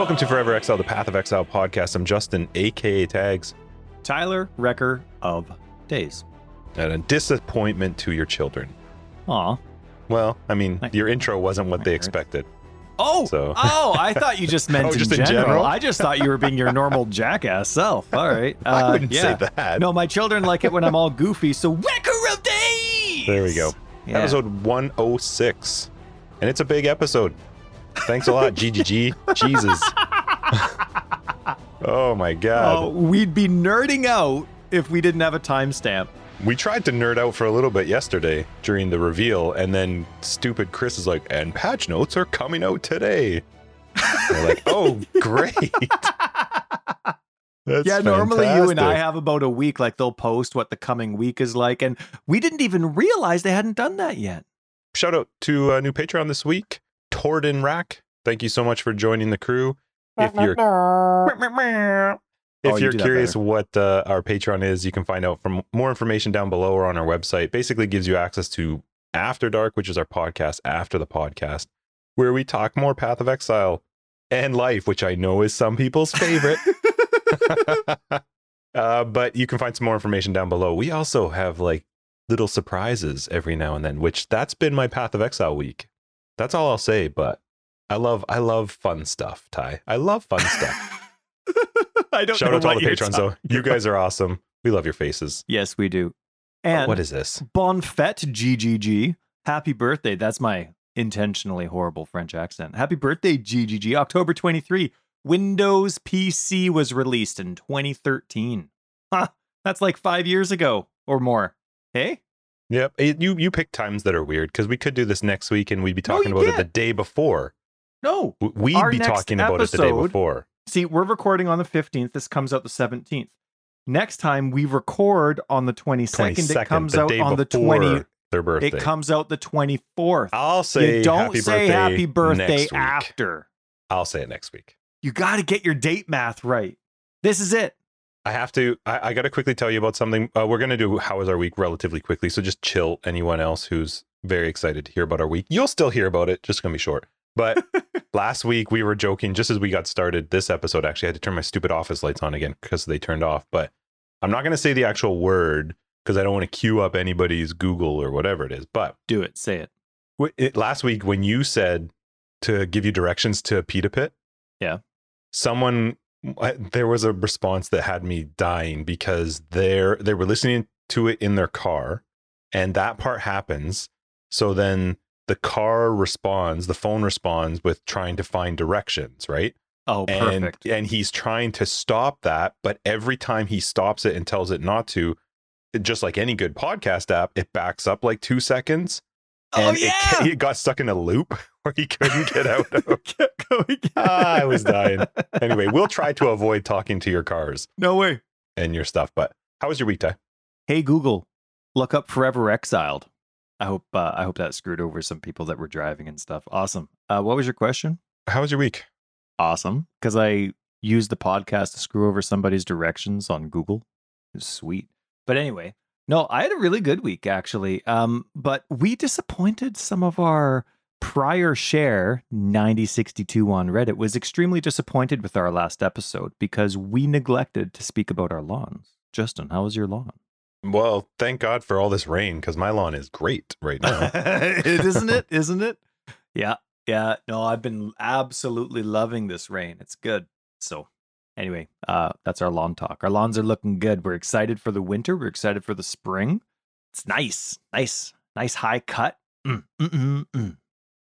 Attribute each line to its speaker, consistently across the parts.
Speaker 1: Welcome to Forever Exile, the Path of Exile podcast. I'm Justin, aka Tags,
Speaker 2: Tyler Wrecker of Days.
Speaker 1: and a disappointment to your children.
Speaker 2: Aw.
Speaker 1: Well, I mean,
Speaker 2: Thank-
Speaker 1: your intro wasn't what they
Speaker 2: Thanks.
Speaker 1: expected.
Speaker 2: Oh,
Speaker 1: So-
Speaker 2: oh! I thought you just meant
Speaker 1: Oh,
Speaker 2: in,
Speaker 1: just in
Speaker 2: general.
Speaker 1: general?
Speaker 2: I just thought you were being your normal jackass self. All right,
Speaker 1: I
Speaker 2: Uh,
Speaker 1: wouldn't
Speaker 2: yeah.
Speaker 1: say that.
Speaker 2: No, my children like it when I'm all goofy. So Wrecker of Days.
Speaker 1: There we go.
Speaker 2: Yeah.
Speaker 1: Episode 106. And it's a big episode. Thanks a lot, GGG. Jesus. oh my God.
Speaker 2: Oh, we'd be nerding out if we didn't have a timestamp.
Speaker 1: We tried to nerd out for a little bit yesterday during the reveal, and then stupid Chris is like, and patch notes are coming out today. We're like, oh, great. That's
Speaker 2: yeah, normally you and I have about a week. Like they'll post what the coming week is like, and we didn't even realize they hadn't done that yet.
Speaker 1: Shout out to a new Patreon this week, Torden Rack. Thank you so much for joining the crew. If you're if
Speaker 2: Oh, you
Speaker 1: you're
Speaker 2: that
Speaker 1: curious what uh, our Patreon is, you can find out from more information down below or on our website. Basically, gives you access to After Dark, which is our podcast after the podcast, where we talk more Path of Exile and life, which I know is some people's favorite. uh, but you can find some more information down below. We also have like little surprises every now and then, which that's been my Path of Exile week. That's all I'll say. But I love I love fun stuff, Ty. I love fun stuff.
Speaker 2: I don't
Speaker 1: Shout out to all the patrons though. You guys are awesome. We love your faces.
Speaker 2: Yes, we do. And
Speaker 1: what is this?
Speaker 2: Bon fête, GGG. Happy birthday. That's my intentionally horrible French accent. Happy birthday, GGG. October 23. Windows PC was released in 2013. Huh. That's like five years ago or more. Hey?
Speaker 1: Yep. Eh, you you pick times that are weird because we could do this next week and we'd be
Speaker 2: No,
Speaker 1: talking
Speaker 2: you
Speaker 1: about it the day before.
Speaker 2: No.
Speaker 1: We'd
Speaker 2: Our
Speaker 1: be talking about it the day before.
Speaker 2: See, we're recording on the 15th. This comes out the 17th. Next time we record on the 22nd,
Speaker 1: 22nd,
Speaker 2: it comes out on the
Speaker 1: before
Speaker 2: 20th.
Speaker 1: their birthday.
Speaker 2: It comes out the 24th.
Speaker 1: I'll say
Speaker 2: you don't
Speaker 1: happy
Speaker 2: say
Speaker 1: birthday
Speaker 2: happy birthday after.
Speaker 1: I'll say it next week.
Speaker 2: You got to get your date math right. This is it.
Speaker 1: I have to. I, I got to quickly tell you about something. Uh, we're gonna do how was our week relatively quickly. So just chill. Anyone else who's very excited to hear about our week, you'll still hear about it. Just gonna be short. But last week we were joking just as we got started. This episode actually I had to turn my stupid office lights on again because they turned off. But I'm not gonna say the actual word because I don't want to queue up anybody's Google or whatever it is. But
Speaker 2: Do it. Say it.
Speaker 1: Wh- it, last week when you said to give you directions to Pita Pit,
Speaker 2: Yeah.
Speaker 1: someone I- there was a response that had me dying because they're they were listening to it in their car, and that part happens. So then the car responds, the phone responds with trying to find directions, right?
Speaker 2: Oh,
Speaker 1: and
Speaker 2: perfect.
Speaker 1: and he's trying to stop that, but every time he stops it and tells it not to, just like any good podcast app, it backs up like two seconds
Speaker 2: oh,
Speaker 1: and
Speaker 2: yeah.
Speaker 1: it, it got stuck in a loop where he couldn't get out of.
Speaker 2: Kept going.
Speaker 1: Ah, I was dying. Anyway, we'll try to avoid talking to your cars
Speaker 2: no way.
Speaker 1: and your stuff. But how was your week, Ty?
Speaker 2: Hey, Google, look up Forever Exiled. I hope uh, I hope that screwed over some people that were driving and stuff. Awesome. Uh, what was your question?
Speaker 1: How was your week?
Speaker 2: Awesome. Because I used the podcast to screw over somebody's directions on Google. It was sweet. But anyway, no, I had a really good week actually. Um, but we disappointed some of our prior share 9062 on Reddit was extremely disappointed with our last episode because we neglected to speak about our lawns. Justin, how was your lawn?
Speaker 1: Well, thank God for all this rain because my lawn is great right now.
Speaker 2: Isn't it? Isn't it? Yeah. Yeah. No, I've been absolutely loving this rain. It's good. So anyway, uh that's our lawn talk. Our lawns are looking good. We're excited for the winter. We're excited for the spring. It's nice. Nice. Nice high cut. Mm, mm, mm, mm.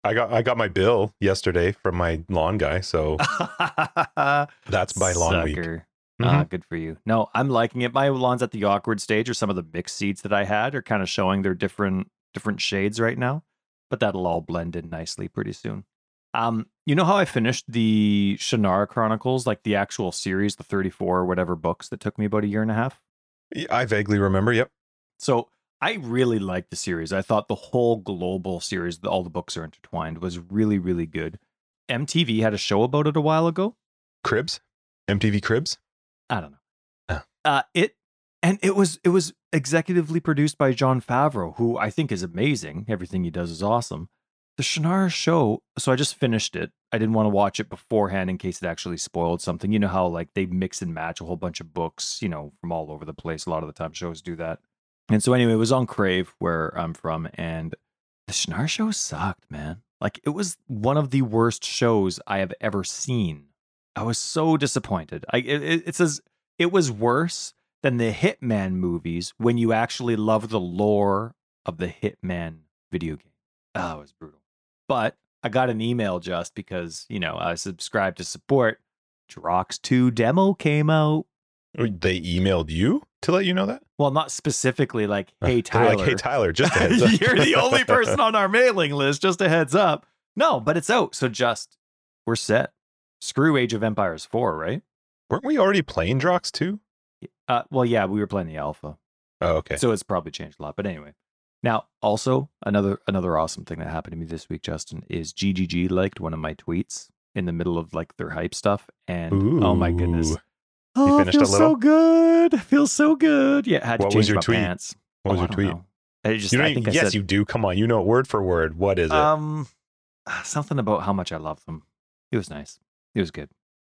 Speaker 1: I got I got my bill yesterday from my lawn guy, so that's my lawn week.
Speaker 2: Sucker.
Speaker 1: Mhm.
Speaker 2: Ah, good for you. No, I'm liking it. My lawns at the awkward stage, or some of the mixed seeds that I had, are kind of showing their different different shades right now. But that'll all blend in nicely pretty soon. Um, you know how I finished the Shannara Chronicles, like the actual series, the 34 or whatever books that took me about a year and a half.
Speaker 1: I vaguely remember. Yep.
Speaker 2: So I really liked the series. I thought the whole global series, all the books are intertwined, was really, really good. MTV had a show about it a while ago.
Speaker 1: Cribs, MTV Cribs.
Speaker 2: I don't know.
Speaker 1: Oh.
Speaker 2: Uh, it and it was it was executively produced by Jon Favreau, who I think is amazing. Everything he does is awesome. the Shannara show. So I just finished it. I didn't want to watch it beforehand in case it actually spoiled something. You know how like they mix and match a whole bunch of books, you know, from all over the place. A lot of the time shows do that. And so anyway, it was on Crave where I'm from, and the Shannara show sucked, man. Like it was one of the worst shows I have ever seen. I was so disappointed. I it, it says it was worse than the Hitman movies when you actually love the lore of the Hitman video game. Oh, it was brutal. But I got an email just because, you know, I subscribed to support. Drox 2 demo came out.
Speaker 1: They emailed you to let you know that?
Speaker 2: Well, not specifically like, hey, Tyler.
Speaker 1: like, hey, Tyler, just a heads up.
Speaker 2: You're the only person on our mailing list, just a heads up. No, but it's out. So just, we're set. Screw Age of Empires 4, right?
Speaker 1: Weren't we already playing Drox 2?
Speaker 2: Uh, well, yeah, we were playing the alpha.
Speaker 1: Oh, okay.
Speaker 2: So it's probably changed a lot. But anyway. Now, also another another awesome thing that happened to me this week, Justin, is GGG liked one of my tweets in the middle of like their hype stuff, and oh my goodness,
Speaker 1: Ooh.
Speaker 2: Oh,
Speaker 1: finished
Speaker 2: feels so good, feels so good. Yeah, had to change
Speaker 1: was your
Speaker 2: my
Speaker 1: tweet?
Speaker 2: pants.
Speaker 1: What was
Speaker 2: Oh,
Speaker 1: your
Speaker 2: I
Speaker 1: tweet?
Speaker 2: know. I just,
Speaker 1: You
Speaker 2: I
Speaker 1: even-
Speaker 2: I
Speaker 1: yes,
Speaker 2: said,
Speaker 1: you do. Come on, you know it word for word. What is it?
Speaker 2: um, something about how much I love them. It was nice. It was good.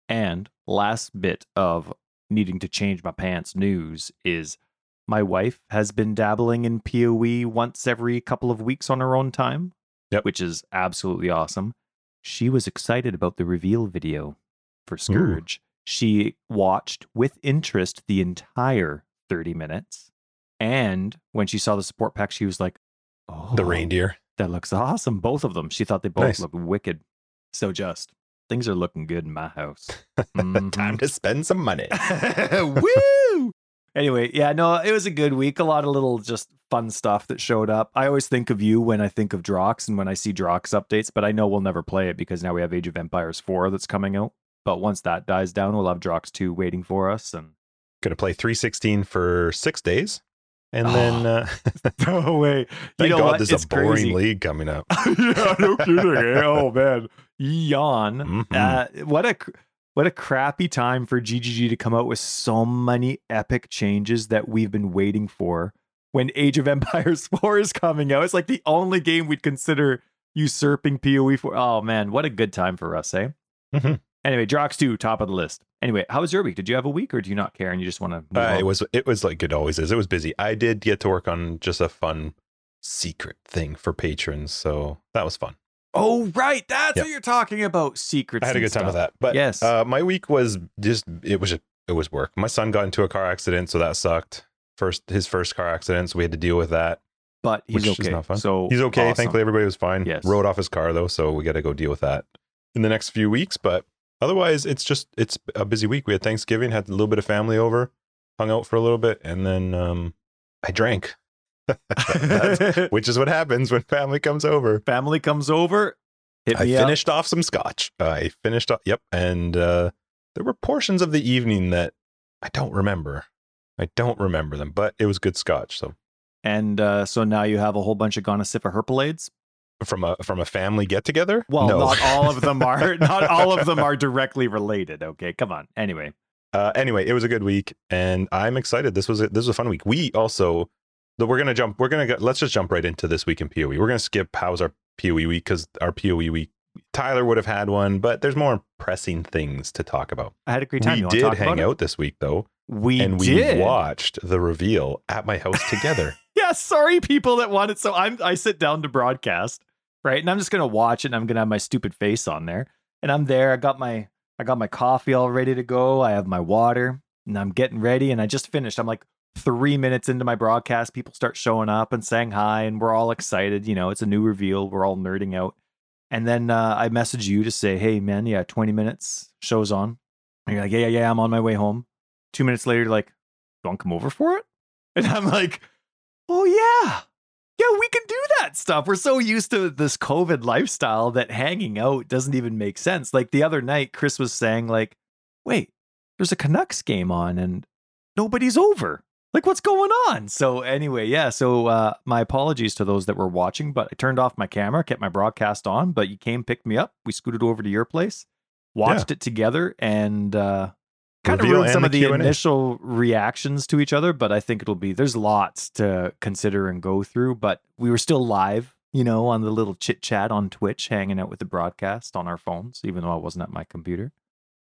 Speaker 2: And last bit of needing to change my pants news is my wife has been dabbling in PoE once every couple of weeks on her own time,
Speaker 1: Yep.
Speaker 2: which is absolutely awesome. She was excited about the reveal video for Scourge. She watched with interest the entire 30 minutes. And when she saw the support pack, she was like, Oh,
Speaker 1: the reindeer.
Speaker 2: that looks awesome. Both of them. She thought they both
Speaker 1: Nice.
Speaker 2: looked wicked. So just things are looking good in my house. Mhm.
Speaker 1: Time to spend some money.
Speaker 2: Woo! Anyway, yeah, no, it was a good week. A lot of little just fun stuff that showed up. I always think of you when I think of Drox and when I see Drox updates, but I know we'll never play it because now we have Age of Empires 4 that's coming out. But once that dies down, we'll have Drox 2 waiting for us. And
Speaker 1: Gonna play 316 for six days. And then uh,
Speaker 2: no way. You
Speaker 1: thank
Speaker 2: know
Speaker 1: God
Speaker 2: what?
Speaker 1: there's
Speaker 2: It's
Speaker 1: a boring
Speaker 2: crazy.
Speaker 1: league coming up.
Speaker 2: yeah, no kidding. Oh man, yawn.
Speaker 1: Mhm.
Speaker 2: Uh, what a what a crappy time for GGG to come out with so many epic changes that we've been waiting for. When Age of Empires 4 is coming out, it's like the only game we'd consider usurping PoE for. Oh man, what a good time for us, eh?
Speaker 1: Mhm.
Speaker 2: Anyway, Drox 2, top of the list. Anyway, how was your week? Did you have a week or do you not care and you just want to?
Speaker 1: Uh, it was it was like it always is. It was busy. I did get to work on just a fun secret thing for patrons, so that was fun.
Speaker 2: Oh right, that's
Speaker 1: Yep.
Speaker 2: what you're talking about. Secrets.
Speaker 1: I had a good time with that. But
Speaker 2: Yes.
Speaker 1: uh, my week was just it was it was work. My son got into a car accident, so that sucked. First his first car accident, so we had to deal with that.
Speaker 2: but he's okay. So
Speaker 1: He's okay.
Speaker 2: awesome.
Speaker 1: Thankfully, everybody was fine.
Speaker 2: Yes.
Speaker 1: Rode off his car though, so we got to go deal with that in the next few weeks. But otherwise, it's just it's a busy week. We had Thanksgiving, had a little bit of family over, hung out for a little bit, and then um, I drank, which is what happens when family comes over.
Speaker 2: Family comes over.
Speaker 1: I
Speaker 2: me up.
Speaker 1: finished off some scotch. I finished off. Yep, and uh, there were portions of the evening that I don't remember. I don't remember them, but it was good scotch. So
Speaker 2: And uh, so now you have a whole bunch of Gonosypha herpalades.
Speaker 1: From a from a family get together.
Speaker 2: Well,
Speaker 1: no.
Speaker 2: not all of them are. Not all of them are directly related. Okay, come on. Anyway,
Speaker 1: uh, anyway, it was a good week, and I'm excited. This was a, this was a fun week. We also, we're gonna jump. We're gonna go, let's just jump right into this week in Poe. We're gonna skip how's our Poe week because our Poe week. Tyler would have had one, but there's more pressing things to talk about.
Speaker 2: I had a great time.
Speaker 1: We did hang out this week though,
Speaker 2: We
Speaker 1: and we
Speaker 2: did.
Speaker 1: watched the reveal at my house together.
Speaker 2: Yeah, sorry, people that wanted. So I'm I sit down to broadcast, right, and I'm just gonna watch it. and I'm gonna have my stupid face on there, and I'm there. I got my I got my coffee all ready to go. I have my water, and I'm getting ready. And I just finished. I'm like three minutes into my broadcast. People start showing up and saying hi, and we're all excited. You know, it's a new reveal. We're all nerding out. And then uh, I message you to say, "Hey, man, yeah, 20 minutes shows on." And you're like, "Yeah, yeah, yeah, I'm on my way home." Two minutes later, you're like, "You want to come over for it?" And I'm like, "Oh yeah, yeah, we can do that stuff." We're so used to this COVID lifestyle that hanging out doesn't even make sense. Like the other night, Chris was saying, "Like, wait, there's a Canucks game on and nobody's over." Like what's going on? So anyway, yeah. So uh, my apologies to those that were watching, but I turned off my camera, kept my broadcast on. But you came, picked me up. We scooted over to your place, watched it together, and uh, kind of ruined some of the initial reactions to each other. But I think it'll be there's lots to consider and go through. But we were still live you know, on the little chit chat on Twitch, hanging out with the broadcast on our phones, even though I wasn't at my computer.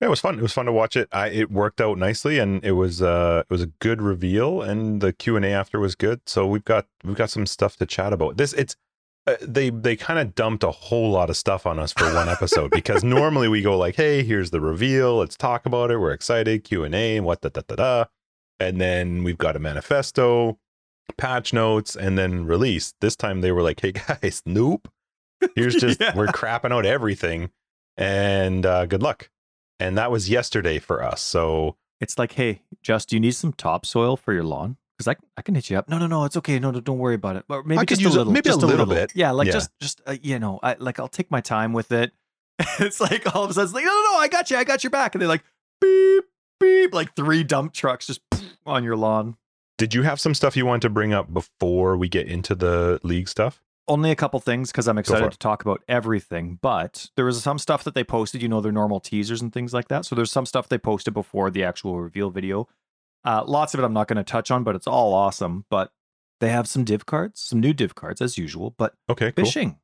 Speaker 1: Yeah, it was fun. It was fun to watch it. I it worked out nicely, and it was uh it was a good reveal, and the Q and A after was good. So we've got we've got some stuff to chat about. This it's uh, they they kind of dumped a whole lot of stuff on us for one episode because normally we go like, hey, here's the reveal, let's talk about it. We're excited, Q and A, what da da da da, and then we've got a manifesto, patch notes, and then release. This time they were like, hey guys, nope. Here's just
Speaker 2: Yeah.
Speaker 1: we're crapping out everything, and uh, good luck. And that was yesterday for us. So
Speaker 2: It's like, hey, Just, do you need some topsoil for your lawn? Because I, I can hit you up. No, no, no, it's okay. No, no don't worry about it. Or maybe
Speaker 1: I
Speaker 2: just a
Speaker 1: a-
Speaker 2: little,
Speaker 1: maybe a
Speaker 2: just
Speaker 1: little bit.
Speaker 2: Yeah, like
Speaker 1: Yeah.
Speaker 2: just, just uh, you know, I like I'll take my time with it. it's like all of a sudden, it's like, no, no, no, I got you, I got your back, and they're like, beep, beep, like three dump trucks just on your lawn.
Speaker 1: Did you have some stuff you wanted to bring up before we get into the league stuff?
Speaker 2: only a couple things because I'm excited to talk about everything. But there was some stuff that they posted, you know, their normal teasers and things like that. So there's some stuff they posted before the actual reveal video. Uh, lots of it I'm not going to touch on, but it's all awesome. But they have some div cards, some new div cards as usual. But
Speaker 1: Okay, cool.
Speaker 2: fishing,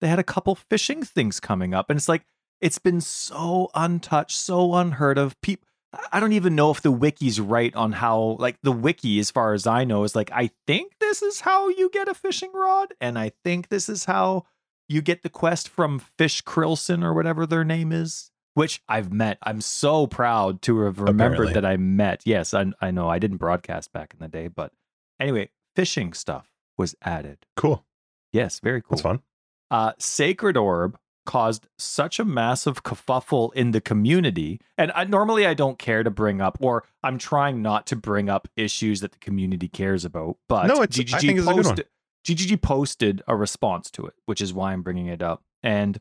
Speaker 2: they had a couple fishing things coming up, and it's like it's been so untouched, so unheard of. People. I don't even know if the wiki's right on how, like, the wiki, as far as I know, is like, I think this is how you get a fishing rod, and I think this is how you get the quest from Fish Krillson or whatever their name is, which I've met. I'm so proud to have remembered
Speaker 1: Apparently.
Speaker 2: that I met. Yes, I, I know I didn't broadcast back in the day, but anyway, fishing stuff was added.
Speaker 1: Cool.
Speaker 2: Yes, very cool
Speaker 1: That's fun.
Speaker 2: uh, Sacred Orb caused such a massive kerfuffle in the community. And I, normally I don't care to bring up, or I'm trying not to bring up issues that the community cares about. But
Speaker 1: No, it's- I think it's a good one.
Speaker 2: GGG posted a response to it, which is why I'm bringing it up. And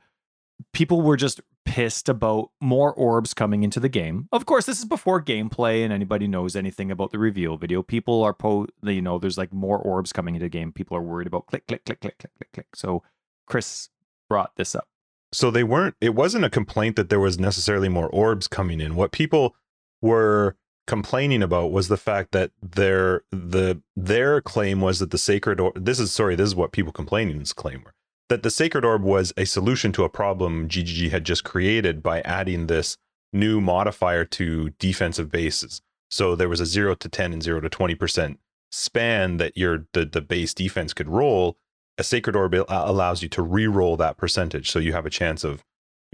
Speaker 2: people were just pissed about more orbs coming into the game. Of course, this is before gameplay and anybody knows anything about the reveal video. People are po you know, there's like more orbs coming into the game. People are worried about click, click, click, click, click, click, click. So Chris brought this up.
Speaker 1: So they weren't it wasn't a complaint that there was necessarily more orbs coming in. What people were complaining about was the fact that their the their claim was that the sacred orb this is sorry, this is what people complaining complaining's claim were. That the sacred orb was a solution to a problem GGG had just created by adding this new modifier to defensive bases. So there was a 0 to 10 and 0 to 20% span that your the, the base defense could roll a sacred orb allows you to re-roll that percentage so you have a chance of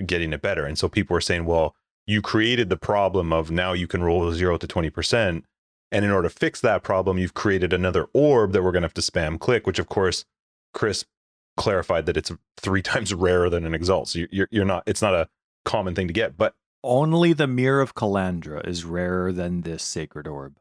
Speaker 1: getting it better and so people were saying well you created the problem of now you can roll 0 to 20% and in order to fix that problem you've created another orb that we're going to have to spam click which of course chris clarified that it's three times rarer than an exalt so you're, you're not it's not a common thing to get but
Speaker 2: Only the Mirror of Kalandra is rarer than this Sacred Orb.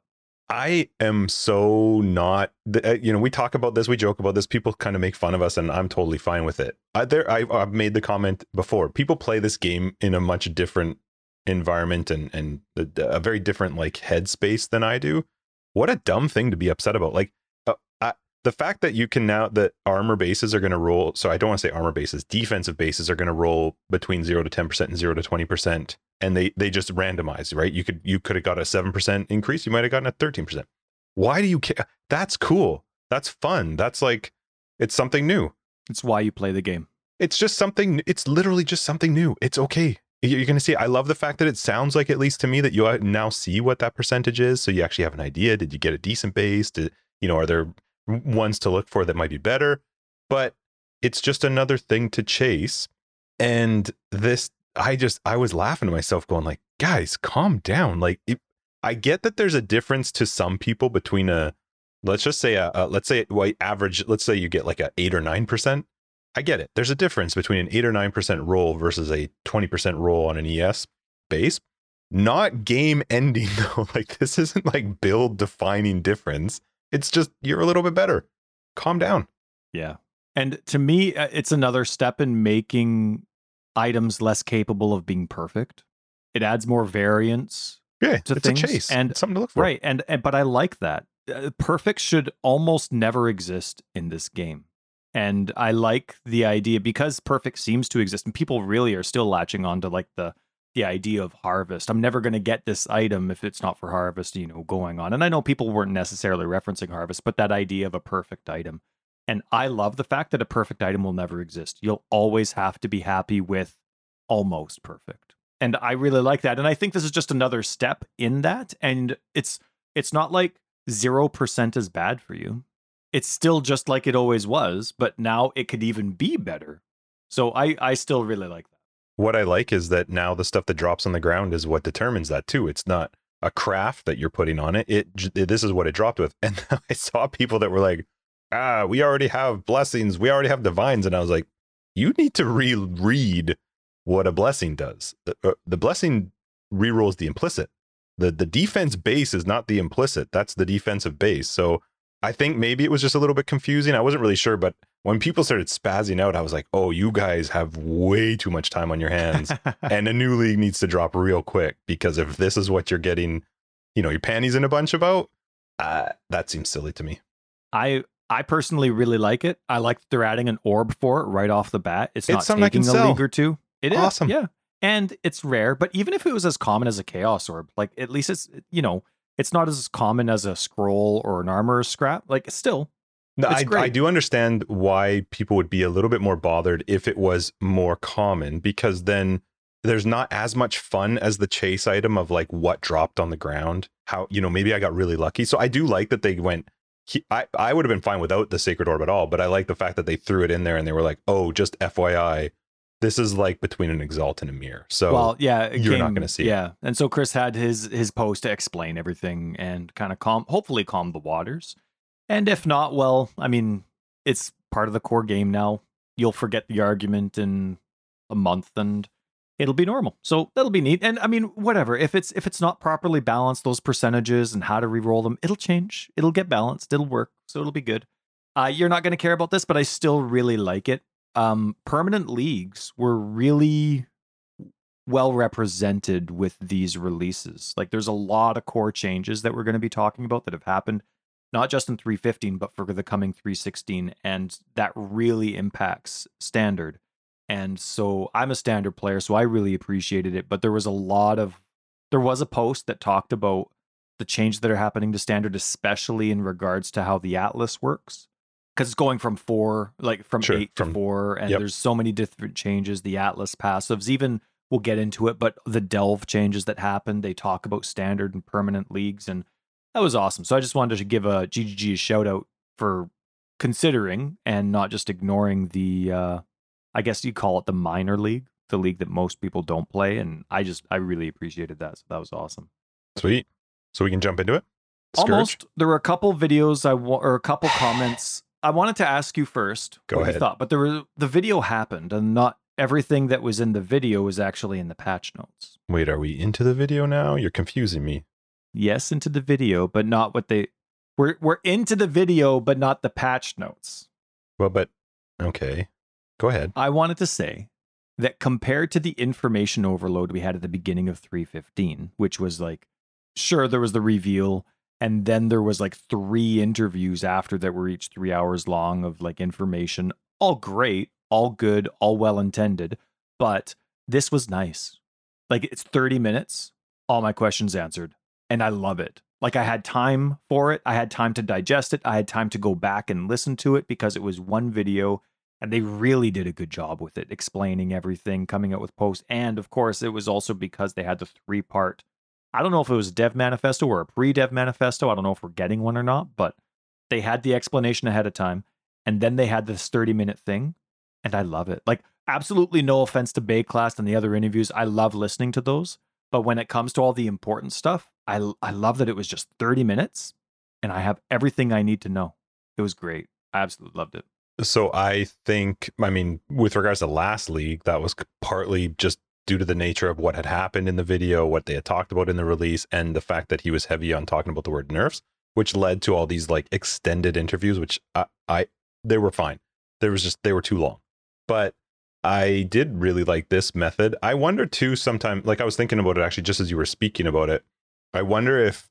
Speaker 1: I am so not. uh, You know, we talk about this, we joke about this. People kind of make fun of us, and I'm totally fine with it. I, there, I, I've made the comment before. People play this game in a much different environment and and a, a very different like headspace than I do. What a dumb thing to be upset about. Like the fact that you can now that armor bases are going to roll. So I don't want to say armor bases. Defensive bases are going to roll between zero to ten percent and zero to twenty percent and they they just randomize, right? You could you could have got a seven percent increase, you might have gotten a thirteen percent. Why do you care? That's cool. That's fun. That's like it's something new.
Speaker 2: It's why you play the game.
Speaker 1: It's just something. It's literally just something new. It's okay. You- You're gonna see. I love the fact that it sounds like at least to me that you uh, now see what that percentage is, so you actually have an idea. Did you get a decent base? Did you know? Are there ones to look for that might be better? But it's just another thing to chase. And this, I just, I was laughing to myself, going like, guys, calm down. Like, it, I get that there's a difference to some people between a, let's just say a, a let's say well, average, let's say you get like a eight or nine percent. I get it. There's a difference between an eight or nine percent roll versus a twenty percent roll on an ES base. Not game ending though. Like this isn't like build defining difference. It's just you're a little bit better. Calm down.
Speaker 2: Yeah. And to me, uh, it's another step in making items less capable of being perfect. It adds more variance.
Speaker 1: Yeah,
Speaker 2: To
Speaker 1: it's
Speaker 2: things
Speaker 1: a chase
Speaker 2: and-
Speaker 1: It's something to look for.
Speaker 2: Right. And, and but I like that. Uh, perfect should almost never exist in this game. And I like the idea because perfect seems to exist and people really are still latching on to like the the idea of harvest. I'm never going to get this item if it's not for harvest, you know, going on. And I know people weren't necessarily referencing harvest, but that idea of a perfect item. And I love the fact that a perfect item will never exist. You'll always have to be happy with almost perfect. And I really like that. And I think this is just another step in that. And it's it's not like 0% is bad for you. It's still just like it always was, but now it could even be better. So I I still really like that.
Speaker 1: What I like is that now the stuff that drops on the ground is what determines that too. It's not a craft that you're putting on it. It j- this is what it dropped with. And I saw people that were like, "Ah, we already have blessings. We already have divines." And I was like, "You need to reread what a blessing does. The, uh, the blessing rerolls the implicit. The the defense base is not the implicit. That's the defensive base. So I think maybe it was just a little bit confusing. I wasn't really sure, but when people started spazzing out, I was like, "Oh, you guys have way too much time on your hands, and a new league needs to drop real quick because if this is what you're getting, you know, your panties in a bunch about, uh, that seems silly to me."
Speaker 2: I I personally really like it. I like that they're adding an orb for it right off the bat. It's,
Speaker 1: It's
Speaker 2: not
Speaker 1: something I can
Speaker 2: taking a
Speaker 1: sell.
Speaker 2: league or two. It is
Speaker 1: Awesome.
Speaker 2: yeah, and it's rare. But even if it was as common as a chaos orb, like at least it's you know it's not as common as a scroll or an armor scrap. Like still,
Speaker 1: No, I. I do understand why people would be a little bit more bothered if it was more common because then there's not as much fun as the chase item of like what dropped on the ground. How, you know, maybe I got really lucky. So I do like that they went. I, I would have been fine without the sacred orb at all, but I like the fact that they threw it in there and they were like, oh, just FYI, this is like between an exalt and a mirror. So
Speaker 2: well, yeah,
Speaker 1: you're not gonna see it.
Speaker 2: Yeah, and so Chris had his his post to explain everything and kind of calm, hopefully calm the waters. And if not, well, I mean, it's part of the core game now. You'll forget the argument in a month, and it'll be normal. So that'll be neat. And I mean, whatever. If it's if it's not properly balanced, those percentages and how to re-roll them, it'll change. It'll get balanced. It'll work. So it'll be good. Uh, you're not going to care about this, but I still really like it. Um, permanent leagues were really well represented with these releases. Like there's a lot of core changes that we're going to be talking about that have happened not just in 315 but for the coming 316 and that really impacts standard. And so I'm a standard player so I really appreciated it, but there was a lot of there was a post that talked about the changes that are happening to standard especially in regards to how the atlas works because it's going from 4 like from
Speaker 1: Sure,
Speaker 2: 8 to 4 and
Speaker 1: yep.
Speaker 2: there's so many different changes the atlas passives even we'll get into it but the delve changes that happened they talk about standard and permanent leagues and that was awesome so i just wanted to give a ggg a shout out for considering and not just ignoring the uh i guess you call it the minor league the league that most people don't play and i just i really appreciated that so that was awesome
Speaker 1: sweet. So we can jump into it. Scourge?
Speaker 2: almost there were a couple videos i wa- or a couple comments i wanted to ask you first
Speaker 1: Go
Speaker 2: what you
Speaker 1: ahead.
Speaker 2: thought but there was the video happened and not everything that was in the video was actually in the patch notes
Speaker 1: Wait, are we into the video now? You're confusing me.
Speaker 2: Yes into the video but not what they we're we're into the video but not the patch notes
Speaker 1: Well, but okay. Go ahead.
Speaker 2: i wanted to say that compared to the information overload we had at the beginning of 315 which was like sure there was the reveal and then there was like three interviews after that were each three hours long of like information all great all good all well intended but this was nice like it's 30 minutes all my questions answered and i love it. Like i had time for it. I had time to digest it. I had time to go back and listen to it because it was one video and they really did a good job with it explaining everything coming out with posts and of course it was also because they had the three part i don't know if it was a dev manifesto or a pre-dev manifesto i don't know if we're getting one or not but they had the explanation ahead of time and then they had this 30 minute thing and i love it. Like absolutely no offense to Baeclast and the other interviews i love listening to those but when it comes to all the important stuff i i love that it was just 30 minutes and i have everything i need to know it was great i absolutely loved it
Speaker 1: So I think, I mean, with regards to last league, that was partly just due to the nature of what had happened in the video, what they had talked about in the release, and the fact that he was heavy on talking about the word nerfs, which led to all these like extended interviews, which I, I they were fine. There was just they were too long, but I did really like this method. I wonder too. sometimes like I was thinking about it actually, just as you were speaking about it. I wonder if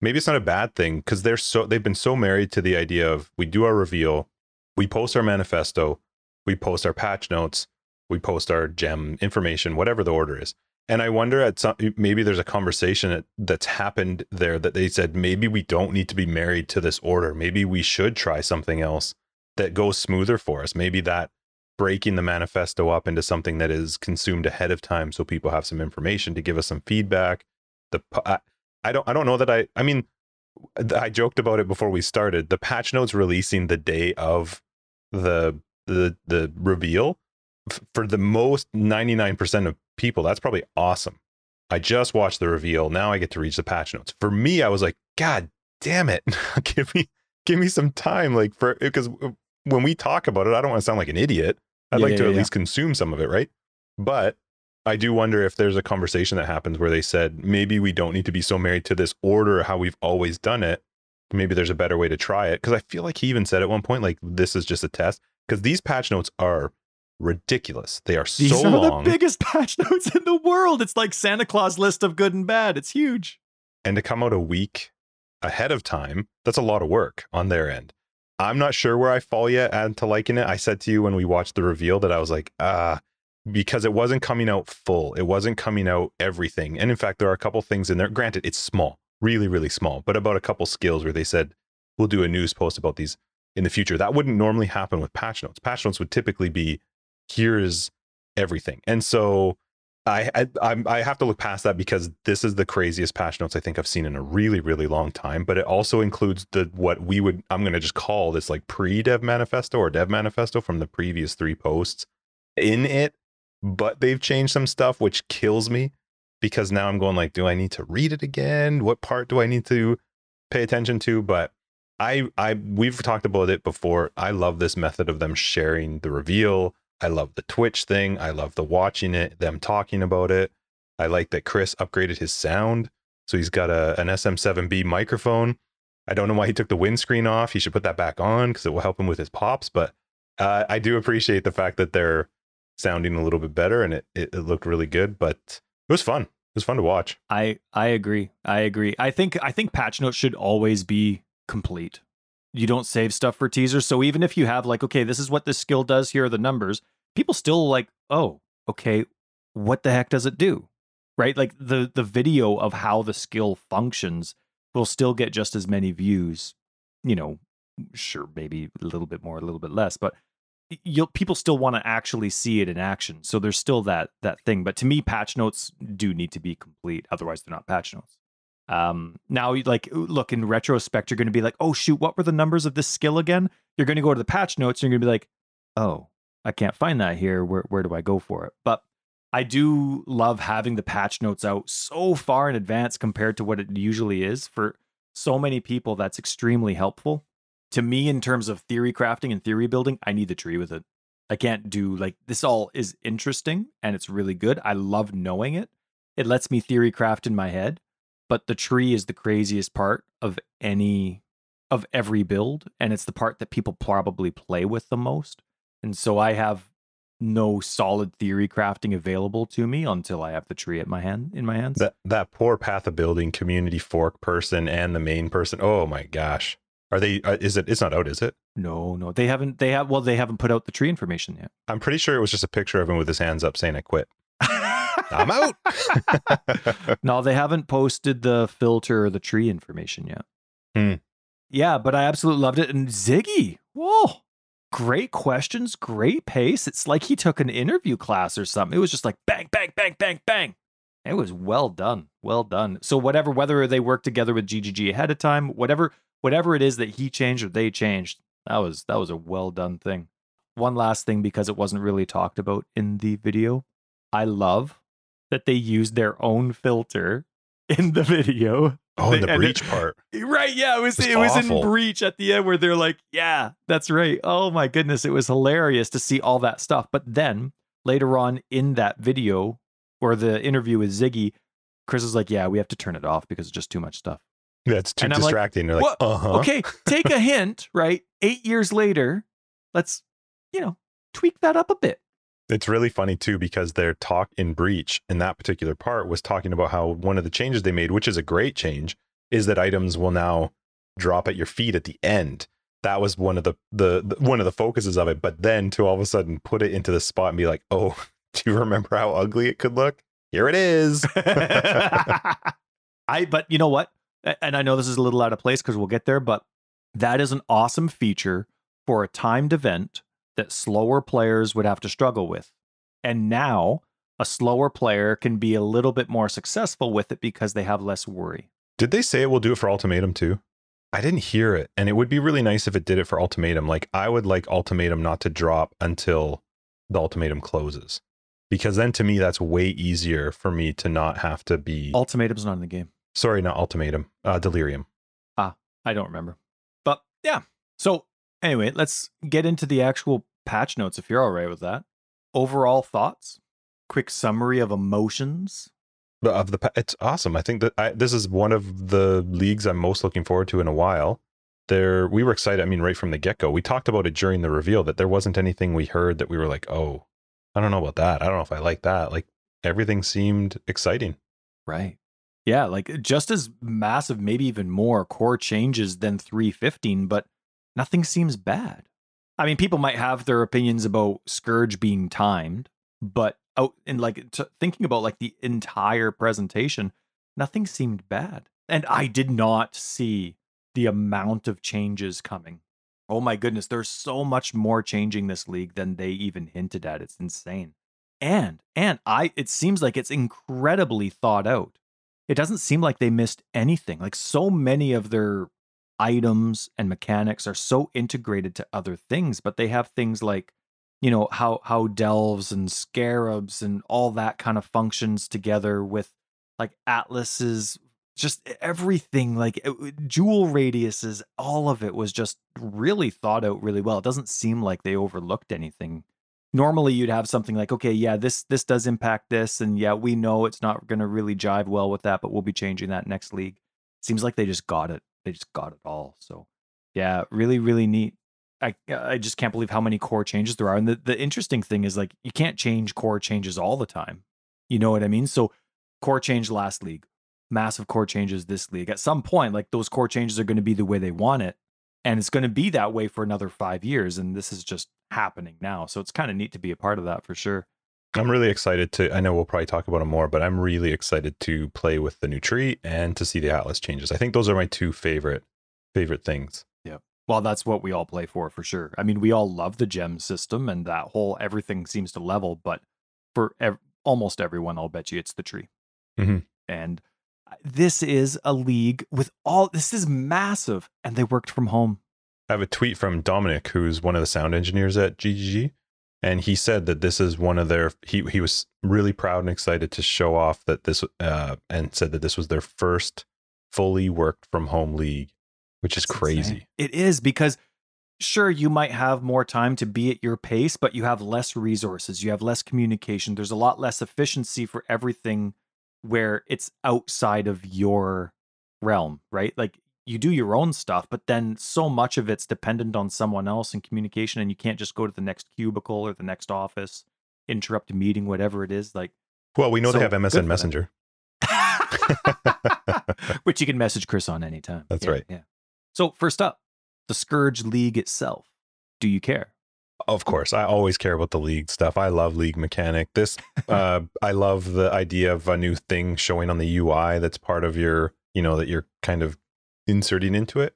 Speaker 1: maybe it's not a bad thing because they're so they've been so married to the idea of we do our reveal, we post our manifesto, we post our patch notes, we post our gem information, whatever the order is. And I wonder at some maybe there's a conversation that, that's happened there that they said maybe we don't need to be married to this order. Maybe we should try something else that goes smoother for us. Maybe that breaking the manifesto up into something that is consumed ahead of time so people have some information to give us some feedback. The I, I don't I don't know that I I mean I joked about it before we started. The patch notes releasing the day of the the the reveal for the most 99% of people that's probably awesome. I just watched the reveal. Now I get to read the patch notes. For me, I was like, God damn it. give me give me some time like for because when we talk about it, I don't want to sound like an idiot. I'd
Speaker 2: Yeah,
Speaker 1: like to at
Speaker 2: yeah.
Speaker 1: least consume some of it, right? But I do wonder if there's a conversation that happens where they said maybe we don't need to be so married to this order how we've always done it. Maybe there's a better way to try it. Because I feel like he even said at one point, like, this is just a test. Because these patch notes are ridiculous. They are
Speaker 2: These
Speaker 1: so
Speaker 2: are
Speaker 1: long.
Speaker 2: the biggest patch notes in the world. It's like Santa Claus list of good and bad. It's huge.
Speaker 1: and to come out a week ahead of time, that's a lot of work on their end. I'm not sure where I fall yet and to liking it. I said to you when we watched the reveal that I was like, ah, because it wasn't coming out full. It wasn't coming out everything. And in fact, there are a couple things in there. Granted, it's small, really, really small, but about a couple skills where they said, we'll do a news post about these in the future. That wouldn't normally happen with patch notes. Patch notes would typically be, here's everything. And so I, I I have to look past that because this is the craziest patch notes I think I've seen in a really really long time. But it also includes the what we would I'm going to just call this like pre dev manifesto or dev manifesto from the previous three posts in it. But they've changed some stuff which kills me because now I'm going like, do I need to read it again? What part do I need to pay attention to? But I I we've talked about it before. I love this method of them sharing the reveal. I love the Twitch thing. I love the watching it, them talking about it. I like that Chris upgraded his sound. So he's got a an SM7B microphone. I don't know why he took the windscreen off. He should put that back on because it will help him with his pops. But uh, I do appreciate the fact that they're sounding a little bit better and it, it, it looked really good. But it was fun. It was fun to watch.
Speaker 2: I I agree. I agree. I think I think patch notes should always be complete. You don't save stuff for teasers. So even if you have like, okay, this is what this skill does, here are the numbers, people still like, oh, okay, what the heck does it do? Right? Like the the video of how the skill functions will still get just as many views. You know, sure, maybe a little bit more, a little bit less, but you'll people still want to actually see it in action. So there's still that that thing. But to me, patch notes do need to be complete. Otherwise, they're not patch notes. Um, now, like, look in retrospect, you're going to be like, oh shoot, what were the numbers of this skill again? You're going to go to the patch notes. And you're going to be like, oh, I can't find that here. Where where do I go for it? But I do love having the patch notes out so far in advance compared to what it usually is for so many people. That's extremely helpful to me in terms of theory crafting and theory building. I need the tree with it. I can't do like this. All is interesting and it's really good. I love knowing it. It lets me theory craft in my head, but the tree is the craziest part of any of every build, and it's the part that people probably play with the most. And so I have no solid theory crafting available to me until I have the tree at my hand in my hands.
Speaker 1: That that poor path of building community fork person and the main person. Oh my gosh. Are they uh, is it it's not out, is it?
Speaker 2: no, no, they haven't. They have well, they haven't put out the tree information yet.
Speaker 1: I'm pretty sure it was just a picture of him with his hands up saying I quit. I'm out.
Speaker 2: no, they haven't posted the filter or the tree information yet.
Speaker 1: Hmm.
Speaker 2: Yeah, but I absolutely loved it. And Ziggy, whoa, great questions, great pace. It's like he took an interview class or something. It was just like bang, bang, bang, bang, bang. It was well done, well done. So whatever, whether they worked together with GGG ahead of time, whatever, whatever it is that he changed or they changed, that was that was a well done thing. One last thing because it wasn't really talked about in the video. I love that they used their own filter in the video.
Speaker 1: oh, and the
Speaker 2: They- and it-
Speaker 1: breach part.
Speaker 2: Right, yeah, it was
Speaker 1: It's
Speaker 2: it was
Speaker 1: awful.
Speaker 2: in breach at the end where they're like, yeah, that's right. Oh my goodness, it was hilarious to see all that stuff. But then later on in that video or the interview with Ziggy, Chris is like, yeah, we have to turn it off because it's just too much stuff.
Speaker 1: That's too
Speaker 2: And like,
Speaker 1: distracting. They're like,
Speaker 2: "What?
Speaker 1: uh-huh.
Speaker 2: Okay, take a hint, right? 8 years later, let's, you know, tweak that up a bit.
Speaker 1: It's really funny too because their talk in breach in that particular part was talking about how one of the changes they made, which is a great change, is that items will now drop at your feet at the end. That was one of the, the the one of the focuses of it. But then to all of a sudden put it into the spot and be like, oh, do you remember how ugly it could look? Here it is.
Speaker 2: I but you know what? And I know this is a little out of place because we'll get there, but that is an awesome feature for a timed event that slower players would have to struggle with. And now a slower player can be a little bit more successful with it because they have less worry.
Speaker 1: Did they say it will do it for Ultimatum too? I didn't hear it. And it would be really nice if it did it for Ultimatum. Like, I would like Ultimatum not to drop until the Ultimatum closes. Because then to me, that's way easier for me to not have to be.
Speaker 2: Ultimatum's not in the game.
Speaker 1: Sorry, not Ultimatum, uh, Delirium.
Speaker 2: Ah, I don't remember. But yeah. So anyway, let's get into the actual patch notes if you're all right with that. Overall thoughts, quick summary of emotions.
Speaker 1: But of the, it's awesome. I think that I, this is one of the leagues I'm most looking forward to in a while. There, we were excited. I mean, right from the get go, we talked about it during the reveal that there wasn't anything we heard that we were like, oh, I don't know about that. I don't know if I like that. Like everything seemed exciting.
Speaker 2: Right. Yeah, like eh, just as massive, maybe even more core changes than 315, but nothing seems bad. I mean, people might have their opinions about Scourge being timed, but out and like t- thinking about like the entire presentation, nothing seemed bad. And I did not see the amount of changes coming. Oh my goodness, there's so much more changing this league than they even hinted at. It's insane. And and I it seems like it's incredibly thought out. It doesn't seem like they missed anything. Like so many of their items and mechanics are so integrated to other things, but they have things like you know how how delves and scarabs and all that kind of functions together with like atlases just everything like jewel radiuses all of it was just really thought out really well it doesn't seem like they overlooked anything normally you'd have something like okay yeah this this does impact this and yeah we know it's not going to really jive well with that but we'll be changing that next league seems like they just got it they just got it all so yeah really really neat I I just can't believe how many core changes there are. And the, the interesting thing is like you can't change core changes all the time. You know what I mean? So core change last league, massive core changes this league. At some point, like those core changes are going to be the way they want it. And it's going to be that way for another five years. And this is just happening now. So it's kind of neat to be a part of that for sure.
Speaker 1: I'm really excited to. I know we'll probably talk about it more, but I'm really excited to play with the new tree and to see the Atlas changes. I think those are my two favorite favorite things. Yeah.
Speaker 2: Well, that's what we all play for, for sure. I mean, we all love the gem system and that whole everything seems to level, but for ev- almost everyone, I'll bet you it's the tree.
Speaker 1: Mm-hmm.
Speaker 2: And this is a league with all, this is massive, and they worked from home.
Speaker 1: I have a tweet from Dominic, who's one of the sound engineers at GGG, and he said that this is one of their. He he was really proud and excited to show off that this, uh, and said that this was their first fully worked from home league which is crazy. Insane.
Speaker 2: It is because sure you might have more time to be at your pace, but you have less resources, you have less communication. There's a lot less efficiency for everything where it's outside of your realm, right? Like you do your own stuff, but then so much of it's dependent on someone else and communication, and you can't just go to the next cubicle or the next office, interrupt a meeting, whatever it is. Like,
Speaker 1: well, we know so they have MSN Messenger,
Speaker 2: which you can message Chris on anytime.
Speaker 1: That's
Speaker 2: yeah,
Speaker 1: right.
Speaker 2: Yeah. So, first up, the Scourge League itself. Do you care?
Speaker 1: Of course, I always care about the league stuff. I love league mechanic. This, uh, I love the idea of a new thing showing on the UI that's part of your, you know, that you're kind of inserting into it.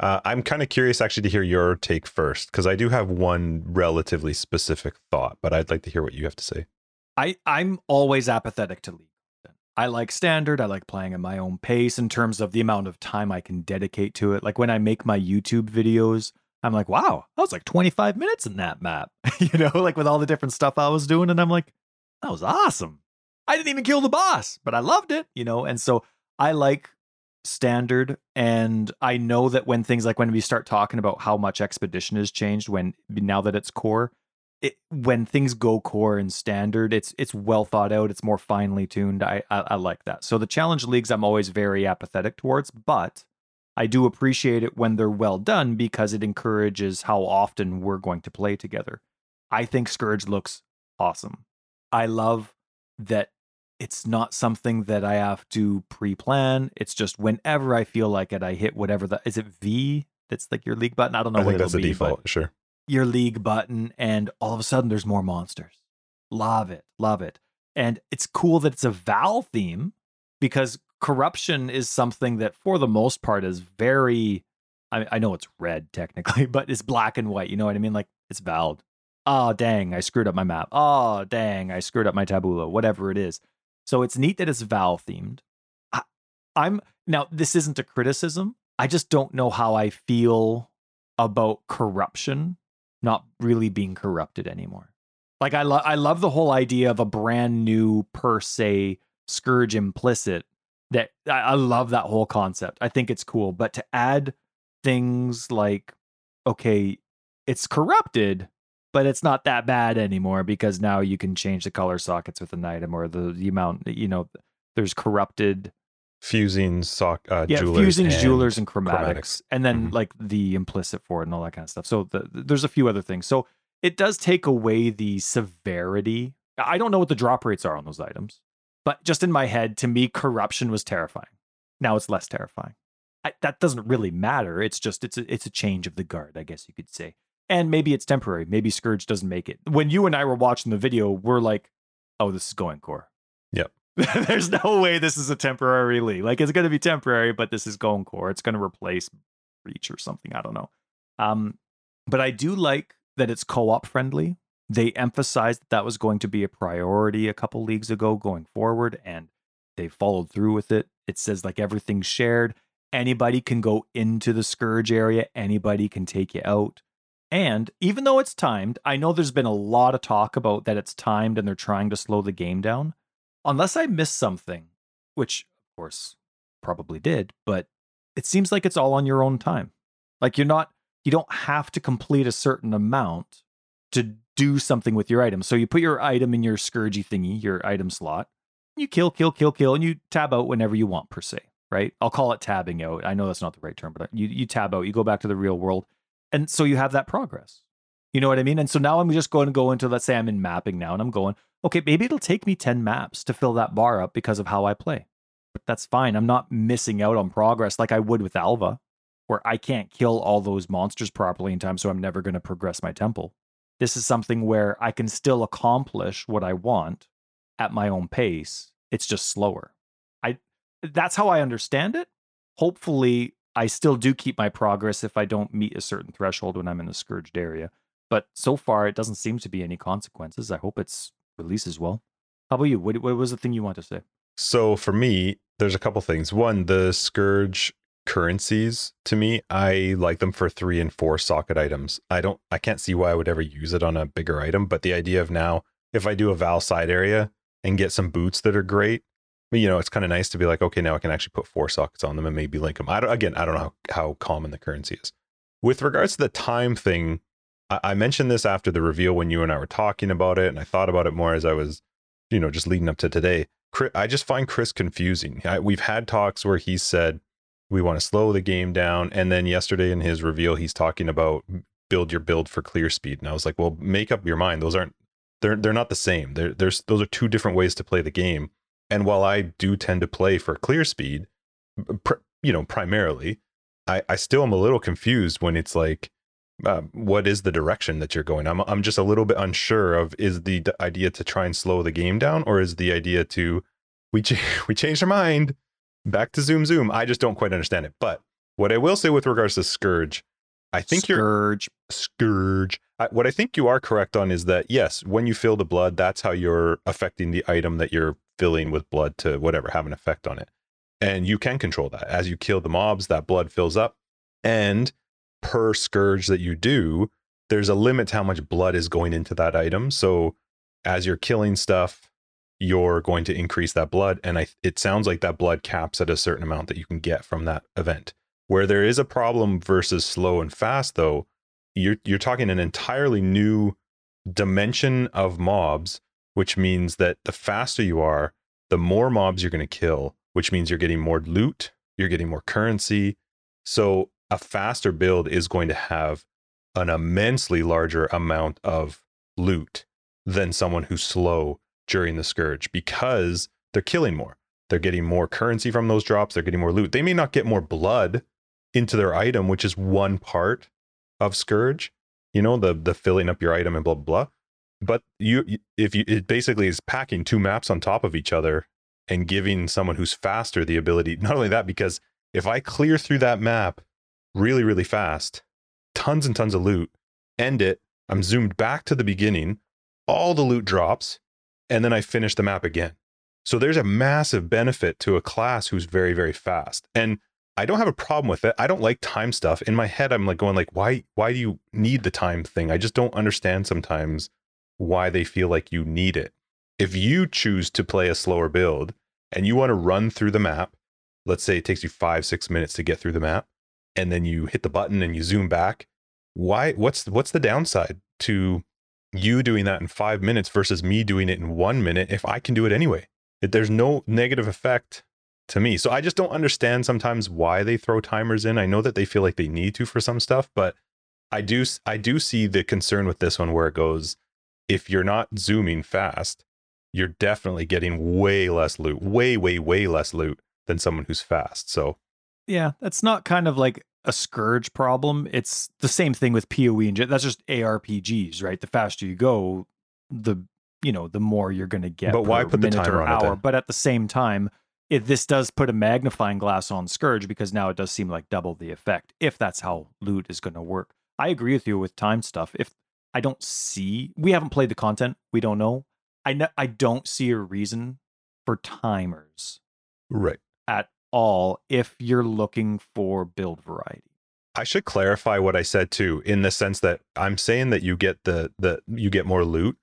Speaker 1: Uh, I'm kind of curious actually to hear your take first because I do have one relatively specific thought, but I'd like to hear what you have to say.
Speaker 2: I I'm always apathetic to league. I like standard. I like playing at my own pace in terms of the amount of time I can dedicate to it. Like when I make my YouTube videos, I'm like, wow, I was like 25 minutes in that map, you know, like with all the different stuff I was doing. And I'm like, that was awesome. I didn't even kill the boss, but I loved it, you know. And so I like standard. And I know that when things like when we start talking about how much expedition has changed, when now that it's core, it, when things go core and standard, it's it's well thought out. It's more finely tuned. I, I, I like that. So the challenge leagues, I'm always very apathetic towards, but I do appreciate it when they're well done because it encourages how often we're going to play together. I think Scourge looks awesome. I love that it's not something that I have to pre-plan. It's just whenever I feel like it, I hit whatever the is it V that's like your league button. I don't know.
Speaker 1: I think that's the be, default. Sure
Speaker 2: your league button, and all of a sudden there's more monsters. Love it. Love it. And it's cool that it's a Vaal theme because corruption is something that, for the most part, is very I, I know it's red technically, but it's black and white. You know what I mean? Like it's valid. Oh, dang, I screwed up my map. Oh, dang, I screwed up my tabula, whatever it is. So it's neat that it's Vaal themed. I, I'm now, this isn't a criticism. I just don't know how I feel about corruption not really being corrupted anymore. Like I love I love the whole idea of a brand new per se scourge implicit that I, love that whole concept. I think it's cool. But to add things like, okay, it's corrupted, but it's not that bad anymore because now you can change the color sockets with an item or the, the amount, you know, there's corrupted
Speaker 1: fusing sock uh,
Speaker 2: yeah
Speaker 1: jewelers
Speaker 2: fusing
Speaker 1: and
Speaker 2: jewelers and chromatics,
Speaker 1: chromatics.
Speaker 2: and then
Speaker 1: Mhm.
Speaker 2: like the implicit for it and all that kind of stuff so the, there's a few other things so it does take away the severity i don't know what the drop rates are on those items but just in my head to me corruption was terrifying now it's less terrifying I, that doesn't really matter it's just it's a, it's a change of the guard i guess you could say and maybe it's temporary maybe scourge doesn't make it when you and i were watching the video we're like oh this is going core
Speaker 1: Yep.
Speaker 2: There's no way this is a temporary league. Like it's going to be temporary, but this is going core. It's going to replace Reach or something. I don't know. Um, but I do like that it's co-op friendly. They emphasized that that was going to be a priority a couple leagues ago going forward, and they followed through with it. It says like everything's shared. Anybody can go into the scourge area. Anybody can take you out. And even though it's timed, I know there's been a lot of talk about that it's timed and they're trying to slow the game down unless I missed something, which of course probably did, but it seems like it's all on your own time. Like you're not, you don't have to complete a certain amount to do something with your item. So you put your item in your scourgy thingy, your item slot, you kill, kill, kill, kill, and you tab out whenever you want, per se, right? I'll call it tabbing out. I know that's not the right term, but you, you tab out, you go back to the real world. And so you have that progress. You know what I mean? And so now I'm just going to go into, let's say I'm in mapping now and I'm going, okay, maybe it'll take me 10 maps to fill that bar up because of how I play. But that's fine. I'm not missing out on progress like I would with Alva, where I can't kill all those monsters properly in time, so I'm never going to progress my temple. This is something where I can still accomplish what I want at my own pace. It's just slower. I that's how I understand it. Hopefully, I still do keep my progress if I don't meet a certain threshold when I'm in the scourged area. But so far, it doesn't seem to be any consequences. I hope it's releases well. How about you? What, what was the thing you want to say?
Speaker 1: So for me, there's a couple things. One, the Scourge currencies to me, I like them for three and four socket items. I don't, I can't see why I would ever use it on a bigger item. But the idea of now, if I do a Vaal side area and get some boots that are great, you know, it's kind of nice to be like, okay, now I can actually put four sockets on them and maybe link them. I don't, again, I don't know how, how common the currency is. With regards to the time thing, I, I mentioned this after the reveal when you and I were talking about it, and I thought about it more as I was, you know, just leading up to today. I just find Chris confusing. I, we've had talks where he said we want to slow the game down, and then yesterday in his reveal, he's talking about build your build for clear speed, and I was like, well, make up your mind. Those aren't they're they're not the same. There's those are two different ways to play the game. And while I do tend to play for clear speed, pr- you know, primarily, I, I still am a little confused when it's like, uh, what is the direction that you're going? I'm I'm just a little bit unsure of is the d- idea to try and slow the game down, or is the idea to we ch- we changed our mind back to zoom zoom? I just don't quite understand it. But what I will say with regards to Scourge, I think you're
Speaker 2: Scourge.
Speaker 1: scourge. I, what I think you are correct on is that yes, when you fill the blood, that's how you're affecting the item that you're filling with blood to whatever have an effect on it, and you can control that as you kill the mobs. That blood fills up, and per scourge that you do, there's a limit to how much blood is going into that item. So as you're killing stuff, you're going to increase that blood, and I it sounds like that blood caps at a certain amount that you can get from that event. Where there is a problem versus slow and fast, though, you're you're talking an entirely new dimension of mobs, which means that the faster you are, the more mobs you're going to kill, which means you're getting more loot, you're getting more currency. So a faster build is going to have an immensely larger amount of loot than someone who's slow during the scourge because they're killing more. They're getting more currency from those drops, they're getting more loot. They may not get more blood into their item, which is one part of scourge you know the the filling up your item and blah blah blah but you if you it basically is packing two maps on top of each other and giving someone who's faster the ability not only that because if i clear through that map really, really fast, tons and tons of loot, end it. I'm zoomed back to the beginning, all the loot drops, and then I finish the map again. So there's a massive benefit to a class who's very, very fast. And I don't have a problem with it. I don't like time stuff. In my head, I'm like going like, why, why do you need the time thing? I just don't understand sometimes why they feel like you need it. If you choose to play a slower build and you want to run through the map, let's say it takes you five, six minutes to get through the map, and then you hit the button and you zoom back, why what's what's the downside to you doing that in five minutes versus me doing it in one minute if I can do it anyway? It, there's no negative effect to me. So I just don't understand sometimes why they throw timers in. I know that they feel like they need to for some stuff, but I do I do see the concern with this one where it goes if you're not zooming fast, you're definitely getting way less loot, way way way less loot than someone who's fast. So
Speaker 2: yeah, that's not kind of like a scourge problem. It's the same thing with PoE and that's just ARPGs, right? The faster you go, the you know, the more you're going to get.
Speaker 1: But why put the timer on hour.
Speaker 2: it? Then? But at the same time, it, this does put a magnifying glass on Scourge because now it does seem like double the effect if that's how loot is going to work. I agree with you with time stuff. If I don't see, we haven't played the content, we don't know. I ne- I don't see a reason for timers,
Speaker 1: right,
Speaker 2: at all if you're looking for build variety.
Speaker 1: I should clarify what I said too, in the sense that I'm saying that you get the the you get more loot,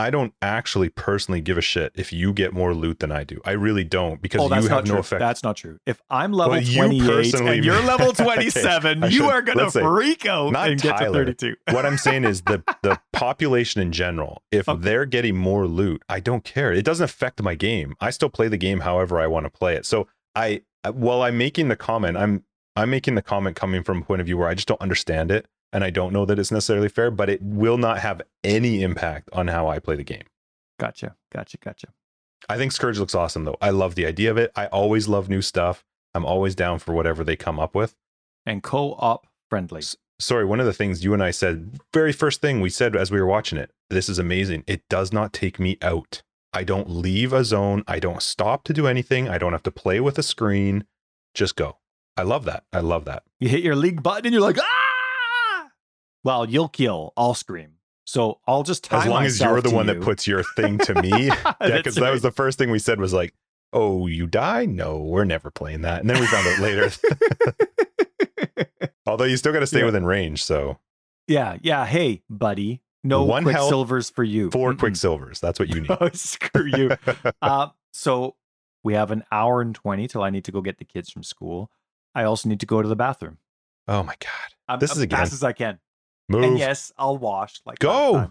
Speaker 1: I don't actually personally give a shit if you get more loot than I do. I really don't because oh, you have no
Speaker 2: true.
Speaker 1: effect.
Speaker 2: That's not true. If I'm level well, 28 and you're level 27, okay, you should, are going to freak out
Speaker 1: not
Speaker 2: and
Speaker 1: Tyler.
Speaker 2: get to 32.
Speaker 1: what I'm saying is the the population in general, if okay. they're getting more loot, I don't care. It doesn't affect my game. I still play the game however I want to play it. So I while I'm making the comment, I'm I'm making the comment coming from a point of view where I just don't understand it and I don't know that it's necessarily fair, but it will not have any impact on how I play the game.
Speaker 2: Gotcha. Gotcha. Gotcha.
Speaker 1: I think Scourge looks awesome though. I love the idea of it. I always love new stuff. I'm always down for whatever they come up with.
Speaker 2: And co-op friendly. S-
Speaker 1: sorry, one of the things you and I said, very first thing we said as we were watching it, this is amazing. It does not take me out. I don't leave a zone. I don't stop to do anything. I don't have to play with a screen. Just go. I love that. I love that.
Speaker 2: You hit your league button and you're like, ah! well, you'll kill, I'll scream. So I'll just
Speaker 1: as long as you're the one
Speaker 2: you.
Speaker 1: that puts your thing to me. yeah, because that was the first thing we said was like, "Oh, you die? No, we're never playing that." And then we found out later. Although you still got to stay yeah. within range, so
Speaker 2: yeah, yeah. Hey, buddy, no one quicksilvers for you.
Speaker 1: 4 mm quicksilvers. That's what you need.
Speaker 2: oh, screw you. uh, so we have an hour and twenty till I need to go get the kids from school. I also need to go to the bathroom.
Speaker 1: Oh my god!
Speaker 2: I'm,
Speaker 1: this is again.
Speaker 2: fast as I can.
Speaker 1: Move.
Speaker 2: And yes, I'll wash. Like
Speaker 1: go.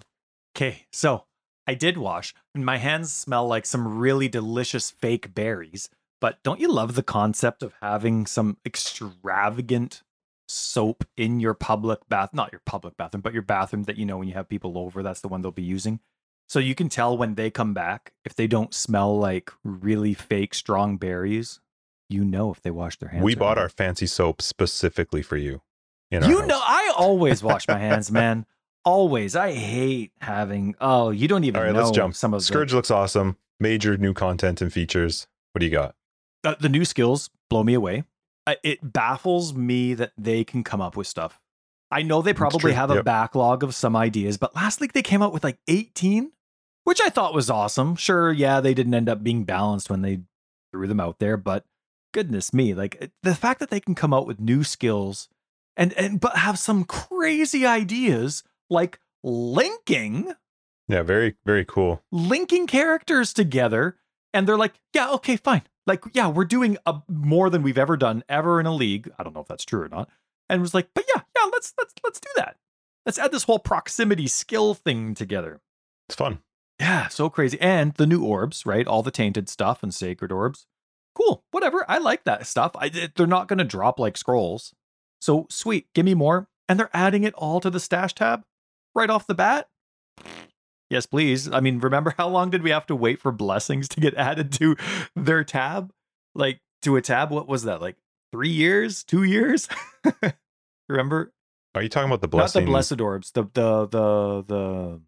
Speaker 2: Okay, so I did wash, and my hands smell like some really delicious fake berries. But don't you love the concept of having some extravagant soap in your public bath? Not your public bathroom, but your bathroom that you know when you have people over, that's the one they'll be using. So you can tell when they come back if they don't smell like really fake strong berries. You know if they wash their hands.
Speaker 1: We bought not. our fancy soap specifically for you
Speaker 2: you house. know, I always wash my hands, man. Always. I hate having. Oh, you don't even. All right, let's jump. Some of
Speaker 1: Scourge
Speaker 2: the,
Speaker 1: looks awesome. Major new content and features. What do you got?
Speaker 2: Uh, the new skills blow me away. It baffles me that they can come up with stuff. I know they probably have a yep. backlog of some ideas, but last week they came out with like 18, which I thought was awesome. Sure, yeah, they didn't end up being balanced when they threw them out there, but goodness me, like the fact that they can come out with new skills and and but have some crazy ideas like linking
Speaker 1: yeah very very cool
Speaker 2: linking characters together and they're like yeah okay fine like yeah we're doing a, more than we've ever done ever in a league. I don't know if that's true or not. And was like but yeah yeah let's let's let's do that. Let's add this whole proximity skill thing together.
Speaker 1: It's fun.
Speaker 2: Yeah so crazy. And the new orbs right? All the tainted stuff and sacred orbs. Cool whatever. I like that stuff. I, they're not going to drop like scrolls. So sweet, give me more. And they're adding it all to the stash tab right off the bat. Yes, please. I mean, remember how long did we have to wait for blessings to get added to their tab? Like to a tab, what was that? Like three years, two years? remember?
Speaker 1: Are you talking about the blessing?
Speaker 2: Not the blessed orbs. The the the the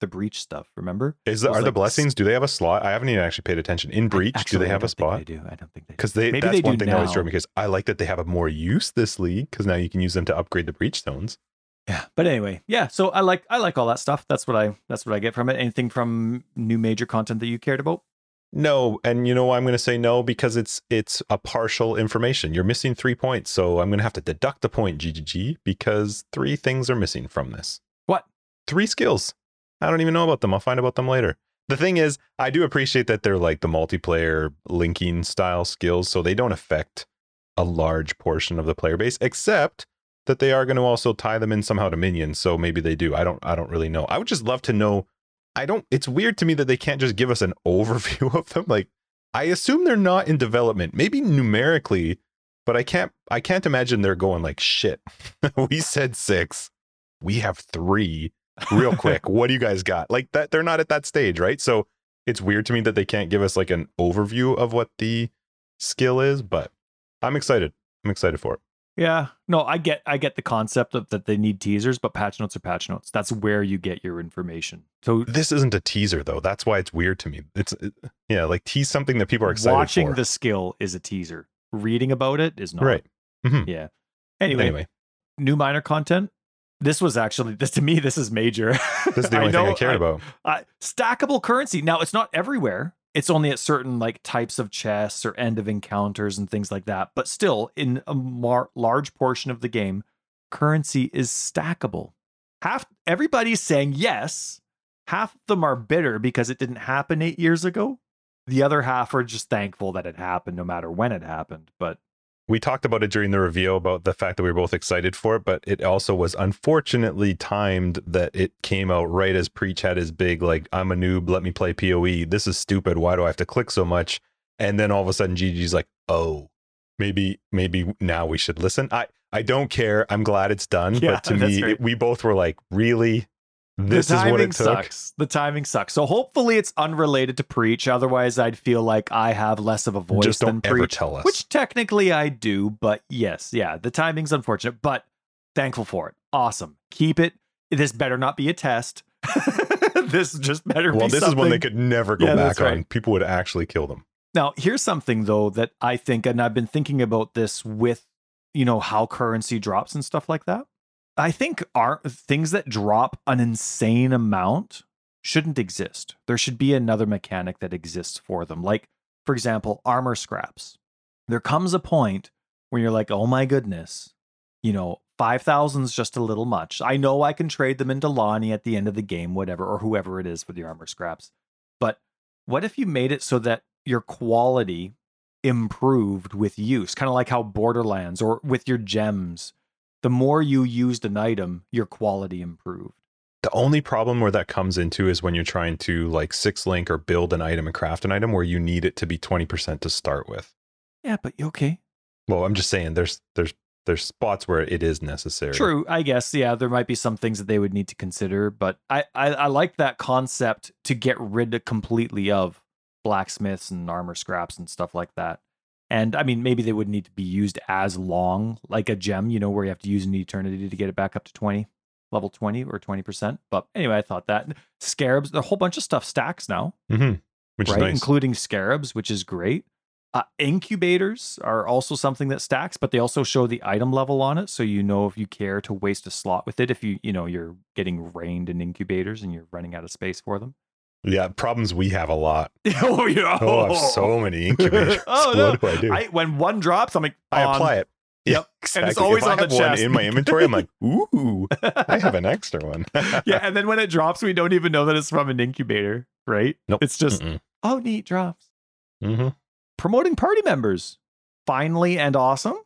Speaker 2: the breach stuff. Remember?
Speaker 1: Is the, are the blessings? Do they have a slot? I haven't even actually paid attention. In breach, do they have a spot?
Speaker 2: They do. I don't think they. do.
Speaker 1: Because they
Speaker 2: Maybe
Speaker 1: that's
Speaker 2: they
Speaker 1: one thing that always drove me because I like that they have a more use this league because now you can use them to upgrade the breach stones.
Speaker 2: Yeah. But anyway, yeah. So I like I like all that stuff. That's what I that's what I get from it. Anything from new major content that you cared about?
Speaker 1: No, and you know why I'm going to say no because it's it's a partial information. You're missing three points, so I'm going to have to deduct a point, GGG, because three things are missing from this.
Speaker 2: What?
Speaker 1: Three skills. I don't even know about them. I'll find about them later. The thing is, I do appreciate that they're like the multiplayer linking style skills, so they don't affect a large portion of the player base, except that they are going to also tie them in somehow to minions. So maybe they do. I don't. I don't really know. I would just love to know I don't it's weird to me that they can't just give us an overview of them. Like I assume they're not in development, maybe numerically, but I can't I can't imagine they're going like shit. we said 6. We have 3. Real quick, what do you guys got? Like that they're not at that stage, right? So it's weird to me that they can't give us like an overview of what the skill is, but I'm excited. I'm excited for it.
Speaker 2: Yeah. No, I get I get the concept of that they need teasers, but patch notes are patch notes. That's where you get your information. So
Speaker 1: This isn't a teaser though. That's why it's weird to me. It's it- yeah, like tease something that people are excited
Speaker 2: watching
Speaker 1: for.
Speaker 2: the skill is a teaser. Reading about it is not.
Speaker 1: right.
Speaker 2: Yeah. Anyway,
Speaker 1: Anyway,
Speaker 2: new minor content. This was actually this to me. This is major.
Speaker 1: this is the only thing I cared about.
Speaker 2: Uh, stackable currency. Now it's not everywhere. It's only at certain like types of chests or end of encounters and things like that. But still, in a mar- large portion of the game, currency is stackable. Half everybody's saying yes. Half of them are bitter because it didn't happen eight years ago. The other half are just thankful that it happened, no matter when it happened. But
Speaker 1: we talked about it during the review about the fact that we were both excited for it, but it also was unfortunately timed that it came out right as Preach had his big, like, I'm a noob, let me play PoE. This is stupid. Why do I have to click so much? And then all of a sudden, Gigi's like, oh, maybe, maybe now we should listen. I, I don't care. I'm glad it's done.
Speaker 2: Yeah,
Speaker 1: but to me, it- we both were like, really? This
Speaker 2: the
Speaker 1: is
Speaker 2: timing
Speaker 1: what it took?
Speaker 2: sucks. The timing sucks. So hopefully it's unrelated to Preach. Otherwise, I'd feel like I have less of a voice
Speaker 1: Just
Speaker 2: than
Speaker 1: don't ever
Speaker 2: Preach.
Speaker 1: tell us.
Speaker 2: Which technically I do, but yes, yeah, the timing's unfortunate, but thankful for it. Awesome. Keep it. This better not be a test. this just better
Speaker 1: well,
Speaker 2: be
Speaker 1: this is one they could never go
Speaker 2: Yeah,
Speaker 1: back on. People would actually kill them.
Speaker 2: Now, here's something though that I think, and I've been thinking about this with, you know, how currency drops and stuff like that. I think are things that drop an insane amount shouldn't exist. There should be another mechanic that exists for them. Like, for example, armor scraps. There comes a point where you're like, oh my goodness, you know, 5,000 is just a little much. I know I can trade them into Lonnie at the end of the game, whatever, or whoever it is for the armor scraps. But what if you made it so that your quality improved with use? Kind of like how Borderlands or with your gems, the more you used an item, your quality improved.
Speaker 1: The only problem where that comes into is when you're trying to like six link or build an item and craft an item where you need it to be 20% to start with.
Speaker 2: Yeah, but okay.
Speaker 1: Well, I'm just saying there's there's there's spots where it is necessary.
Speaker 2: True, I guess. Yeah, there might be some things that they would need to consider, but I, I, I like that concept to get rid completely of blacksmiths and armor scraps and stuff like that. And I mean, maybe they would need to be used as long, like a gem, you know, where you have to use an eternity to get it back up to 20, level 20 or 20%. But anyway, I thought that. Scarabs, a whole bunch of stuff stacks now,
Speaker 1: hmm Which
Speaker 2: right?
Speaker 1: is nice.
Speaker 2: Including scarabs, which is great. Uh, incubators are also something that stacks, but they also show the item level on it, so you know if you care to waste a slot with it. If you you know you're getting rained in incubators and you're running out of space for them.
Speaker 1: Yeah, problems we have a lot.
Speaker 2: oh yeah.
Speaker 1: Oh, I have so many incubators.
Speaker 2: Oh, no.
Speaker 1: what do I do?
Speaker 2: I, when one drops, I'm like,
Speaker 1: I apply it.
Speaker 2: Yep.
Speaker 1: exactly.
Speaker 2: And it's always
Speaker 1: if I
Speaker 2: on the
Speaker 1: have one
Speaker 2: chest.
Speaker 1: in my inventory, I'm like, ooh, I have an extra one.
Speaker 2: yeah, and then when it drops, we don't even know that it's from an incubator, right?
Speaker 1: Nope.
Speaker 2: It's just
Speaker 1: Mm-mm.
Speaker 2: oh neat drops.
Speaker 1: hmm
Speaker 2: Promoting party members, finally and awesome.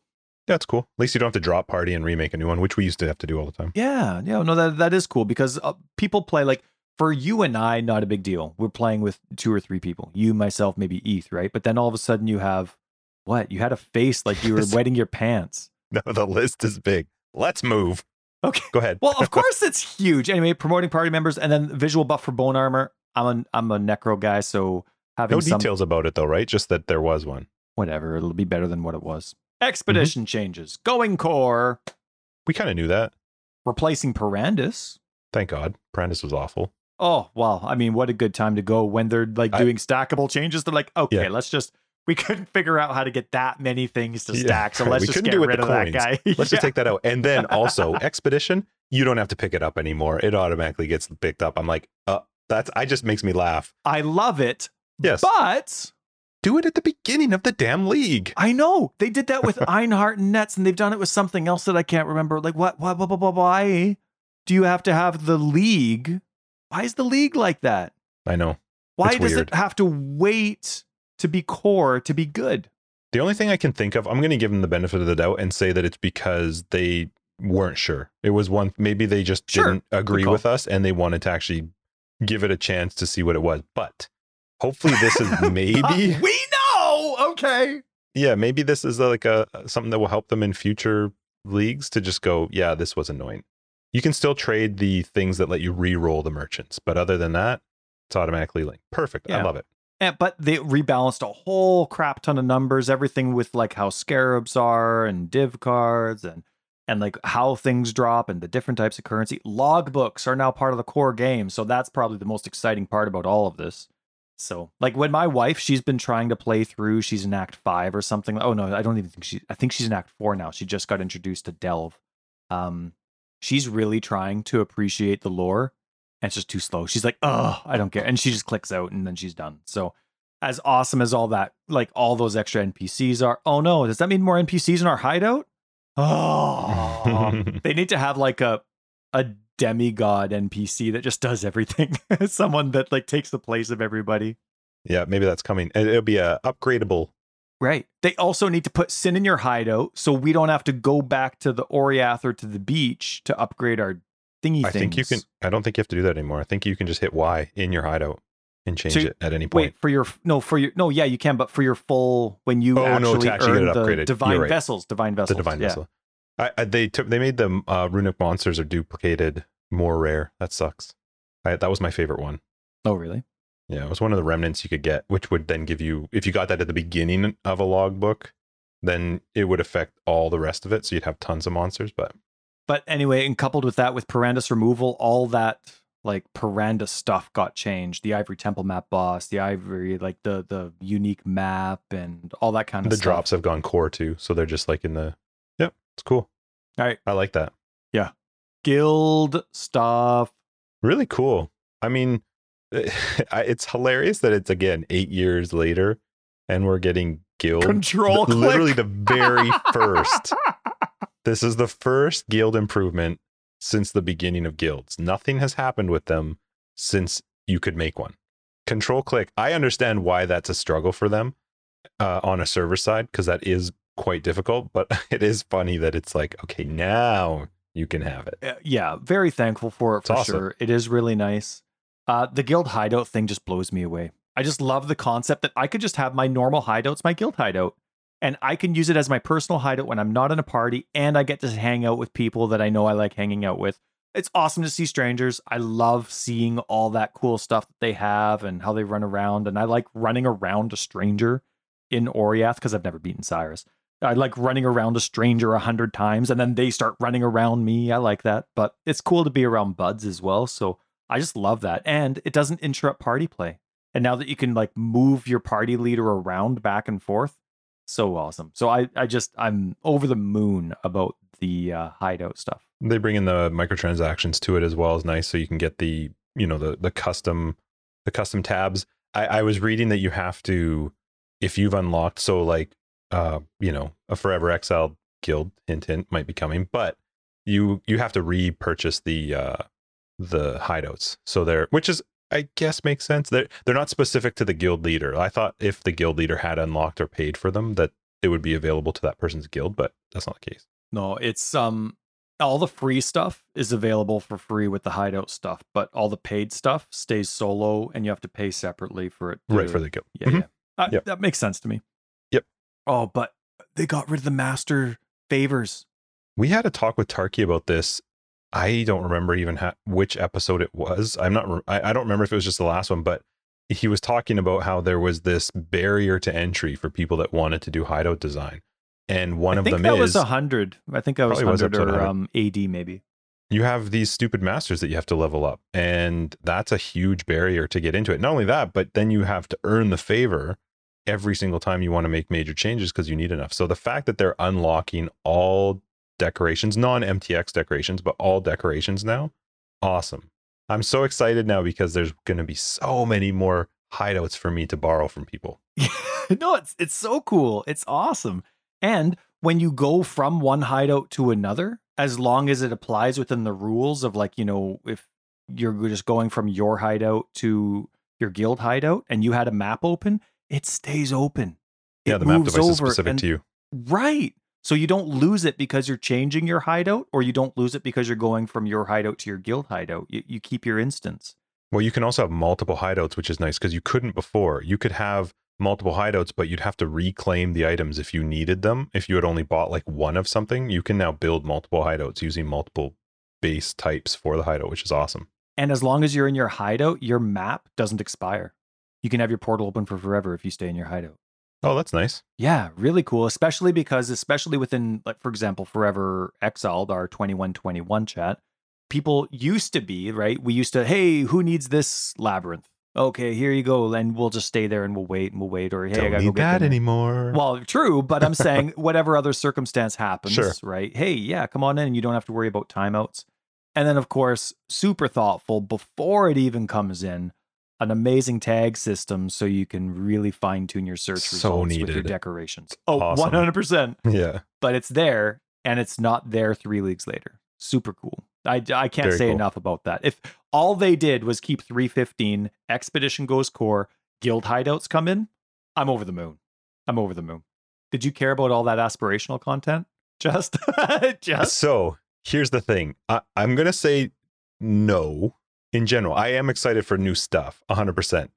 Speaker 1: That's cool. At least you don't have to drop party and remake a new one, which we used to have to do all the time.
Speaker 2: Yeah, yeah, no, that that is cool because uh, people play like for you and I, not a big deal. We're playing with two or three people, you, myself, maybe ETH, right? But then all of a sudden you have what? You had a face like you were wetting your pants.
Speaker 1: No, the list is big. Let's move.
Speaker 2: Okay.
Speaker 1: Go ahead.
Speaker 2: Well, of course it's huge. Anyway, promoting party members and then visual buff for bone armor. I'm a I'm a necro guy, so having
Speaker 1: no
Speaker 2: some
Speaker 1: details about it though, right? Just that there was one.
Speaker 2: whatever, it'll be better than what it was.
Speaker 1: Mm-hmm.
Speaker 2: Expedition changes. Going core,
Speaker 1: We kind of knew that.
Speaker 2: replacing Parandus.
Speaker 1: Thank God. Brandis was awful.
Speaker 2: Oh well, I mean, what a good time to go when they're like
Speaker 1: I-
Speaker 2: doing stackable changes. They're like, okay,
Speaker 1: Yeah.
Speaker 2: let's just. We couldn't figure out how to get that many things to
Speaker 1: Yeah,
Speaker 2: stack, so let's
Speaker 1: We
Speaker 2: just
Speaker 1: couldn't
Speaker 2: get
Speaker 1: do it with
Speaker 2: rid
Speaker 1: the
Speaker 2: of that guy.
Speaker 1: Let's
Speaker 2: Yeah.
Speaker 1: just take that out. And then also expedition, you don't have to pick it up anymore. It automatically gets picked up. I'm like, uh, that's I just makes me laugh.
Speaker 2: I love it,
Speaker 1: Yes.
Speaker 2: but
Speaker 1: Do it at the beginning of the damn league.
Speaker 2: I know they did that with Einhar and Nets, and they've done it with something else that I can't remember. Like what? What? What? What? Why do you have to have the league? Why is the league like that?
Speaker 1: I know.
Speaker 2: Why
Speaker 1: It's
Speaker 2: does
Speaker 1: weird.
Speaker 2: it have to wait to be core to be good?
Speaker 1: The only thing I can think of, I'm going to give them the benefit of the doubt and say that it's because they weren't sure. It was one, maybe they just
Speaker 2: Sure.
Speaker 1: didn't agree with us and they wanted to actually give it a chance to see what it was. But hopefully, this is maybe,
Speaker 2: we know. Okay.
Speaker 1: yeah, maybe this is like a something that will help them in future leagues to just go, yeah, this was annoying. You can still trade the things that let you re-roll the merchants, but other than that, it's automatically linked. Perfect. I love it.
Speaker 2: And, but they rebalanced a whole crap ton of numbers, everything with like how scarabs are and div cards and and like how things drop and the different types of currency. Logbooks are now part of the core game, so that's probably the most exciting part about all of this. So, like when my wife, she's been trying to play through, she's in Act Five or something. Oh no, I don't even think she. I think she's in Act Four now. She just got introduced to Delve. Um, she's really trying to appreciate the lore, and it's just too slow. She's like, oh, I don't care, and she just clicks out, and then she's done. So, as awesome as all that, like all those extra NPCs are. Oh no, does that mean more NPCs in our hideout? Oh, they need to have like a a demigod NPC that just does everything. Someone that like takes the place of everybody.
Speaker 1: yeah, maybe that's coming. It'll be a upgradable
Speaker 2: Right. They also need to put Sin in your hideout so we don't have to go back to the Oriath or to the beach to upgrade our thingy
Speaker 1: I think you can. I don't think you have to do that anymore. I think you can just hit Y in your hideout and change
Speaker 2: So-
Speaker 1: it at any point.
Speaker 2: Wait for your no for your no yeah you can but for your full when you
Speaker 1: Oh, no,
Speaker 2: actually,
Speaker 1: to actually get
Speaker 2: earn
Speaker 1: it
Speaker 2: the
Speaker 1: upgraded.
Speaker 2: Divine
Speaker 1: right.
Speaker 2: vessels divine vessels
Speaker 1: the divine
Speaker 2: yeah.
Speaker 1: vessel. I, I they took they made the uh, runic monsters are duplicated more rare. That sucks. I, that was my favorite one.
Speaker 2: Oh really?
Speaker 1: Yeah, it was one of the remnants you could get, which would then give you if you got that at the beginning of a logbook, then it would affect all the rest of it. So you'd have tons of monsters. But
Speaker 2: But anyway, and coupled with that, with Parandus removal, all that like Paranda stuff got changed. The Ivory Temple map boss, the Ivory, like the the unique map, and all that kind of stuff.
Speaker 1: the
Speaker 2: stuff.
Speaker 1: drops have gone core too, so they're just like in the. Yep, it's cool.
Speaker 2: All right.
Speaker 1: I like that.
Speaker 2: Yeah, guild stuff.
Speaker 1: really cool. I mean, it's hilarious that it's again eight years later, and we're getting guild.
Speaker 2: Control
Speaker 1: th- literally the very first. This is the first guild improvement since the beginning of guilds. Nothing has happened with them since you could make one. Control click. I understand why that's a struggle for them uh, on a server side because that is quite difficult. But it is funny that it's like, okay, now you can have it.
Speaker 2: Uh, yeah, very thankful for it
Speaker 1: It's
Speaker 2: for
Speaker 1: awesome.
Speaker 2: sure. It is really nice. Uh, the guild hideout thing just blows me away. I just love the concept that I could just have my normal hideouts, my guild hideout, and I can use it as my personal hideout when I'm not in a party, and I get to hang out with people that I know I like hanging out with. It's awesome to see strangers. I love seeing all that cool stuff that they have and how they run around, and I like running around a stranger in Oriath because I've never beaten Sirus. I like running around a stranger a hundred times and then they start running around me. I like that. But it's cool to be around buds as well. So I just love that. And it doesn't interrupt party play. And now that you can like move your party leader around back and forth, so awesome. So I, I just I'm over the moon about the uh, hideout stuff.
Speaker 1: They bring in the microtransactions to it as well as nice, so you can get the you know the the custom the custom tabs. I, I was reading that you have to if you've unlocked so like uh you know a forever exiled guild hint hint might be coming, but you you have to repurchase the uh the hideouts. So they're which is I guess makes sense. They're they're not specific to the guild leader. I thought if the guild leader had unlocked or paid for them that it would be available to that person's guild, but that's not the case.
Speaker 2: No, it's um all the free stuff is available for free with the hideout stuff, but all the paid stuff stays solo and you have to pay separately for it.
Speaker 1: Right for the guild.
Speaker 2: Yeah,
Speaker 1: Mhm.
Speaker 2: yeah. Uh,
Speaker 1: Yep.
Speaker 2: That makes sense to me.
Speaker 1: Yep.
Speaker 2: Oh, but they got rid of the master favors.
Speaker 1: We had a talk with Tarky about this. I don't remember even ha- which episode it was. I'm not. Re- I, I don't remember if it was just the last one, but he was talking about how there was this barrier to entry for people that wanted to do hideout design, and one
Speaker 2: I
Speaker 1: of them
Speaker 2: that
Speaker 1: is
Speaker 2: was a hundred. I think I was hundred or
Speaker 1: 100.
Speaker 2: um AD maybe.
Speaker 1: you have these stupid masters that you have to level up. And that's a huge barrier to get into it. Not only that, but then you have to earn the favor every single time you want to make major changes because you need enough. So the fact that they're unlocking all decorations, non MTX decorations, but all decorations now, awesome. I'm so excited now because there's going to be so many more hideouts for me to borrow from people.
Speaker 2: no, it's it's so cool. It's awesome. And when you go from one hideout to another, as long as it applies within the rules of like, you know, if you're just going from your hideout to your guild hideout and you had a map open, it stays open.
Speaker 1: It yeah, the map device is specific
Speaker 2: and,
Speaker 1: to you.
Speaker 2: Right. So you don't lose it because you're changing your hideout, or you don't lose it because you're going from your hideout to your guild hideout. You, you keep your instance.
Speaker 1: Well, you can also have multiple hideouts, which is nice because you couldn't before. You could have multiple hideouts, but you'd have to reclaim the items if you needed them. If you had only bought like one of something, you can now build multiple hideouts using multiple base types for the hideout, which is awesome.
Speaker 2: And as long as you're in your hideout, your map doesn't expire. You can have your portal open for forever if you stay in your hideout.
Speaker 1: Oh, that's nice.
Speaker 2: Yeah, really cool. Especially because, especially within, like, for example, Forever Exiled, our 2121 chat, people used to be, right? We used to, hey, who needs this labyrinth? Okay, here you go. And we'll just stay there and we'll wait and we'll wait. Or, hey,
Speaker 1: Don't
Speaker 2: I gotta
Speaker 1: need
Speaker 2: go get
Speaker 1: that
Speaker 2: dinner.
Speaker 1: anymore.
Speaker 2: Well, true, but I'm saying whatever other circumstance happens,
Speaker 1: Sure.
Speaker 2: right? Hey, yeah, come on in. and You don't have to worry about timeouts. And then, of course, super thoughtful before it even comes in, an amazing tag system so you can really fine tune your search
Speaker 1: So
Speaker 2: results with your decorations. Oh,
Speaker 1: Awesome.
Speaker 2: 100%.
Speaker 1: yeah.
Speaker 2: But it's there and it's not there three leagues later. Super cool. I, I can't
Speaker 1: Very
Speaker 2: say
Speaker 1: cool.
Speaker 2: enough about that. If all they did was keep 315, Expedition goes core, guild hideouts come in, I'm over the moon. I'm over the moon. Did you care about all that aspirational content? Just, just.
Speaker 1: So here's the thing I, I'm going to say no in general. I am excited for new stuff 100%.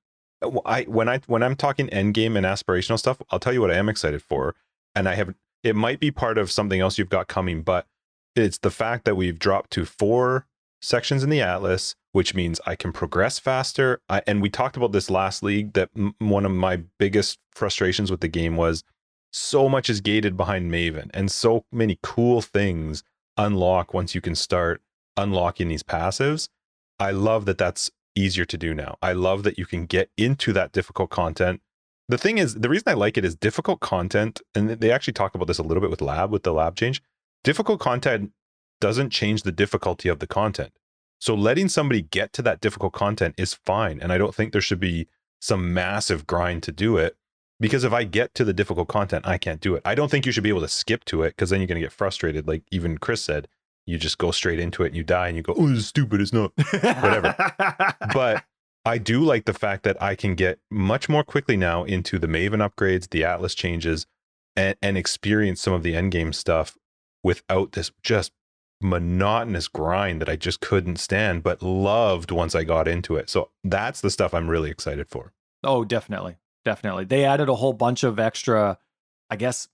Speaker 1: Uh, I, when I when I'm talking endgame and aspirational stuff, I'll tell you what I am excited for, and I have it might be part of something else you've got coming, but it's the fact that we've dropped to four sections in the atlas, which means I can progress faster. I, and we talked about this last league that m- one of my biggest frustrations with the game was so much is gated behind Maven, and so many cool things unlock once you can start unlocking these passives. I love that that's easier to do now. I love that you can get into that difficult content. The thing is, the reason I like it is difficult content, and they actually talk about this a little bit with lab, with the lab change. Difficult content doesn't change the difficulty of the content. So letting somebody get to that difficult content is fine. And I don't think there should be some massive grind to do it. Because if I get to the difficult content, I can't do it. I don't think you should be able to skip to it because then you're going to get frustrated. Like even Chris said, you just go straight into it and you die and you go, oh, this is stupid. It's not. Whatever. but I do like the fact that I can get much more quickly now into the Maven upgrades, the Atlas changes, and, and experience some of the endgame stuff without this just monotonous grind that I just couldn't stand, but loved once I got into it. So that's the stuff I'm really excited for.
Speaker 2: Oh, definitely. Definitely. They added a whole bunch of extra, I guess,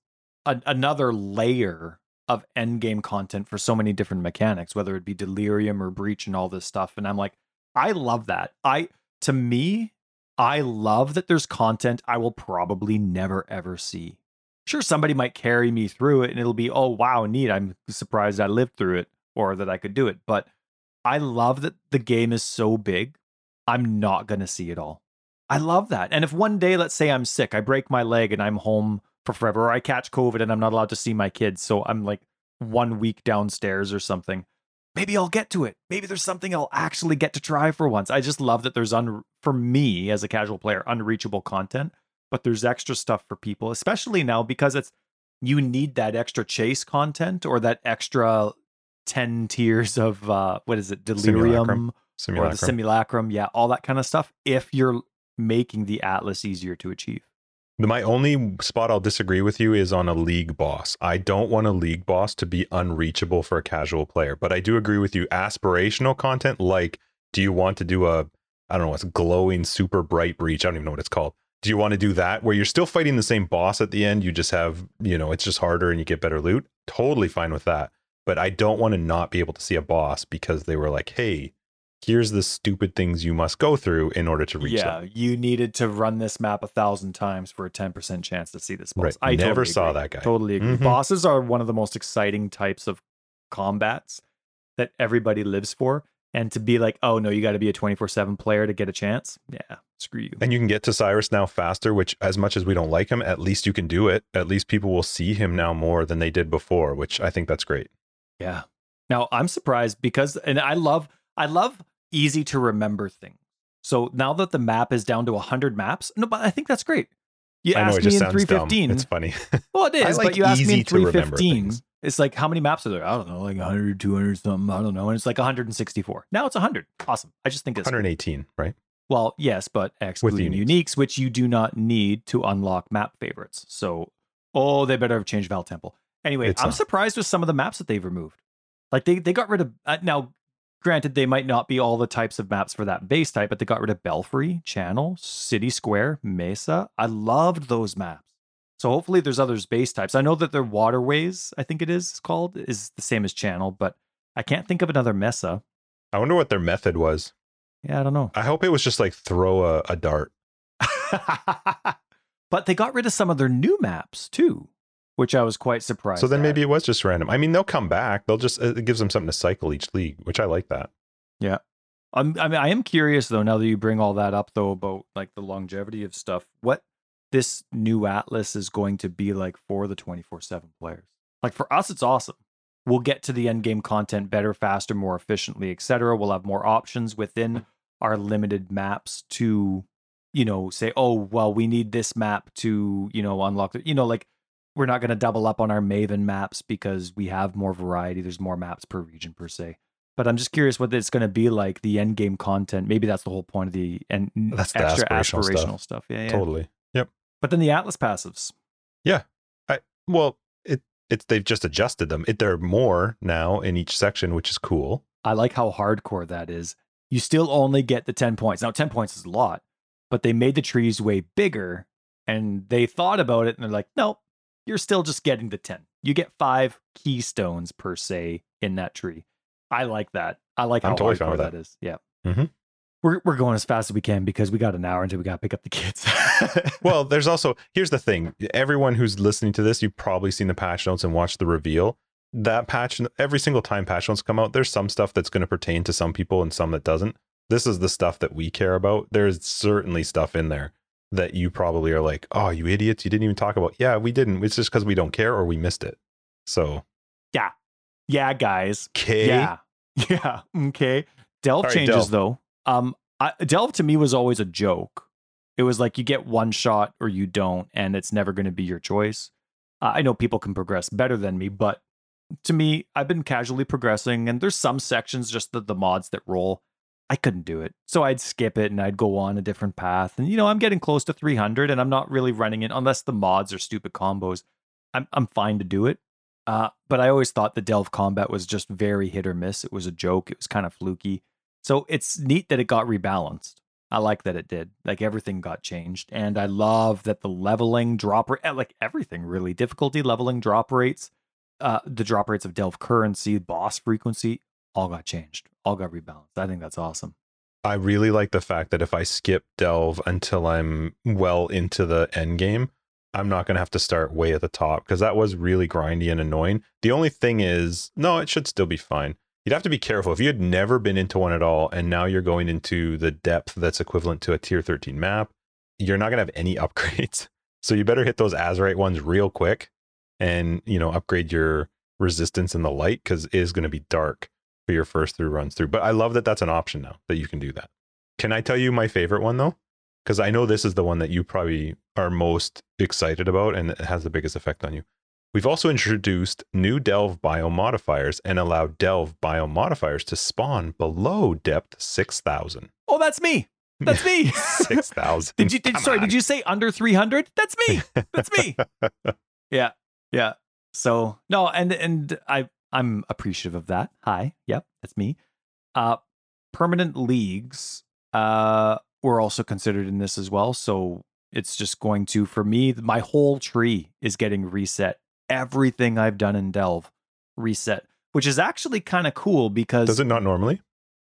Speaker 2: a- another layer of end game content for so many different mechanics, whether it be delirium or breach and all this stuff. And I'm like, I love that. I, to me, I love that there's content I will probably never ever see. Sure, somebody might carry me through it and it'll be, oh, wow, neat. I'm surprised I lived through it or that I could do it. But I love that the game is so big, I'm not to see it all. I love that. And if one day, let's say I'm sick, I break my leg and I'm home for forever, or I catch COVID and I'm not allowed to see my kids, so I'm like one week downstairs or something, maybe I'll get to it. Maybe there's something I'll actually get to try for once. I just love that there's, un- for me as a casual player, unreachable content, but there's extra stuff for people, especially now because it's, you need that extra chase content or that extra 10 tiers of, uh, what is it, delirium
Speaker 1: Simulacrum.
Speaker 2: or the
Speaker 1: Simulacrum.
Speaker 2: simulacrum. Yeah, all that kind of stuff. If you're making the Atlas easier to achieve.
Speaker 1: My only spot I'll disagree with you is on a league boss. I don't want a league boss to be unreachable for a casual player, but I do agree with you. Aspirational content, like, do you want to do a, I don't know, it's glowing super bright breach? I don't even know what it's called. Do you want to do that where you're still fighting the same boss at the end? You just have, you know, it's just harder and you get better loot. Totally fine with that. But I don't want to not be able to see a boss because they were like, hey, here's the stupid things you must go through in order to reach
Speaker 2: yeah,
Speaker 1: them.
Speaker 2: you needed to run this map a thousand times for a 10% chance to see this boss.
Speaker 1: Right.
Speaker 2: I
Speaker 1: Never
Speaker 2: totally
Speaker 1: saw
Speaker 2: agree.
Speaker 1: that guy.
Speaker 2: Totally agree.
Speaker 1: Mhm.
Speaker 2: Bosses are one of the most exciting types of combats that everybody lives for. And to be like, oh no, you got to be a 24 7 player to get a chance. Yeah, screw you.
Speaker 1: And you can get to Sirus now faster, which, as much as we don't like him, at least you can do it. At least people will see him now more than they did before, which I think that's great.
Speaker 2: Yeah. Now I'm surprised because, and I love, I love easy to remember things. So now that the map is down to 100 maps, no, but I think that's great. You
Speaker 1: I know,
Speaker 2: asked
Speaker 1: it
Speaker 2: me
Speaker 1: just
Speaker 2: in
Speaker 1: sounds dumb.
Speaker 2: 315.
Speaker 1: It's funny.
Speaker 2: Well, it
Speaker 1: I like
Speaker 2: but you asked me
Speaker 1: easy
Speaker 2: in
Speaker 1: to remember
Speaker 2: 315.
Speaker 1: things.
Speaker 2: It's like, how many maps are there? I don't know, like 100, 200 something. I don't know. And it's like 164. Now it's 100. Awesome. I just think it's
Speaker 1: 118, right?
Speaker 2: Well, yes, but excluding
Speaker 1: uniques.
Speaker 2: uniques. which you do not need to unlock map favorites. So, oh, they better have changed Vaal Temple. Anyway,
Speaker 1: It's
Speaker 2: I'm
Speaker 1: not.
Speaker 2: surprised with some of the maps that they've removed. Like they they got rid of uh, now. Granted, they might not be all the types of maps for that base type, but they got rid of Belfry, Channel, City Square, Mesa. I loved those maps. So hopefully there's others base types. I know that their waterways, I think it is called, is the same as Channel, but I can't think of another Mesa.
Speaker 1: I wonder what their method was.
Speaker 2: Yeah, I don't know.
Speaker 1: I hope it was just like throw a, a dart.
Speaker 2: but they got rid of some of their new maps too, which I was quite surprised.
Speaker 1: So then
Speaker 2: at.
Speaker 1: maybe it was just random. I mean, they'll come back. They'll just, it gives them something to cycle each league, which I like that. Yeah.
Speaker 2: I'm, I mean, I am curious though. Now that you bring all that up, though, about like the longevity of stuff, what this new Atlas is going to be like for the 24 seven players. Like for us, it's awesome. We'll get to the end game content better, faster, more efficiently, etc. We'll have more options within our limited maps to, you know, say, oh, well, we need this map to, you know, unlock the, you know, like we're not going to double up on our Maven maps because we have more variety. There's more maps per region per se. But I'm just curious what it's going to be like the end game content. Maybe that's the whole point of the and
Speaker 1: That's the
Speaker 2: extra
Speaker 1: aspirational stuff.
Speaker 2: stuff. Yeah, yeah.
Speaker 1: Totally. Yep.
Speaker 2: But then the Atlas passives. Yeah.
Speaker 1: I well, it, it's, they've just adjusted them. It, there are more now in each section, which is cool.
Speaker 2: I like how hardcore that is. You still only get the 10 points. Now, 10 points is a lot, but they made the trees way bigger and they thought about it and they're like, no, you're still just getting the 10. You get five keystones per se in that tree. I like that. I like
Speaker 1: I'm
Speaker 2: how
Speaker 1: totally
Speaker 2: hardcore that
Speaker 1: that.
Speaker 2: is. Yeah.
Speaker 1: Mm-hmm.
Speaker 2: We're, we're going as fast as we can because we got an hour until we got to pick up the kids.
Speaker 1: Well, there's also here's the thing. Everyone who's listening to this, you've probably seen the patch notes and watched the reveal. That patch every single time patch notes come out, there's some stuff that's going to pertain to some people and some that doesn't. This is the stuff that we care about. There's certainly stuff in there that you probably are like, "Oh, you idiots, you didn't even talk about." Yeah, we didn't. It's just cuz we don't care or we missed it. So,
Speaker 2: yeah, yeah, guys.
Speaker 1: okay.
Speaker 2: Yeah. Yeah. Okay. Delve
Speaker 1: right,
Speaker 2: changes
Speaker 1: Delve.
Speaker 2: though. Um I, Delve to me was always a joke. It was like you get one shot or you don't and it's never going to be your choice. Uh, I know people can progress better than me, but to me, I've been casually progressing and there's some sections just the, the mods that roll. I couldn't do it. So I'd skip it and I'd go on a different path. And you know, I'm getting close to 300 and I'm not really running it unless the mods are stupid combos. I'm I'm fine to do it. Uh, but I always thought the Delve combat was just very hit or miss. It was a joke. It was kind of fluky. So it's neat that it got rebalanced. I like that it did. Like everything got changed, and I love that the leveling drop rate, like everything really, difficulty leveling drop rates, uh, the drop rates of Delve currency, boss frequency, all got changed, all got rebalanced. I think that's awesome.
Speaker 1: I really like the fact that if I skip delve until I'm well into the end game, I'm not going to have to start way at the top because that was really grindy and annoying. The only thing is, no, it should still be fine. You'd have to be careful if you had never been into one at all and now you're going into the depth that's equivalent to a tier 13 map, you're not going to have any upgrades. So you better hit those Azurite ones real quick and, you know, upgrade your resistance in the light because it is going to be dark for your first three runs through. But I love that that's an option now that you can do that. Can I tell you my favorite one though? Because I know this is the one that you probably are most excited about and it has the biggest effect on you. We've also introduced new Delve biomodifiers and allowed Delve biomodifiers to spawn below depth 6,000.
Speaker 2: Oh, that's me. That's me.
Speaker 1: 6,000.
Speaker 2: did you? Did,
Speaker 1: Come
Speaker 2: sorry,
Speaker 1: on.
Speaker 2: did you say under three hundred? That's me. That's me. yeah, yeah. So no, and and I I'm appreciative of that. Hi, yep, that's me. Uh, permanent leagues uh were also considered in this as well. So it's just going to for me, my whole tree is getting reset. Everything I've done in Delve reset, which is actually kind of cool because
Speaker 1: Does it not normally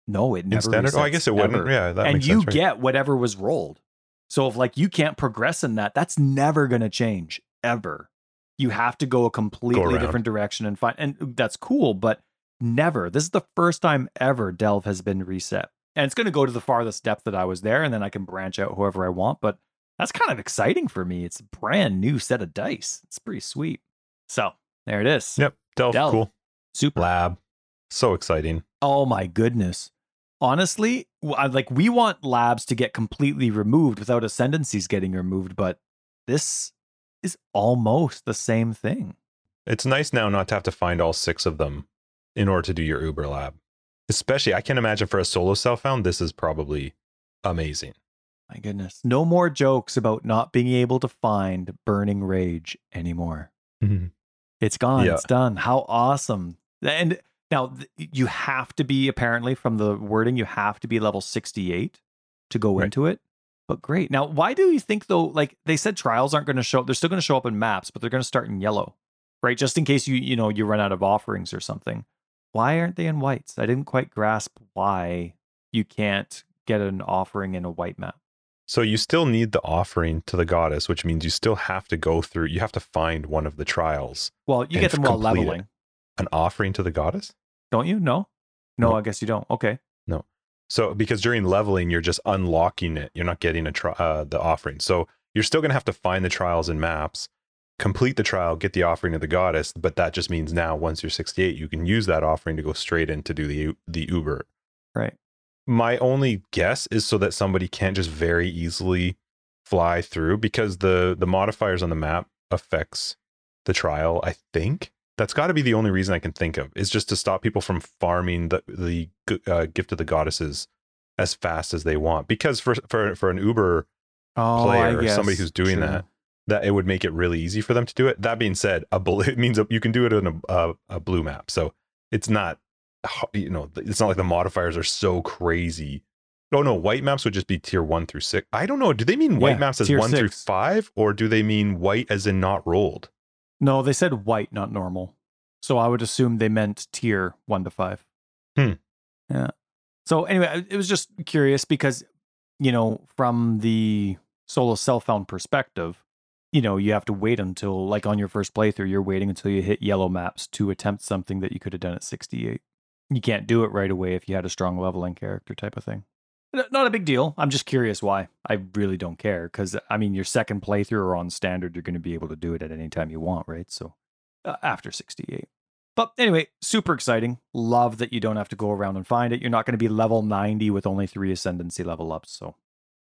Speaker 2: no, it
Speaker 1: in
Speaker 2: never
Speaker 1: standard? Oh, I guess it wouldn't.
Speaker 2: ever
Speaker 1: Yeah, that
Speaker 2: and
Speaker 1: makes
Speaker 2: you
Speaker 1: sense. right?
Speaker 2: get whatever was rolled. So if like you can't progress in that, that's never going to change ever. You have to go a completely
Speaker 1: around.
Speaker 2: different direction and find, and that's cool. But never. This is the first time ever Delve has been reset. And it's going to go to the farthest depth that I was there, and then I can branch out whoever I want. But that's kind of exciting for me. It's a brand new set of dice. It's pretty sweet. So there it is.
Speaker 1: Yep. Delve,
Speaker 2: Delve.
Speaker 1: cool.
Speaker 2: Super.
Speaker 1: Lab. So exciting.
Speaker 2: Oh my goodness. Honestly, like we want labs to get completely removed without ascendancies getting removed, but this is almost the same thing.
Speaker 1: It's nice now not to have to find all six of them in order to do your Uber lab. Especially, I can imagine for a solo self found, this is probably amazing.
Speaker 2: My goodness. No more jokes about not being able to find burning rage anymore. Mm-hmm. It's gone.
Speaker 1: Yeah.
Speaker 2: It's done. How awesome. And now you have to be apparently from the wording, you have to be level 68 to go
Speaker 1: Right.
Speaker 2: into it. But great. Now, why do you think though, like they said trials aren't going to show up. they're still going to show up in maps, but they're going to start in yellow. Right? Just in case you, you know, you run out of offerings or something. Why aren't they in whites? I didn't quite grasp why you can't get an offering in a white map.
Speaker 1: So you still need the offering to the goddess, which means you still have to go through, you have to find one of the trials.
Speaker 2: Well, you get them while
Speaker 1: complete it.
Speaker 2: leveling,
Speaker 1: An offering to the goddess?
Speaker 2: don't you? No. No,
Speaker 1: No.
Speaker 2: I guess you don't. Okay.
Speaker 1: So because during leveling, you're just unlocking it. You're not getting a tri- uh, the offering. So you're still gonna have to find the trials and maps, complete the trial, get the offering of the goddess. But that just means now, once you're 68, you can use that offering to go straight in to do the the Uber.
Speaker 2: Right.
Speaker 1: My only guess is so that somebody can't just very easily fly through because the the modifiers on the map affects the trial. I think that's got to be the only reason I can think of is just to stop people from farming the the uh, gift of the goddesses as fast as they want. Because for for for an Uber
Speaker 2: Oh,
Speaker 1: player or somebody who's doing
Speaker 2: True.
Speaker 1: that, that it would make it really easy for them to do it. That being said, a blue it means you can do it in a, a a blue map, so it's not you know it's not like the modifiers are so crazy. Oh no, white maps would just be tier one through six. I don't know. Do they mean white
Speaker 2: Yeah,
Speaker 1: maps as one through five, or do they mean white as in not rolled?
Speaker 2: No, they said white, not normal. So I would assume they meant tier one to five.
Speaker 1: Hmm.
Speaker 2: Yeah. So anyway, it was just curious because, you know, from the solo self found perspective, you know, you have to wait until, like on your first playthrough, you're waiting until you hit yellow maps to attempt something that you could have done at 68. You can't do it right away if you had a strong leveling character type of thing. Not a big deal. I'm just curious why. I really don't care because, I mean, your second playthrough or on standard, you're going to be able to do it at any time you want, right? So uh, after 68. But anyway, super exciting. Love that you don't have to go around and find it. You're not going to be level 90 with only three ascendancy level ups. So,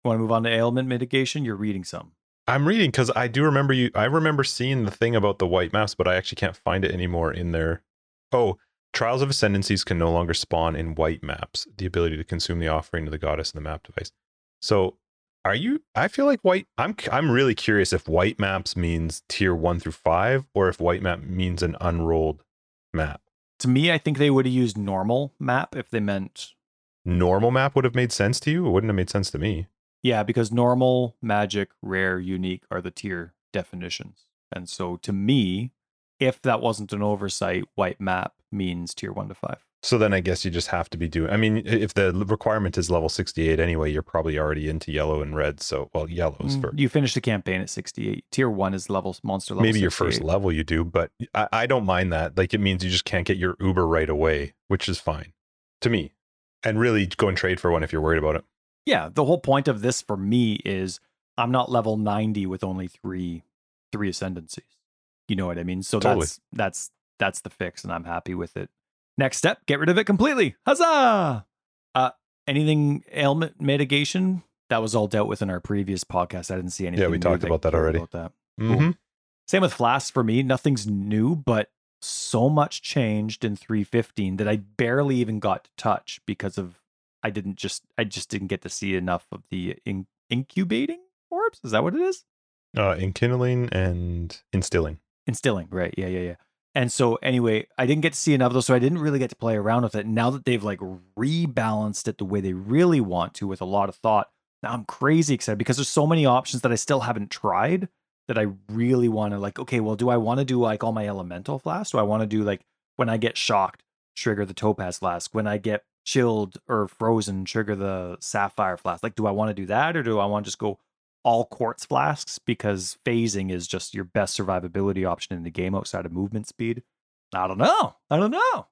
Speaker 2: want to move on to ailment mitigation? You're reading some.
Speaker 1: I'm reading because I do remember you. I remember seeing the thing about the white maps, but I actually can't find it anymore in there. Oh, trials of ascendancies can no longer spawn in white maps. The ability to consume the offering to the goddess in the map device. So, are you? I feel like white. I'm. I'm really curious if white maps means tier one through five, or if white map means an unrolled map.
Speaker 2: To me, I think they would have used normal map if they meant,
Speaker 1: Normal map would have made sense to you. It wouldn't have made sense to me.
Speaker 2: yeah, because normal, magic, rare, unique are the tier definitions. And so to me, if that wasn't an oversight, white map means tier one to five.
Speaker 1: So then I guess you just have to be doing. I mean, if the requirement is level 68 anyway, you're probably already into yellow and red. So, well, yellows
Speaker 2: mm,
Speaker 1: first.
Speaker 2: You finish the campaign at 68. Tier one is level monster level.
Speaker 1: maybe your first level you do, but I, I don't mind that. Like it means you just can't get your Uber right away, which is fine to me. And really go and trade for one if you're worried about it.
Speaker 2: yeah the whole point of this for me is i'm not level 90 with only three three ascendancies you know what i mean? So
Speaker 1: Totally.
Speaker 2: that's that's that's the fix and i'm happy with it. Next step get rid of it completely. Huzzah! Uh anything ailment mitigation? That was all dealt with in our previous podcast. I didn't see anything
Speaker 1: Yeah,
Speaker 2: we
Speaker 1: talked about that already.
Speaker 2: about that.
Speaker 1: Mhm.
Speaker 2: same with flasks for me. Nothing's new but so much changed in 315 that i barely even got to touch because of i didn't just i just didn't get to see enough of the in- incubating orbs? Is that what it is?
Speaker 1: Uh, enkindling and instilling.
Speaker 2: Instilling. Right yeah yeah yeah. And so anyway i didn't get to see enough of those so i didn't really get to play around with it. Now that they've like rebalanced it the way they really want to with a lot of thought now i'm crazy excited because there's so many options that i still haven't tried that i really want to like okay well do i want to do like all my elemental flasks do i want to do like when i get shocked trigger the topaz flask. When i get chilled or frozen trigger the sapphire flask. Like do i want to do that or do i want to just go all quartz flasks because phasing is just your best survivability option in the game outside of movement speed. I don't know. I don't know.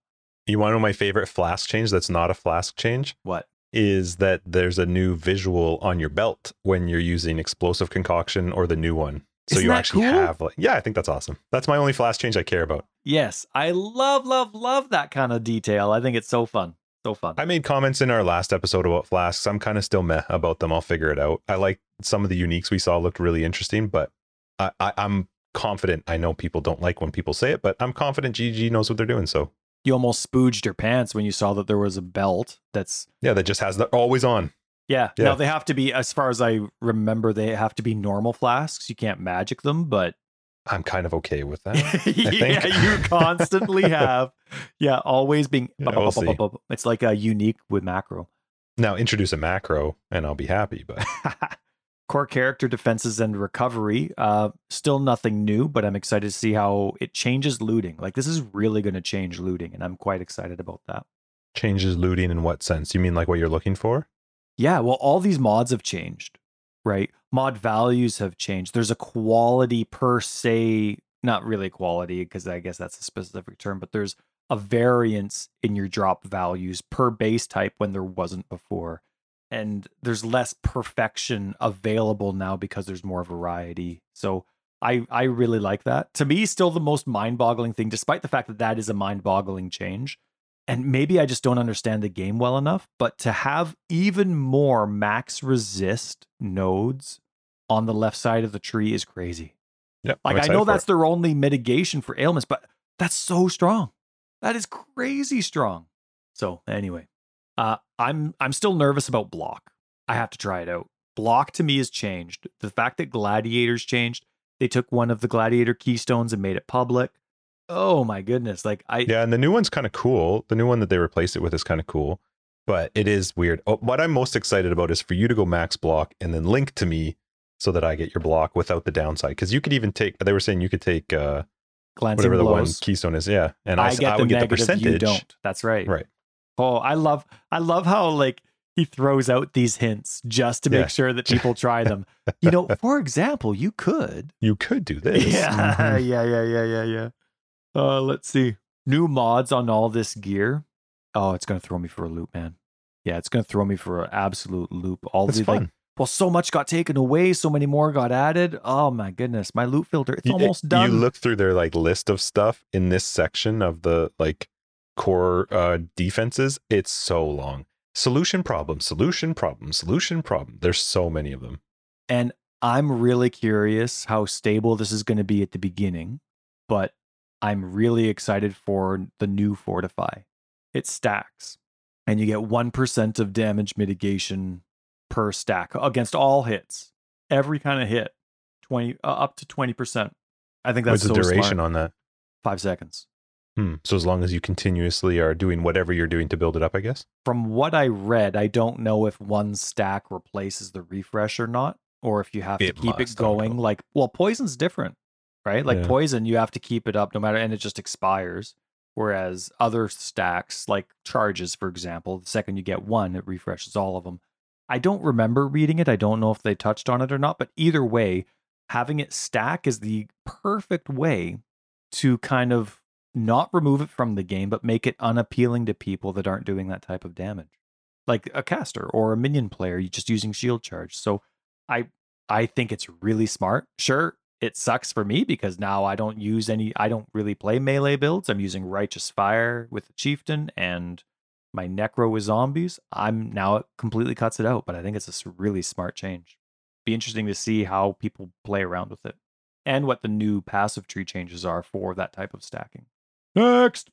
Speaker 1: You want to know my favorite flask change that's not a flask change?
Speaker 2: What?
Speaker 1: Is that there's a new visual on your belt when you're using explosive concoction or the new one. So
Speaker 2: Isn't
Speaker 1: you actually
Speaker 2: cool?
Speaker 1: have like yeah, I think that's awesome. That's my only flask change I care about.
Speaker 2: Yes, I love, love, love that kind of detail. I think it's so fun. So fun.
Speaker 1: I made comments in our last episode about flasks. I'm kind of still meh about them. I'll figure it out. I like some of the uniques we saw looked really interesting, but I, I, I'm confident. I know people don't like when people say it, but I'm confident GG knows what they're doing. So
Speaker 2: you almost spooged your pants when you saw that there was a belt that's
Speaker 1: yeah, that just has the always on.
Speaker 2: yeah.
Speaker 1: Yeah.
Speaker 2: Now they have to be, as far as I remember, they have to be normal flasks. You can't magic them, but
Speaker 1: I'm kind of okay with that.
Speaker 2: yeah, you constantly have. Yeah, always being.
Speaker 1: Yeah, we'll.
Speaker 2: It's like a unique with macro.
Speaker 1: now introduce a macro and I'll be happy. But
Speaker 2: Core character defenses and recovery. Uh, still nothing new, but I'm excited to see how it changes looting. Like this is really going to change looting, and I'm quite excited about that.
Speaker 1: changes looting in what sense? You mean like what you're looking for?
Speaker 2: Yeah, well, all these mods have changed, right? Mod values have changed. There's a quality per se, not really quality, because I guess that's a specific term, but there's a variance in your drop values per base type when there wasn't before. And there's less perfection available now because there's more variety. So I I really like that. To me, still the most mind-boggling thing, despite the fact that that is a mind-boggling change. And maybe I just don't understand the game well enough, but to have even more max resist nodes on the left side of the tree is crazy.
Speaker 1: Yeah,
Speaker 2: Like I know that's
Speaker 1: it.
Speaker 2: their only mitigation for ailments, but that's so strong. That is crazy strong. So anyway, uh, I'm I'm still nervous about block. I have to try it out. Block to me has changed. The fact that gladiators changed, they took one of the gladiator keystones and made it public. Oh my goodness! Like I
Speaker 1: Yeah, and the new one's kind of cool. The new one that they replaced it with is kind of cool, but it is weird. Oh, what I'm most excited about is for you to go max block and then link to me so that I get your block without the downside. Because you could even take. They were saying you could take uh,
Speaker 2: glancing
Speaker 1: whatever the one keystone is. Yeah, and
Speaker 2: I,
Speaker 1: I,
Speaker 2: get
Speaker 1: I would get the percentage.
Speaker 2: You don't. That's right.
Speaker 1: Right.
Speaker 2: Oh, I love I love how like he throws out these hints just to make
Speaker 1: Yeah.
Speaker 2: sure that people try them. you know, for example, you could.
Speaker 1: You could do this.
Speaker 2: Yeah,
Speaker 1: Mhm.
Speaker 2: yeah, yeah, yeah, yeah, yeah. Uh, let's see. New mods on all this gear. Oh, it's gonna throw me for a loop, man. Yeah, it's gonna throw me for an absolute loop. All
Speaker 1: It's
Speaker 2: the
Speaker 1: fun.
Speaker 2: like, well, so much got taken away, so many more got added. Oh my goodness, my loot filter, it's
Speaker 1: You-
Speaker 2: almost done.
Speaker 1: You look through their like list of stuff in this section of the like core uh defenses. It's so long. Solution problem, solution problem, solution problem. There's so many of them.
Speaker 2: And I'm really curious how stable this is going to be at the beginning, but I'm really excited for the new Fortify. It stacks, and you get 1% of damage mitigation per stack against all hits. Every kind of hit, 20 uh, up to 20%. I think that's
Speaker 1: What's the duration
Speaker 2: smart.
Speaker 1: on that?
Speaker 2: 5 seconds.
Speaker 1: Hmm. So as long as you continuously are doing whatever you're doing to build it up, I guess.
Speaker 2: From what I read, I don't know if one stack replaces the refresh or not, or if you have
Speaker 1: It
Speaker 2: to keep it going. Like, well, poison's different, right? Like
Speaker 1: Yeah.
Speaker 2: poison, you have to keep it up no matter, and it just expires. Whereas other stacks, like charges, for example, the second you get one, it refreshes all of them. I don't remember reading it. I don't know if they touched on it or not, but either way, having it stack is the perfect way to kind of not remove it from the game, but make it unappealing to people that aren't doing that type of damage, like a caster or a minion player, just using shield charge. So, I I think it's really smart. Sure, it sucks for me because now I don't use any. I don't really play melee builds. I'm using righteous fire with the chieftain and my necro with zombies. I'm now it completely cuts it out, but I think it's a really smart change. Be interesting to see how people play around with it and what the new passive tree changes are for that type of stacking. Next.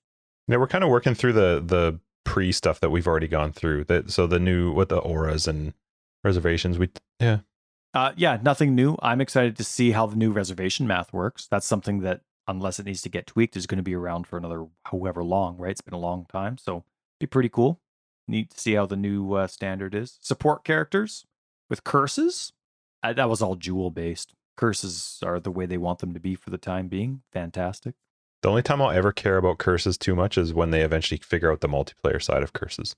Speaker 1: Yeah, we're kind of working through the the pre stuff that we've already gone through. That so the new what the auras and reservations. We yeah.
Speaker 2: Uh, yeah, nothing new. I'm excited to see how the new reservation math works. That's something that, unless it needs to get tweaked, is going to be around for another however long, right? It's been a long time. So, be pretty cool. Neat to see how the new uh, standard is. Support characters with curses. That was all jewel based. Curses are the way they want them to be for the time being. Fantastic.
Speaker 1: The only time I'll ever care about curses too much is when they eventually figure out the multiplayer side of curses.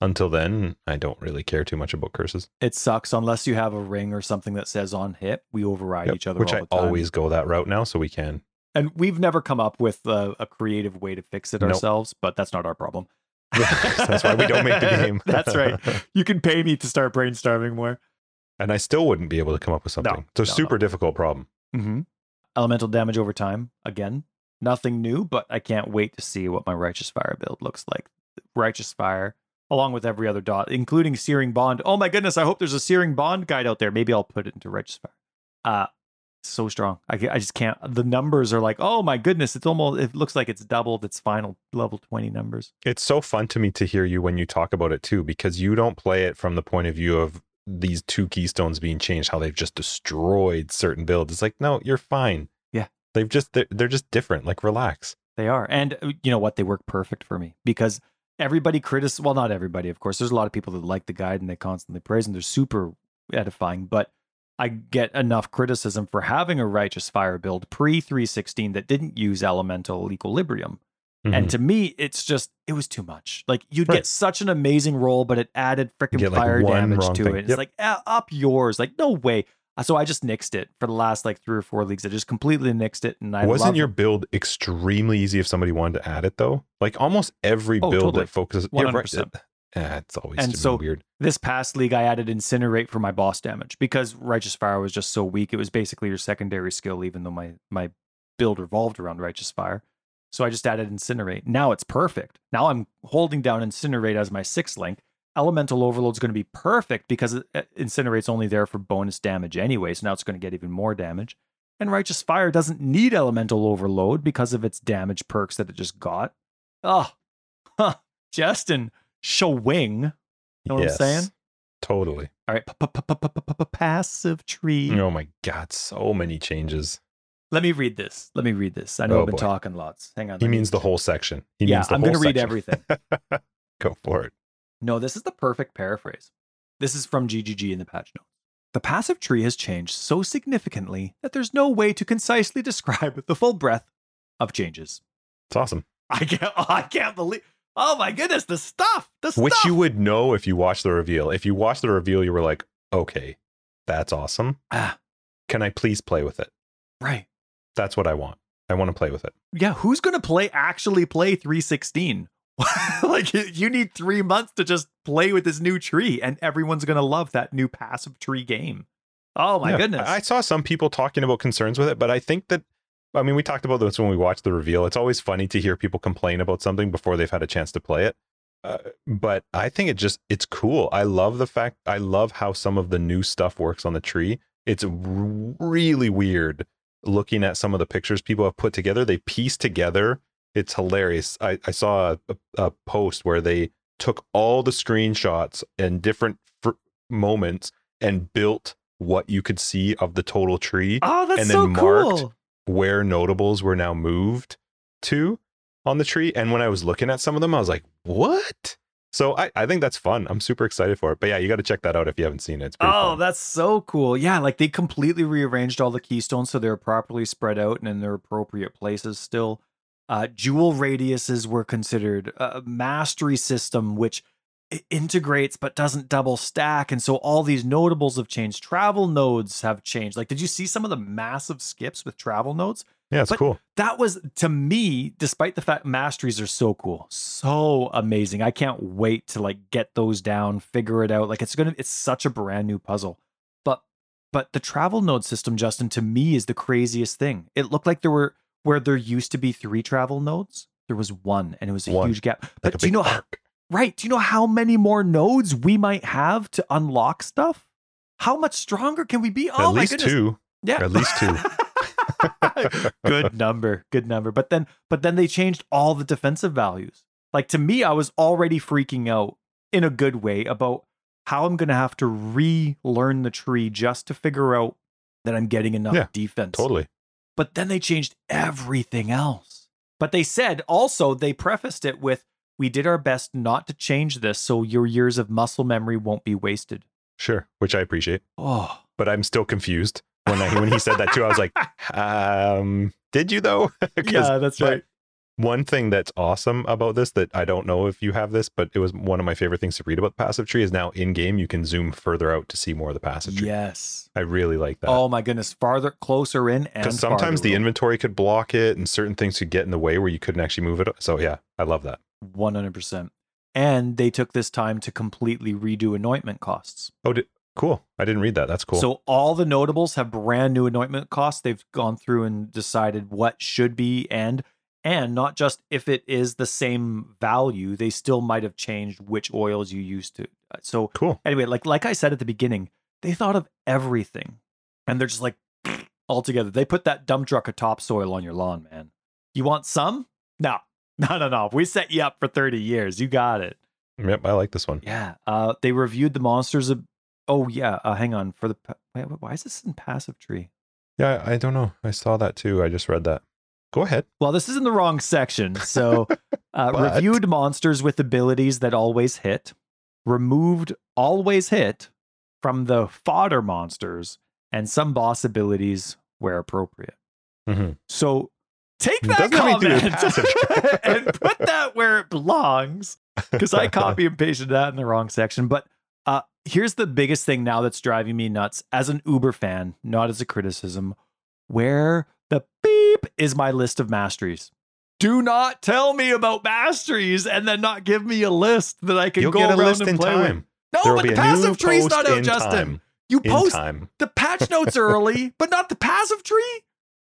Speaker 1: Until then, I don't really care too much about curses.
Speaker 2: It sucks unless you have a ring or something that says on hit, we override
Speaker 1: Yep,
Speaker 2: each other
Speaker 1: which
Speaker 2: all
Speaker 1: I
Speaker 2: the time.
Speaker 1: always go that route now, so we can.
Speaker 2: And we've never come up with a, a creative way to fix it
Speaker 1: Nope.
Speaker 2: ourselves, but that's not our problem.
Speaker 1: That's why we don't make the game.
Speaker 2: That's right. You can pay me to start brainstorming more.
Speaker 1: and I still wouldn't be able to come up with something. it's a
Speaker 2: no, no.
Speaker 1: super difficult problem.
Speaker 2: Mm-hmm. Elemental damage over time. Again, nothing new, but I can't wait to see what my Righteous Fire build looks like. Righteous Fire, along with every other dot, including Searing Bond. Oh my goodness, I hope there's a Searing Bond guide out there. Maybe I'll put it into Righteous Fire. Uh, so strong. I, I just can't. The numbers are like, oh my goodness, it's almost, it looks like it's doubled its final level 20 numbers.
Speaker 1: It's so fun to me to hear you when you talk about it too, because you don't play it from the point of view of these two keystones being changed, how they've just destroyed certain builds. It's like, no, you're fine. They've just they're, they're just different. Like relax.
Speaker 2: They are. And uh, you know what? They work perfect for me because everybody critic well, not everybody, of course. There's a lot of people that like the guide and they constantly praise and they're super edifying, but I get enough criticism for having a righteous fire build pre 316 that didn't use elemental equilibrium. And
Speaker 1: Mhm.
Speaker 2: to me, it's just it was too much. Like you'd
Speaker 1: Right.
Speaker 2: get such an amazing roll, but it added freaking
Speaker 1: Get, like,
Speaker 2: fire damage to
Speaker 1: thing.
Speaker 2: it. It's like "Ah, up yours. Like no way. Uh, So I just nixed it for the last like three or four leagues. I just completely nixed it, and I
Speaker 1: Wasn't your
Speaker 2: it.
Speaker 1: build extremely easy if somebody wanted to add it though? Like almost every
Speaker 2: Oh,
Speaker 1: build
Speaker 2: totally.
Speaker 1: that focuses yeah,
Speaker 2: 100%.
Speaker 1: Yeah, it's always
Speaker 2: And so-
Speaker 1: weird.
Speaker 2: this past league I added incinerate for my boss damage because righteous fire was just so weak. It was basically your secondary skill, even though my my build revolved around righteous fire. So I just added incinerate. Now it's perfect. Now I'm holding down incinerate as my sixth link. Elemental overload is going to be perfect because incinerate's only there for bonus damage anyway. So now it's going to get even more damage. And righteous fire doesn't need elemental overload because of its damage perks that it just got. Oh, huh. Justin, showing. You know what I'm saying?
Speaker 1: Totally.
Speaker 2: All right, passive tree.
Speaker 1: Oh my god, so many changes.
Speaker 2: Let me read this. Let me read this. I know
Speaker 1: Oh,
Speaker 2: I've been
Speaker 1: boy.
Speaker 2: talking lots. Hang on.
Speaker 1: He means the whole section. He
Speaker 2: yeah,
Speaker 1: means the
Speaker 2: I'm going to read everything.
Speaker 1: Go for it.
Speaker 2: No, this is the perfect paraphrase. This is from GGG in the patch notes. The passive tree has changed so significantly that there's no way to concisely describe the full breadth of changes.
Speaker 1: It's awesome.
Speaker 2: I can't. I can't believe. Oh my goodness, the stuff. The stuff.
Speaker 1: Which you would know if you watched the reveal. If you watched the reveal, you were like, okay, that's awesome.
Speaker 2: Ah,
Speaker 1: Can I please play with it?
Speaker 2: right.
Speaker 1: That's what I want. I want to play with it.
Speaker 2: Yeah, who's going to play actually play 316? like you- need 3 months to just play with this new tree and everyone's going to love that new passive tree game. Oh my
Speaker 1: Yeah,
Speaker 2: goodness.
Speaker 1: I saw some people talking about concerns with it, but I think that I mean we talked about this when we watched the reveal. It's always funny to hear people complain about something before they've had a chance to play it. Uh, but I think it just it's cool. I love the fact I love how some of the new stuff works on the tree. It's really weird looking at some of the pictures people have put together. They piece together. It's hilarious. I, I saw a, a post where they took all the screenshots and different fr- moments and built what you could see of the total tree
Speaker 2: oh, that's
Speaker 1: and
Speaker 2: so
Speaker 1: then marked
Speaker 2: cool.
Speaker 1: where notables were now moved to on the tree. And when I was looking at some of them, I was like, what? So I, I think that's fun. I'm super excited for it. But yeah, you got to check that out if you haven't seen it. It's
Speaker 2: Oh,
Speaker 1: fun.
Speaker 2: that's so cool. Yeah, like they completely rearranged all the keystones so they're properly spread out and in their appropriate places still. Uh, jewel radiuses were considered a mastery system, which integrates but doesn't double stack. And so all these notables have changed. Travel nodes have changed. Like, did you see some of the massive skips with travel nodes?
Speaker 1: yeah, it's
Speaker 2: but-
Speaker 1: cool.
Speaker 2: that was to me despite the fact masteries are so cool so amazing i can't wait to like get those down figure it out like it's gonna it's such a brand new puzzle but but the travel node system justin to me is the craziest thing it looked like there were where there used to be three travel nodes there was one and it was a
Speaker 1: One.
Speaker 2: huge gap but do you know how,
Speaker 1: arc.
Speaker 2: right do you know how many more nodes we might have to unlock stuff how much stronger can we be oh
Speaker 1: At
Speaker 2: my
Speaker 1: least
Speaker 2: goodness
Speaker 1: two.
Speaker 2: yeah.
Speaker 1: At least two.
Speaker 2: good number. Good number. But then but then they changed all the defensive values. Like to me, I was already freaking out in a good way about how I'm gonna have to relearn the tree just to figure out that I'm getting enough
Speaker 1: Yeah,
Speaker 2: defense.
Speaker 1: Totally.
Speaker 2: But then they changed everything else. But they said also they prefaced it with we did our best not to change this so your years of muscle memory won't be wasted.
Speaker 1: Sure. Which I appreciate.
Speaker 2: Oh,
Speaker 1: But I'm still confused. When I when he said that too, I was like, um, did you though?
Speaker 2: yeah, that's right.
Speaker 1: One thing that's awesome about this that I don't know if you have this, but it was one of my favorite things to read about the passive tree is now in game you can zoom further out to see more of the passive tree.
Speaker 2: Yes.
Speaker 1: I really like that.
Speaker 2: Oh my goodness, farther, closer in, and
Speaker 1: Because sometimes the inventory could block it and certain things could get in the way where you couldn't actually move it. So yeah, I love that.
Speaker 2: 100%. And they took this time to completely redo anointment costs.
Speaker 1: Oh, did, cool. I didn't read that. That's cool.
Speaker 2: So all the notables have brand new anointment costs. They've gone through and decided what should be and and not just if it is the same value, they still might have changed which oils you used to. uh, So
Speaker 1: cool.
Speaker 2: anyway, like like I said at the beginning, they thought of everything, and they're just like all together. They put that dump truck of topsoil on your lawn, man. You want some? No, no, no, no. We set you up for thirty years. You got it.
Speaker 1: Yep, I like this one.
Speaker 2: Yeah. Uh, they reviewed the monsters. Of, oh yeah. Uh, hang on for the. Wait, why is this in passive tree?
Speaker 1: Yeah, I don't know. I saw that too. I just read that. Go ahead.
Speaker 2: Well, this is in the wrong section. So, uh,
Speaker 1: What?
Speaker 2: reviewed monsters with abilities that always hit, removed always hit from the fodder monsters, and some boss abilities where appropriate.
Speaker 1: Mhm.
Speaker 2: So, take that
Speaker 1: doesn't have anything to do with
Speaker 2: comment and put that where it belongs. Because I copy and pasted that in the wrong section. But uh, here's the biggest thing now that's driving me nuts as an Uber fan, not as a criticism. Where is my list of masteries. Do not tell me about masteries and then not give me a list that I can
Speaker 1: You'll
Speaker 2: go
Speaker 1: get a
Speaker 2: around
Speaker 1: list
Speaker 2: and
Speaker 1: in
Speaker 2: play with.
Speaker 1: time.
Speaker 2: No,
Speaker 1: There
Speaker 2: but
Speaker 1: be
Speaker 2: the passive tree's not out,
Speaker 1: in
Speaker 2: Justin.
Speaker 1: time.
Speaker 2: You post
Speaker 1: time.
Speaker 2: the patch notes early, but not the passive tree.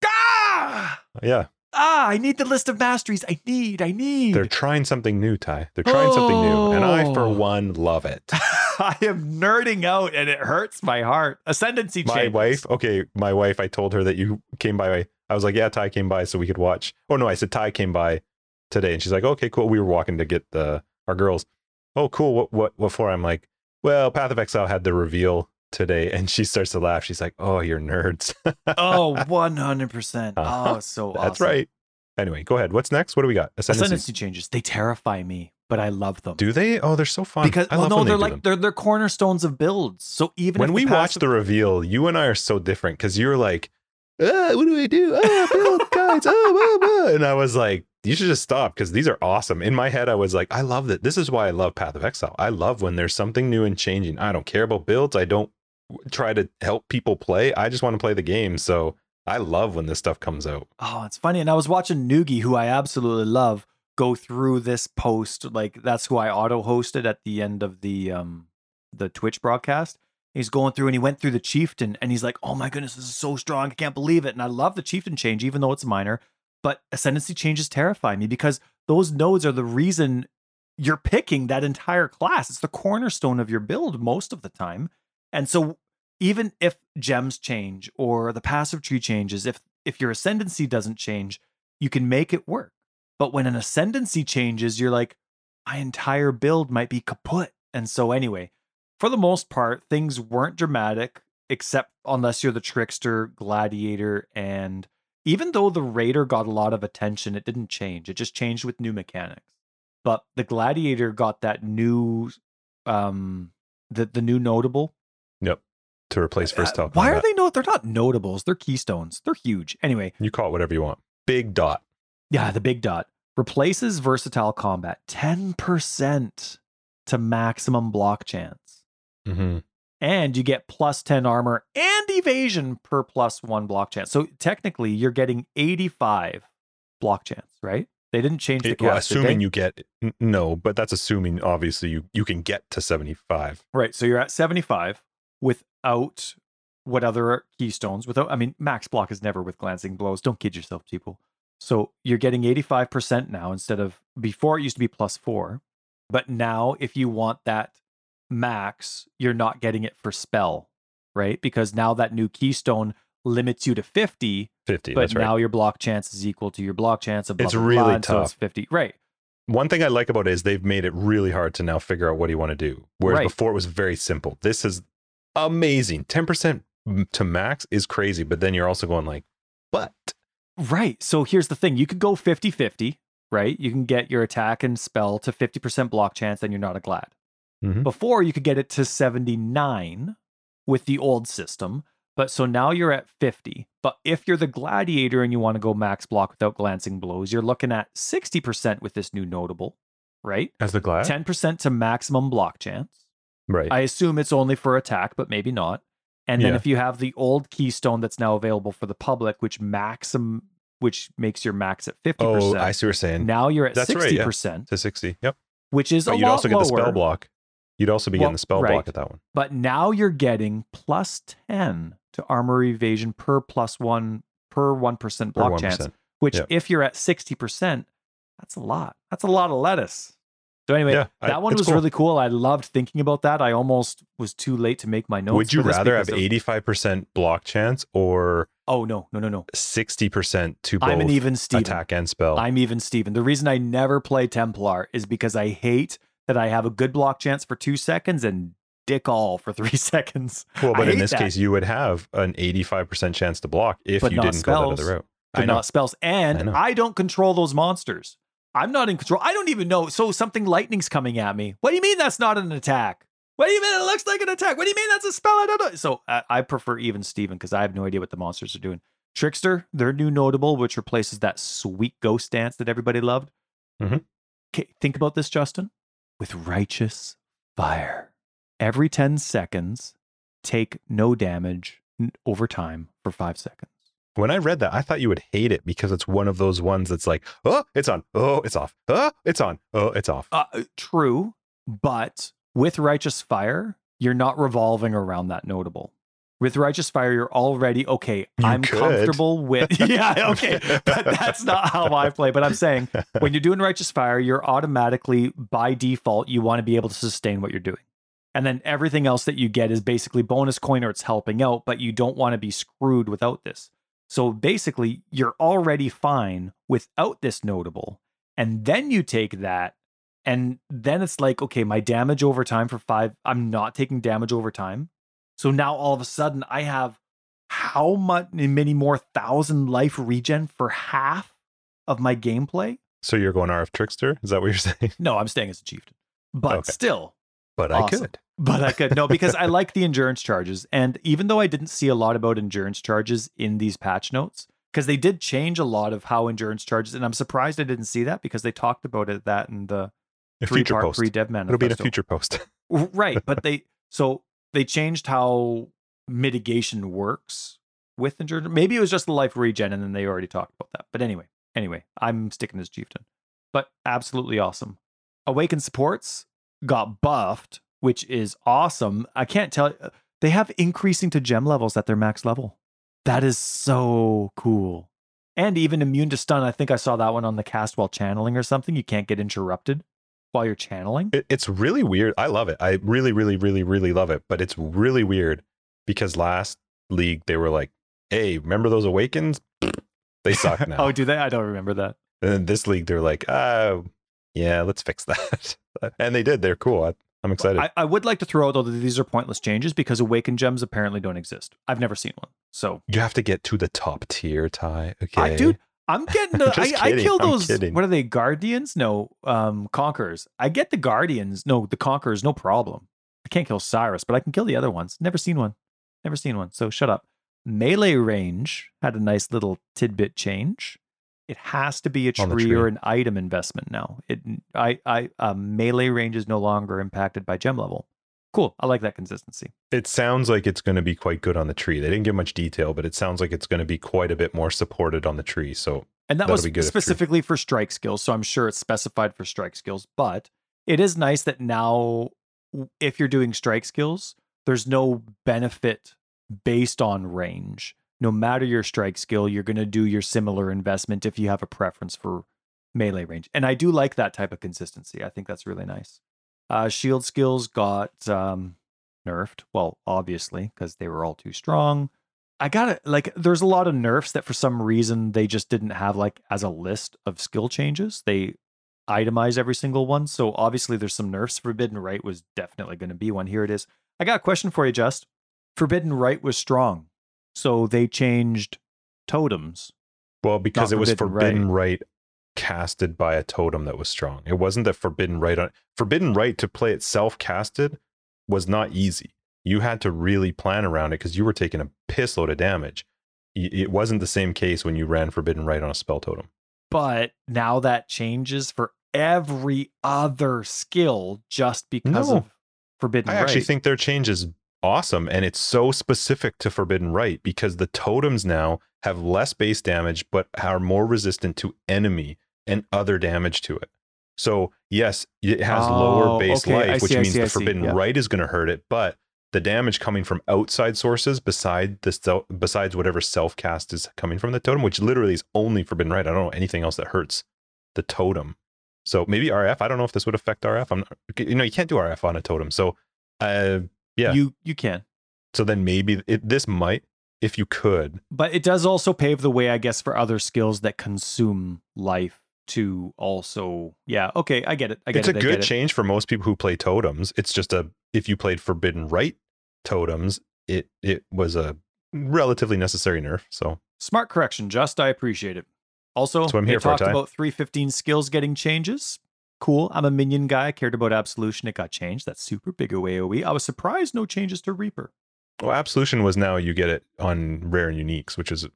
Speaker 2: Ah,
Speaker 1: Yeah,
Speaker 2: ah! I need the list of masteries. I need. I need.
Speaker 1: they're trying something new, Ty. They're trying something new, and I, for
Speaker 2: Oh.
Speaker 1: one, love it.
Speaker 2: I am nerding out, and it hurts my heart. Ascendancy.
Speaker 1: My
Speaker 2: changes.
Speaker 1: wife, okay, my wife. I told her that you came by. I was like, yeah, Ty came by so we could watch. Oh no, I said Ty came by today, and she's like, okay, cool. We were walking to get the our girls. Oh, cool. What what what for? I'm like, well, Path of Exile had the reveal today, and she starts to laugh. She's like, oh, you're nerds.
Speaker 2: Oh, 100%.
Speaker 1: Uh-huh.
Speaker 2: Oh, so
Speaker 1: That's
Speaker 2: awesome.
Speaker 1: right. Anyway, go ahead. What's next? What do we got? Ascendancy.
Speaker 2: Ascendancy changes. They terrify me, but I love them.
Speaker 1: Do they? Oh, they're so fun.
Speaker 2: because
Speaker 1: I
Speaker 2: well,
Speaker 1: love
Speaker 2: no,
Speaker 1: they
Speaker 2: they're
Speaker 1: do
Speaker 2: like they're they're cornerstones of builds. So even
Speaker 1: when
Speaker 2: if
Speaker 1: we watch the reveal, you and I are so different because you're like, ah, what do I do? Ah, build guys. Ah. And I was like, you should just stop because these are awesome. In my head, I was like, I love that. This is why I love Path of Exile. I love when there's something new and changing. I don't care about builds. I don't try to help people play. I just want to play the game. So I love when this stuff comes out.
Speaker 2: Oh, it's funny. And I was watching Noogie, who I absolutely love, go through this post. Like that's who I auto hosted at the end of the um the Twitch broadcast. He's going through and he went through the chieftain and he's like, Oh my goodness, this is so strong. I can't believe it. And I love the chieftain change, even though it's minor. But ascendancy changes terrify me because those nodes are the reason you're picking that entire class. It's the cornerstone of your build most of the time. And so even if gems change or the passive tree changes, if if your ascendancy doesn't change, you can make it work. But when an ascendancy changes, you're like, my entire build might be kaput. And so anyway, for the most part, things weren't dramatic, except unless you're the trickster, gladiator, and even though the raider got a lot of attention, it didn't change. It just changed with new mechanics. But the gladiator got that new um the the new notable
Speaker 1: Yep. To replace first
Speaker 2: uh, why are they no? They're not notables. They're keystones. They're huge. Anyway,
Speaker 1: You call it whatever you want. Big dot.
Speaker 2: yeah, the big dot replaces versatile combat ten percent to maximum block chance,
Speaker 1: Mm-hmm.
Speaker 2: and you get plus ten armor and evasion per plus one block chance. So technically, you're getting eighty-five block chance, right? They didn't change the
Speaker 1: It-
Speaker 2: cast,
Speaker 1: assuming you get no, but that's assuming obviously you you can get to 75.
Speaker 2: Right. So you're at 75 without what other keystones, without, I mean, max block is never with glancing blows. Don't kid yourself, people. So you're getting 85% now instead of before it used to be plus four. But now, if you want that max, you're not getting it for spell, right? Because now that new keystone limits you to 50,
Speaker 1: 50.
Speaker 2: but
Speaker 1: that's right.
Speaker 2: now your block chance is equal to your block chance of blah,
Speaker 1: It's
Speaker 2: blah, blah,
Speaker 1: really
Speaker 2: and So it's
Speaker 1: tough.
Speaker 2: 50. Right.
Speaker 1: One thing I like about it is they've made it really hard to now figure out what do you want to do. Whereas
Speaker 2: Right.
Speaker 1: before it was very simple. This is amazing. 10% to max is crazy, but then you're also going like, what?
Speaker 2: Right. So here's the thing you could go 50 50, right? You can get your attack and spell to 50% block chance, and you're not a glad.
Speaker 1: Mhm.
Speaker 2: Before, you could get it to 79 with the old system. But so now you're at 50. But if you're the gladiator and you want to go max block without glancing blows, you're looking at 60% with this new notable, right?
Speaker 1: As the glass?
Speaker 2: 10% to maximum block chance.
Speaker 1: Right.
Speaker 2: I assume it's only for attack, but maybe not. And then
Speaker 1: Yeah.
Speaker 2: if you have the old keystone that's now available for the public, which maxim which makes your max at 50%.
Speaker 1: oh, I see what you're saying.
Speaker 2: now you're at
Speaker 1: That's
Speaker 2: 60%,
Speaker 1: right, yeah. to 60. Yep.
Speaker 2: which is
Speaker 1: But
Speaker 2: a
Speaker 1: you'd
Speaker 2: lot
Speaker 1: also get the spell block. You'd also be
Speaker 2: Well,
Speaker 1: getting the spell
Speaker 2: right.
Speaker 1: block at that one.
Speaker 2: But now you're getting plus 10 to armor evasion per plus 1 per 1%
Speaker 1: Or
Speaker 2: block
Speaker 1: 1%.
Speaker 2: chance, which
Speaker 1: Yeah.
Speaker 2: if you're at 60%, that's a lot. That's a lot of lettuce. So anyway,
Speaker 1: Yeah, I-
Speaker 2: that one was
Speaker 1: cool.
Speaker 2: really cool. I loved thinking about that. I almost was too late to make my notes.
Speaker 1: Would you rather have 85% block chance or
Speaker 2: Oh no, no, no, no.
Speaker 1: 60% to both
Speaker 2: I'm an even Steven.
Speaker 1: attack and spell?
Speaker 2: I'm even Steven. The reason I never play Templar is because I hate that I have a good block chance for two seconds and dick all for three seconds.
Speaker 1: well, but in this
Speaker 2: that.
Speaker 1: case, you would have an 85% chance to block if
Speaker 2: But
Speaker 1: you didn't go that
Speaker 2: spells.
Speaker 1: other route.
Speaker 2: but
Speaker 1: I know.
Speaker 2: not spells. And
Speaker 1: know.
Speaker 2: I, don't control those monsters. I'm not in control. I don't even know. So something lightning's coming at me. What do you mean that's not an attack? What do you mean it looks like an attack? What do you mean that's a spell? I don't know. So I, I prefer even Steven because I have no idea what the monsters are doing. Trickster, their new notable, which replaces that sweet ghost dance that everybody loved.
Speaker 1: Mhm.
Speaker 2: Okay, think about this, Justin. With righteous fire, every 10 seconds, take no damage over time for five seconds.
Speaker 1: When I read that, I thought you would hate it because it's one of those ones that's like, oh, it's on, oh, it's off, oh, it's on, oh, it's off.
Speaker 2: Uh, true, but with Righteous Fire, you're not revolving around that notable. With Righteous Fire, you're already okay.
Speaker 1: You
Speaker 2: I'm
Speaker 1: could.
Speaker 2: comfortable with. yeah, okay, but that's not how I play. But I'm saying when you're doing Righteous Fire, you're automatically by default you want to be able to sustain what you're doing, and then everything else that you get is basically bonus coin or it's helping out. But you don't want to be screwed without this. So basically, you're already fine without this notable, and then you take that and then it's like, okay, my damage over time for five, I'm not taking damage over time. So now all of a sudden I have how much many more thousand life regen for half of my gameplay?
Speaker 1: so you're going RF Trickster? Is that what you're saying?
Speaker 2: No, I'm staying as a chieftain. But
Speaker 1: Okay.
Speaker 2: still,
Speaker 1: But
Speaker 2: Awesome.
Speaker 1: I could.
Speaker 2: but I could no because I like the endurance charges. And even though I didn't see a lot about endurance charges in these patch notes, because they did change a lot of how endurance charges, and I'm surprised I didn't see that because they talked about it that in the
Speaker 1: A
Speaker 2: three
Speaker 1: future
Speaker 2: part
Speaker 1: post.
Speaker 2: free dev manifesto.
Speaker 1: It'll be in a future post.
Speaker 2: right but they so they changed how mitigation works with endurance maybe it was just the life regen and then they already talked about that but anyway anyway i'm sticking as chieftain but absolutely awesome. Awaken supports got buffed which is awesome. I can't tell uh, they have increasing to gem levels at their max level. That is so cool. And even immune to stun i think i saw that one on the cast while channeling or something you can't get interrupted while you're channeling
Speaker 1: It, it's really weird. I love it. I really, really, really, really love it. But it's really weird because last league they were like, "Hey, remember those awakens? They suck oh, now."
Speaker 2: oh, do they? I don't remember that.
Speaker 1: and then this league they're like, "Oh, yeah, let's fix that." and they did. They're cool. I, I'm excited.
Speaker 2: I, I would like to throw out though that these are pointless changes because awakened gems apparently don't exist. I've never seen one. So
Speaker 1: you have to get to the top tier, Ty. Okay,
Speaker 2: I dude, I'm getting the, I,
Speaker 1: Just
Speaker 2: I
Speaker 1: kidding,
Speaker 2: kill
Speaker 1: I'm
Speaker 2: those what are they, guardians? No, um conquerors. I get the guardians, no, the conquerors, no problem. I can't kill Sirus, but I can kill the other ones. Never seen one. Never seen one. So shut up. Melee range had a nice little tidbit change. It has to be a tree,
Speaker 1: tree.
Speaker 2: or an item investment now. It I I um, melee range is no longer impacted by gem level. Cool. I like that consistency.
Speaker 1: It sounds like it's going to be quite good on the tree. They didn't give much detail, but it sounds like it's going to be quite a bit more supported on the tree. So
Speaker 2: And that was specifically for strike skills. So I'm sure it's specified for strike skills. But it is nice that now, if you're doing strike skills, there's no benefit based on range. No matter your strike skill, you're going to do your similar investment if you have a preference for melee range. And I do like that type of consistency. I think that's really nice. Uh, shield skills got um, nerfed. Well, obviously, because they were all too strong. I got it. Like, there's a lot of nerfs that for some reason they just didn't have like as a list of skill changes. They itemize every single one. So obviously, there's some nerfs. Forbidden Rite was definitely going to be one. Here it is. I got a question for you, Just. Forbidden Rite was strong, so they changed totems.
Speaker 1: Well, because
Speaker 2: Not
Speaker 1: it was
Speaker 2: Forbidden
Speaker 1: forbidden rite. Casted by a totem that was strong. It wasn't that forbidden rite on forbidden rite to play itself casted was not easy. you had to really plan around it because you were taking a piss load of damage. It wasn't the same case when you ran Forbidden Rite on a spell totem.
Speaker 2: But now that changes for every other skill just because
Speaker 1: No.
Speaker 2: of Forbidden
Speaker 1: I actually think their change is awesome and it's so specific to Forbidden Rite because the totems now have less base damage but are more resistant to enemy and other damage to it. So, yes, it has
Speaker 2: Oh,
Speaker 1: lower base
Speaker 2: okay. I
Speaker 1: life, which
Speaker 2: I
Speaker 1: means
Speaker 2: see,
Speaker 1: the
Speaker 2: see.
Speaker 1: Forbidden
Speaker 2: Yeah.
Speaker 1: Right is going to hurt it, but the damage coming from outside sources beside the besides whatever self cast is coming from the totem, which literally is only Forbidden Rite. I don't know anything else that hurts the totem. So maybe RF. I don't know if this would affect RF. I'm not, you know, you can't do RF on a totem. So, uh, yeah.
Speaker 2: You you can.
Speaker 1: so then maybe it, this might, if you could,
Speaker 2: But it does also pave the way, I guess, for other skills that consume life to also yeah, okay, I get it. I get
Speaker 1: it's
Speaker 2: it.
Speaker 1: a good change for most people who play totems. It's just a if you played Forbidden Rite totems, it it was a relatively necessary nerf. So
Speaker 2: Smart correction, just I appreciate it. Also,
Speaker 1: That's what I'm
Speaker 2: they
Speaker 1: here for,
Speaker 2: talked
Speaker 1: Ty.
Speaker 2: about 315 skills getting changes. Cool. I'm a minion guy. I cared about Absolution. It got changed. That's super big AoE. I was surprised no changes to Reaper.
Speaker 1: Well, Absolution was now you get it on rare and uniques, which is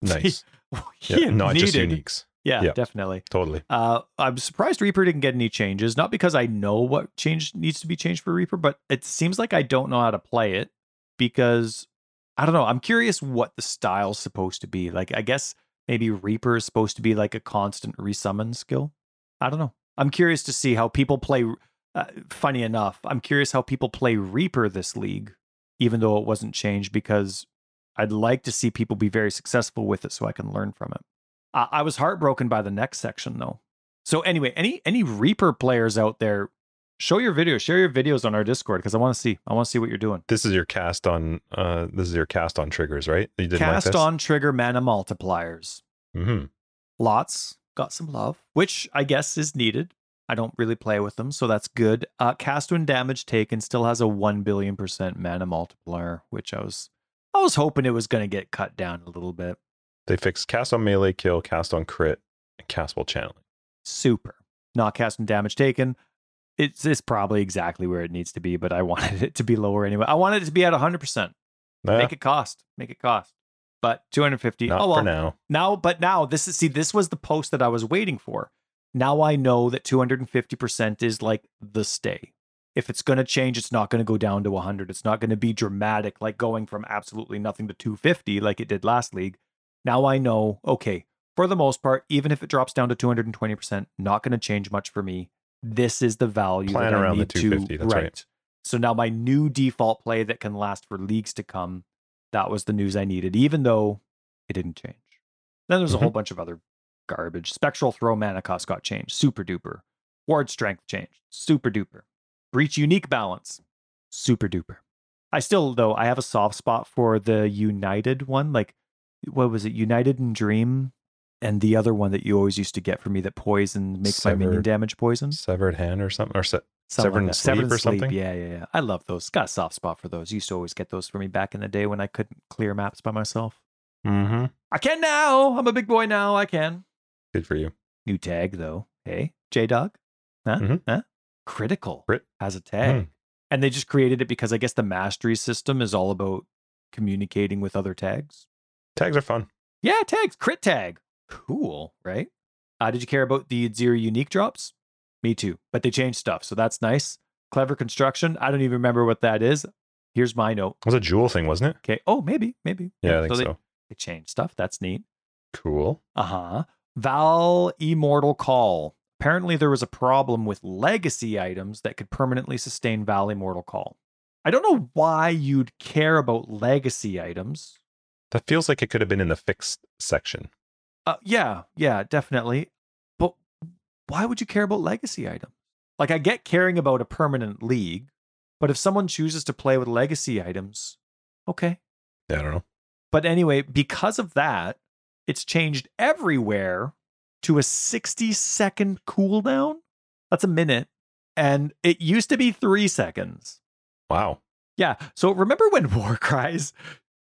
Speaker 1: nice.
Speaker 2: yeah,
Speaker 1: not just uniques.
Speaker 2: Yeah,
Speaker 1: Yeah.
Speaker 2: definitely.
Speaker 1: Totally.
Speaker 2: Uh, I'm surprised Reaper didn't get any changes. Not because I know what change needs to be changed for Reaper, but it seems like I don't know how to play it because I don't know. I'm curious what the style's supposed to be. Like, I guess maybe Reaper is supposed to be like a constant resummon skill. I don't know. I'm curious to see how people play. Uh, funny enough, I'm curious how people play Reaper this league, even though it wasn't changed, because I'd like to see people be very successful with it so I can learn from it. I, I was heartbroken by the next section though. So anyway, any any Reaper players out there, show your videos, share your videos on our Discord because I want to see. I want to see what you're doing.
Speaker 1: This is your cast on uh this is your cast on triggers, right? You didn't
Speaker 2: Cast
Speaker 1: like
Speaker 2: on trigger mana multipliers.
Speaker 1: Mm-hmm.
Speaker 2: Lots got some love, which I guess is needed. I don't really play with them, so that's good. Uh, cast when damage taken still has a one billion percent mana multiplier, which I was I was hoping it was going to get cut down a little bit.
Speaker 1: They fixed cast on melee kill, cast on crit, and cast while channeling.
Speaker 2: super. Not casting damage taken. It's it's probably exactly where it needs to be, but I wanted it to be lower anyway. I wanted it to be at 100%.
Speaker 1: Nah,
Speaker 2: Make it cost. Make it cost. But 250.
Speaker 1: not
Speaker 2: oh well.
Speaker 1: now.
Speaker 2: Now, but now this is see this was the post that I was waiting for. Now I know that 250% is like the stay. If it's going to change, it's not going to go down to 100. It's not going to be dramatic like going from absolutely nothing to 250 like it did last league. Now I know, okay, for the most part, even if it drops down to 220%, not going to change much for me. This is the value
Speaker 1: Plan
Speaker 2: that I
Speaker 1: around the
Speaker 2: need
Speaker 1: 250,
Speaker 2: to
Speaker 1: that's right.
Speaker 2: So now my new default play that can last for leagues to come, that was the news I needed, even though it didn't change. Then there's a
Speaker 1: Mm-hmm.
Speaker 2: whole bunch of other garbage. Spectral throw mana cost got changed, super duper. Ward strength changed, super duper. Breach unique balance, super duper. I still though I have a soft spot for the United one, like what was it, United in Dream, and the other one that you always used to get for me that poison makes my minion damage poison.
Speaker 1: Severed hand or something, or se- Severed
Speaker 2: that.
Speaker 1: Sleep
Speaker 2: Severed
Speaker 1: or something?
Speaker 2: Yeah, yeah, yeah. I love those. Got a soft spot for those. Used to always get those for me back in the day when I couldn't clear maps by myself.
Speaker 1: mm-hmm.
Speaker 2: I can now. I'm a big boy now. I can.
Speaker 1: Good for you.
Speaker 2: New tag though. Hey, J Dog. Huh?
Speaker 1: Mhm.
Speaker 2: Huh? Critical
Speaker 1: Crit.
Speaker 2: has a tag.
Speaker 1: Mm.
Speaker 2: And they just created it because I guess the mastery system is all about communicating with other tags.
Speaker 1: Tags are fun.
Speaker 2: Yeah, tags. Crit tag. Cool, right? Uh, did you care about the zero unique drops? Me too. But they changed stuff, so that's nice. Clever construction. I don't even remember what that is. Here's my note.
Speaker 1: It was a jewel thing, wasn't it?
Speaker 2: Okay. Oh, maybe, maybe.
Speaker 1: Yeah, I think
Speaker 2: they,
Speaker 1: so.
Speaker 2: They changed stuff. That's neat.
Speaker 1: Cool.
Speaker 2: Uh huh. Vaal Immortal Call. Apparently, there was a problem with legacy items that could permanently sustain Vaal Immortal Call. I don't know why you'd care about legacy items.
Speaker 1: That feels like it could have been in the fixed section.
Speaker 2: Uh, yeah, yeah, definitely. But why would you care about legacy items? Like, I get caring about a permanent league, but if someone chooses to play with legacy items, okay.
Speaker 1: Yeah, I don't know.
Speaker 2: But anyway, because of that, it's changed everywhere to a 60 second cooldown. That's a minute. And it used to be three seconds.
Speaker 1: Wow.
Speaker 2: Yeah. So remember when War Cries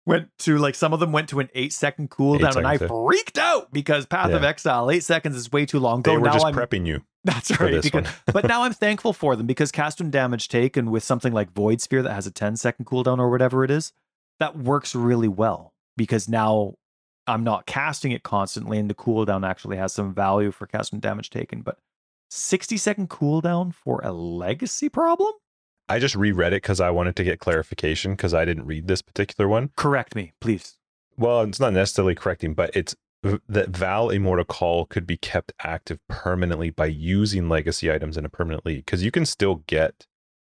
Speaker 2: went to like some of them went to an eight second cooldown, and I freaked out because Path of Exile eight seconds is way too long.
Speaker 1: They
Speaker 2: Go
Speaker 1: were
Speaker 2: now
Speaker 1: just
Speaker 2: I'm
Speaker 1: prepping you.
Speaker 2: that's right. Because, but now I'm thankful for them because cast and damage taken with something like Void Sphere that has a 10 second cooldown or whatever it is, that works really well because now I'm not casting it constantly and the cooldown actually has some value for casting damage taken. But 60 second cooldown for a legacy problem?
Speaker 1: I just reread it because I wanted to get clarification because I didn't read this particular one.
Speaker 2: Correct me, please.
Speaker 1: Well, it's not necessarily correcting, but it's that Vaal Immortal Call could be kept active permanently by using legacy items in a permanent league because you can still get.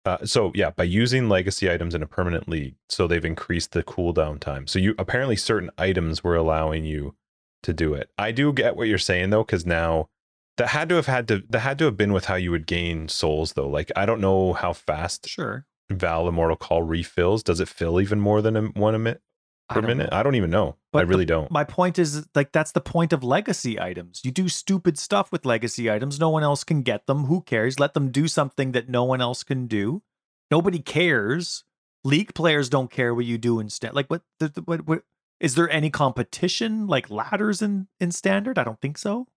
Speaker 1: Uh, so yeah, by using legacy items in a permanent league, so they've increased the cooldown time. So you apparently certain items were allowing you to do it. I do get what you're saying though, because now that had to have had to that had to have been with how you would gain souls though. Like I don't know how fast
Speaker 2: Sure.
Speaker 1: Vaal Immortal Call refills. Does it fill even more than a, one a minute per minute?
Speaker 2: know.
Speaker 1: I don't even know.
Speaker 2: But
Speaker 1: I
Speaker 2: the-
Speaker 1: really don't.
Speaker 2: My point is like that's the point of legacy items. You do stupid stuff with legacy items. No one else can get them. Who cares? Let them do something that no one else can do. Nobody cares. League players don't care what you do instead. Like what, the, the- what, what is there any competition like ladders in in standard? I don't think so.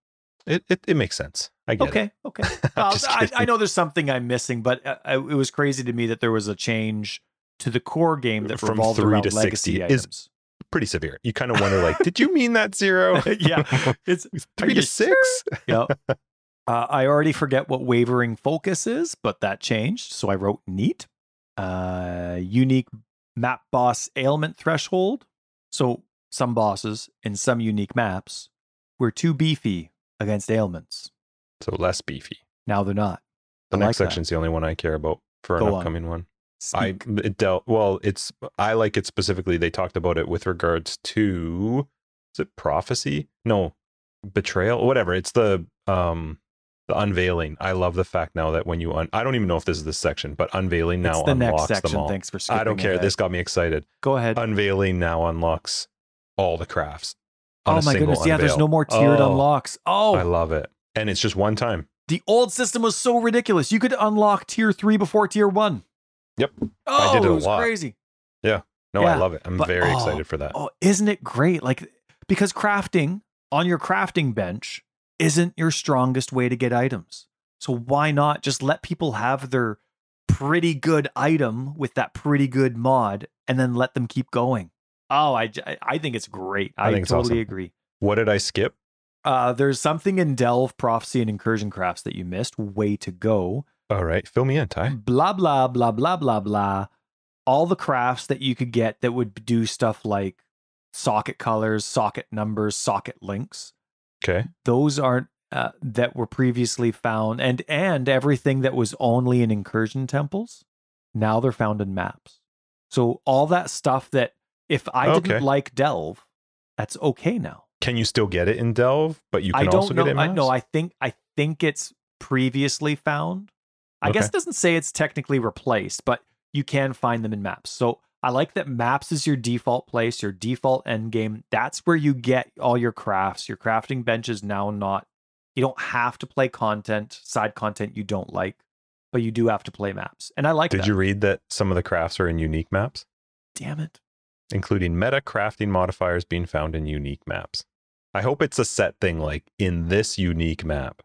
Speaker 1: It, it it makes sense. I get it.
Speaker 2: Okay, okay. Well, I, I know there's something I'm missing, but uh, I- it was crazy to me that there was a change to the core game that
Speaker 1: From
Speaker 2: revolved
Speaker 1: three
Speaker 2: around
Speaker 1: to 60
Speaker 2: legacy
Speaker 1: is- Pretty severe. You kind of wonder, like, did you mean that zero?
Speaker 2: yeah, it's
Speaker 1: three to six.
Speaker 2: yep. Uh, I already forget what wavering focus is, but that changed. So I wrote neat. Uh, unique map boss ailment threshold. So some bosses in some unique maps were too beefy against ailments.
Speaker 1: So less beefy.
Speaker 2: Now they're not.
Speaker 1: The
Speaker 2: I
Speaker 1: next
Speaker 2: like that.
Speaker 1: section's the only one I care about for an
Speaker 2: upcoming on.
Speaker 1: upcoming I it dealt well. It's I like it specifically. They talked about it with regards to is it prophecy? No, betrayal. Whatever. It's the um the unveiling. I love the fact now that when you un- I don't even know if this is this section, but unveiling now
Speaker 2: the
Speaker 1: unlocks
Speaker 2: next section.
Speaker 1: them all.
Speaker 2: Thanks for skipping
Speaker 1: I don't care.
Speaker 2: ahead.
Speaker 1: This got me excited.
Speaker 2: Go ahead.
Speaker 1: Unveiling now unlocks all the crafts. on
Speaker 2: oh my goodness! Yeah, there's no more tiered
Speaker 1: Oh,
Speaker 2: unlocks. Oh,
Speaker 1: I love it, and it's just one time.
Speaker 2: The old system was so ridiculous. You could unlock tier three before tier one.
Speaker 1: Yep.
Speaker 2: Oh,
Speaker 1: I did it a
Speaker 2: was
Speaker 1: lot.
Speaker 2: crazy. Yeah.
Speaker 1: No, I love it. I'm
Speaker 2: but-
Speaker 1: very
Speaker 2: oh,
Speaker 1: excited for that.
Speaker 2: Oh, isn't it great? Like, because crafting on your crafting bench isn't your strongest way to get items. So why not just let people have their pretty good item with that pretty good mod and then let them keep going? Oh, I, I think it's great.
Speaker 1: I
Speaker 2: I, totally
Speaker 1: awesome.
Speaker 2: agree.
Speaker 1: What did I skip?
Speaker 2: Uh, there's something in Delve, Prophecy, and Incursion Crafts that you missed. Way to go.
Speaker 1: All right, fill me in, Ty.
Speaker 2: blah blah blah blah blah blah all the crafts that you could get that would do stuff like socket colors socket numbers socket links
Speaker 1: Okay.
Speaker 2: those aren't uh, that were previously found and and everything that was only in incursion temples now they're found in maps so all that stuff that if i
Speaker 1: Okay.
Speaker 2: didn't like delve that's okay now
Speaker 1: Can you still get it in Delve? But you
Speaker 2: I
Speaker 1: can
Speaker 2: don't
Speaker 1: also
Speaker 2: know.
Speaker 1: get it in
Speaker 2: I,
Speaker 1: maps?
Speaker 2: no, I think I think it's previously found. I guess it doesn't say it's technically replaced, but you can find them in maps. So I like that maps is your default place, your default end game. That's where you get all your crafts. Your crafting bench is now not. You don't have to play content, side content you don't like, but you do have to play maps, and I like that
Speaker 1: Did
Speaker 2: that.
Speaker 1: you read that some of the crafts are in unique maps,
Speaker 2: Damn it!
Speaker 1: including meta crafting modifiers being found in unique maps? I hope it's a set thing like in this unique map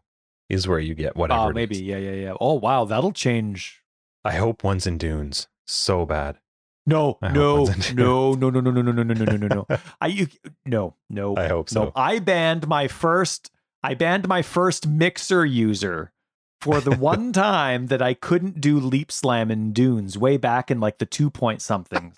Speaker 1: is where you get ah, whatever.
Speaker 2: Oh, maybe. Yeah, yeah, yeah. Oh, wow, that'll change.
Speaker 1: I hope one's in Dunes. So bad.
Speaker 2: No, no, no, no, no, no, no, no, no, no, no, no, no, no. I you no, no.
Speaker 1: I hope
Speaker 2: No,
Speaker 1: so.
Speaker 2: I banned my first. I banned my first mixer user for the one time that I couldn't do leap slam in dunes way back in like the two point somethings.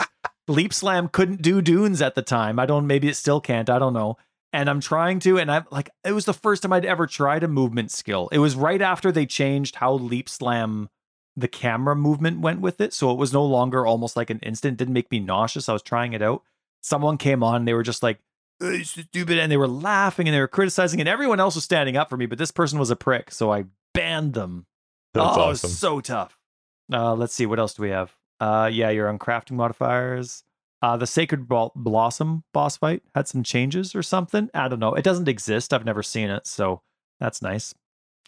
Speaker 2: leap slam couldn't do dunes at the time. I don't. Maybe it still can't. I don't know. And I'm trying to, and I'm like, it was the first time I'd ever tried a movement skill. It was right after they changed how leap slam the camera movement went with it. So it was no longer almost like an instant. It didn't make me nauseous. I was trying it out. Someone came on, they were just like, "Uh, it's stupid. And they were laughing and they were criticizing, and everyone else was standing up for me, but this person was a prick. So I banned them.
Speaker 1: That's
Speaker 2: oh,
Speaker 1: awesome.
Speaker 2: so tough. Uh, let's see. What else do we have? Uh, yeah, you're on crafting modifiers. Uh, the Sacred Bl- Blossom boss fight had some changes or something. I don't know. It doesn't exist. I've never seen it. So that's nice.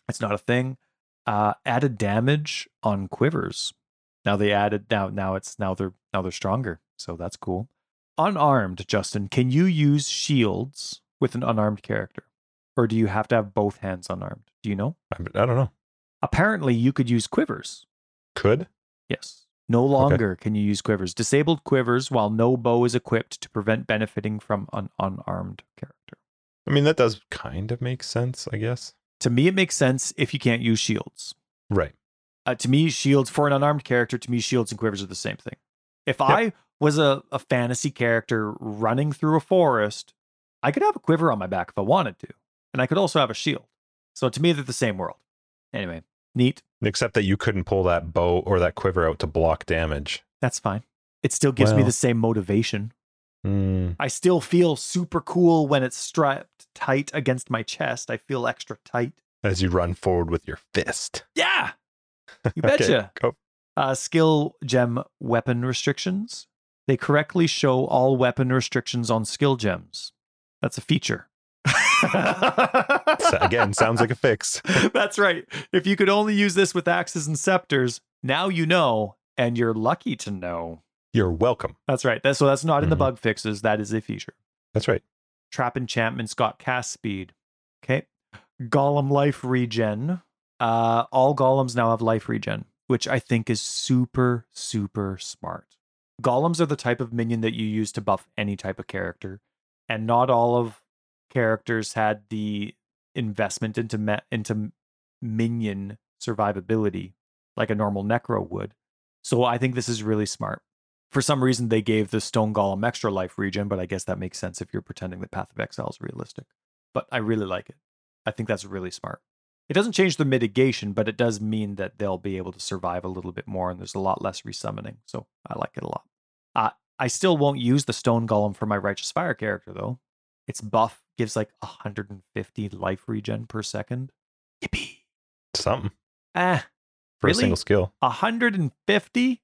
Speaker 2: It's not a thing. Uh, added damage on quivers. Now they added now now it's now they're now they're stronger. So that's cool. unarmed, Justin, can you use shields with an unarmed character? Or do you have to have both hands unarmed? Do you know?
Speaker 1: I, I don't know.
Speaker 2: Apparently, you could use quivers.
Speaker 1: Could
Speaker 2: Yes. No longer can you use quivers. Disabled quivers while no bow is equipped to prevent benefiting from an unarmed character.
Speaker 1: I mean that does kind of make sense, I guess.
Speaker 2: To me, it makes sense if you can't use shields.
Speaker 1: Right.
Speaker 2: Uh, to me, shields for an unarmed character, to me, shields and quivers are the same thing. If I was a, a fantasy character running through a forest, I could have a quiver on my back if I wanted to. And I could also have a shield. So to me, they're the same world. Anyway, neat.
Speaker 1: Except that you couldn't pull that bow or that quiver out to block damage.
Speaker 2: That's fine. It still gives me the same motivation.
Speaker 1: Hmm.
Speaker 2: I still feel super cool when it's strapped tight against my chest. I feel extra tight.
Speaker 1: as you run forward with your fist.
Speaker 2: Yeah. You
Speaker 1: Okay,
Speaker 2: betcha.
Speaker 1: go.
Speaker 2: uh, skill gem weapon restrictions. They correctly show all weapon restrictions on skill gems. That's a feature.
Speaker 1: So, Again, sounds like a fix.
Speaker 2: That's right. If you could only use this with axes and scepters, now you know, and you're lucky to know.
Speaker 1: You're welcome.
Speaker 2: That's right. That's, so that's not in the
Speaker 1: Mhm.
Speaker 2: bug fixes. That is a feature.
Speaker 1: That's right.
Speaker 2: Trap enchantments got cast speed. Okay. Golem life regen. Uh, all golems now have life regen, which I think is super, super smart. Golems are the type of minion that you use to buff any type of character, and not all of characters had the investment into me- into minion survivability like a normal necro would. So I think this is really smart. For some reason, they gave the Stone Golem extra life regen, but I guess that makes sense if you're pretending that Path of Exile is realistic. But I really like it. I think that's really smart. It doesn't change the mitigation, but it does mean that they'll be able to survive a little bit more, and there's a lot less resummoning. So I like it a lot. Uh, I still won't use the Stone Golem for my Righteous Fire character, though. Its buff gives like 150 life regen per second. Yippee!
Speaker 1: Something
Speaker 2: Ah,
Speaker 1: for
Speaker 2: Really?
Speaker 1: a single skill.
Speaker 2: 150?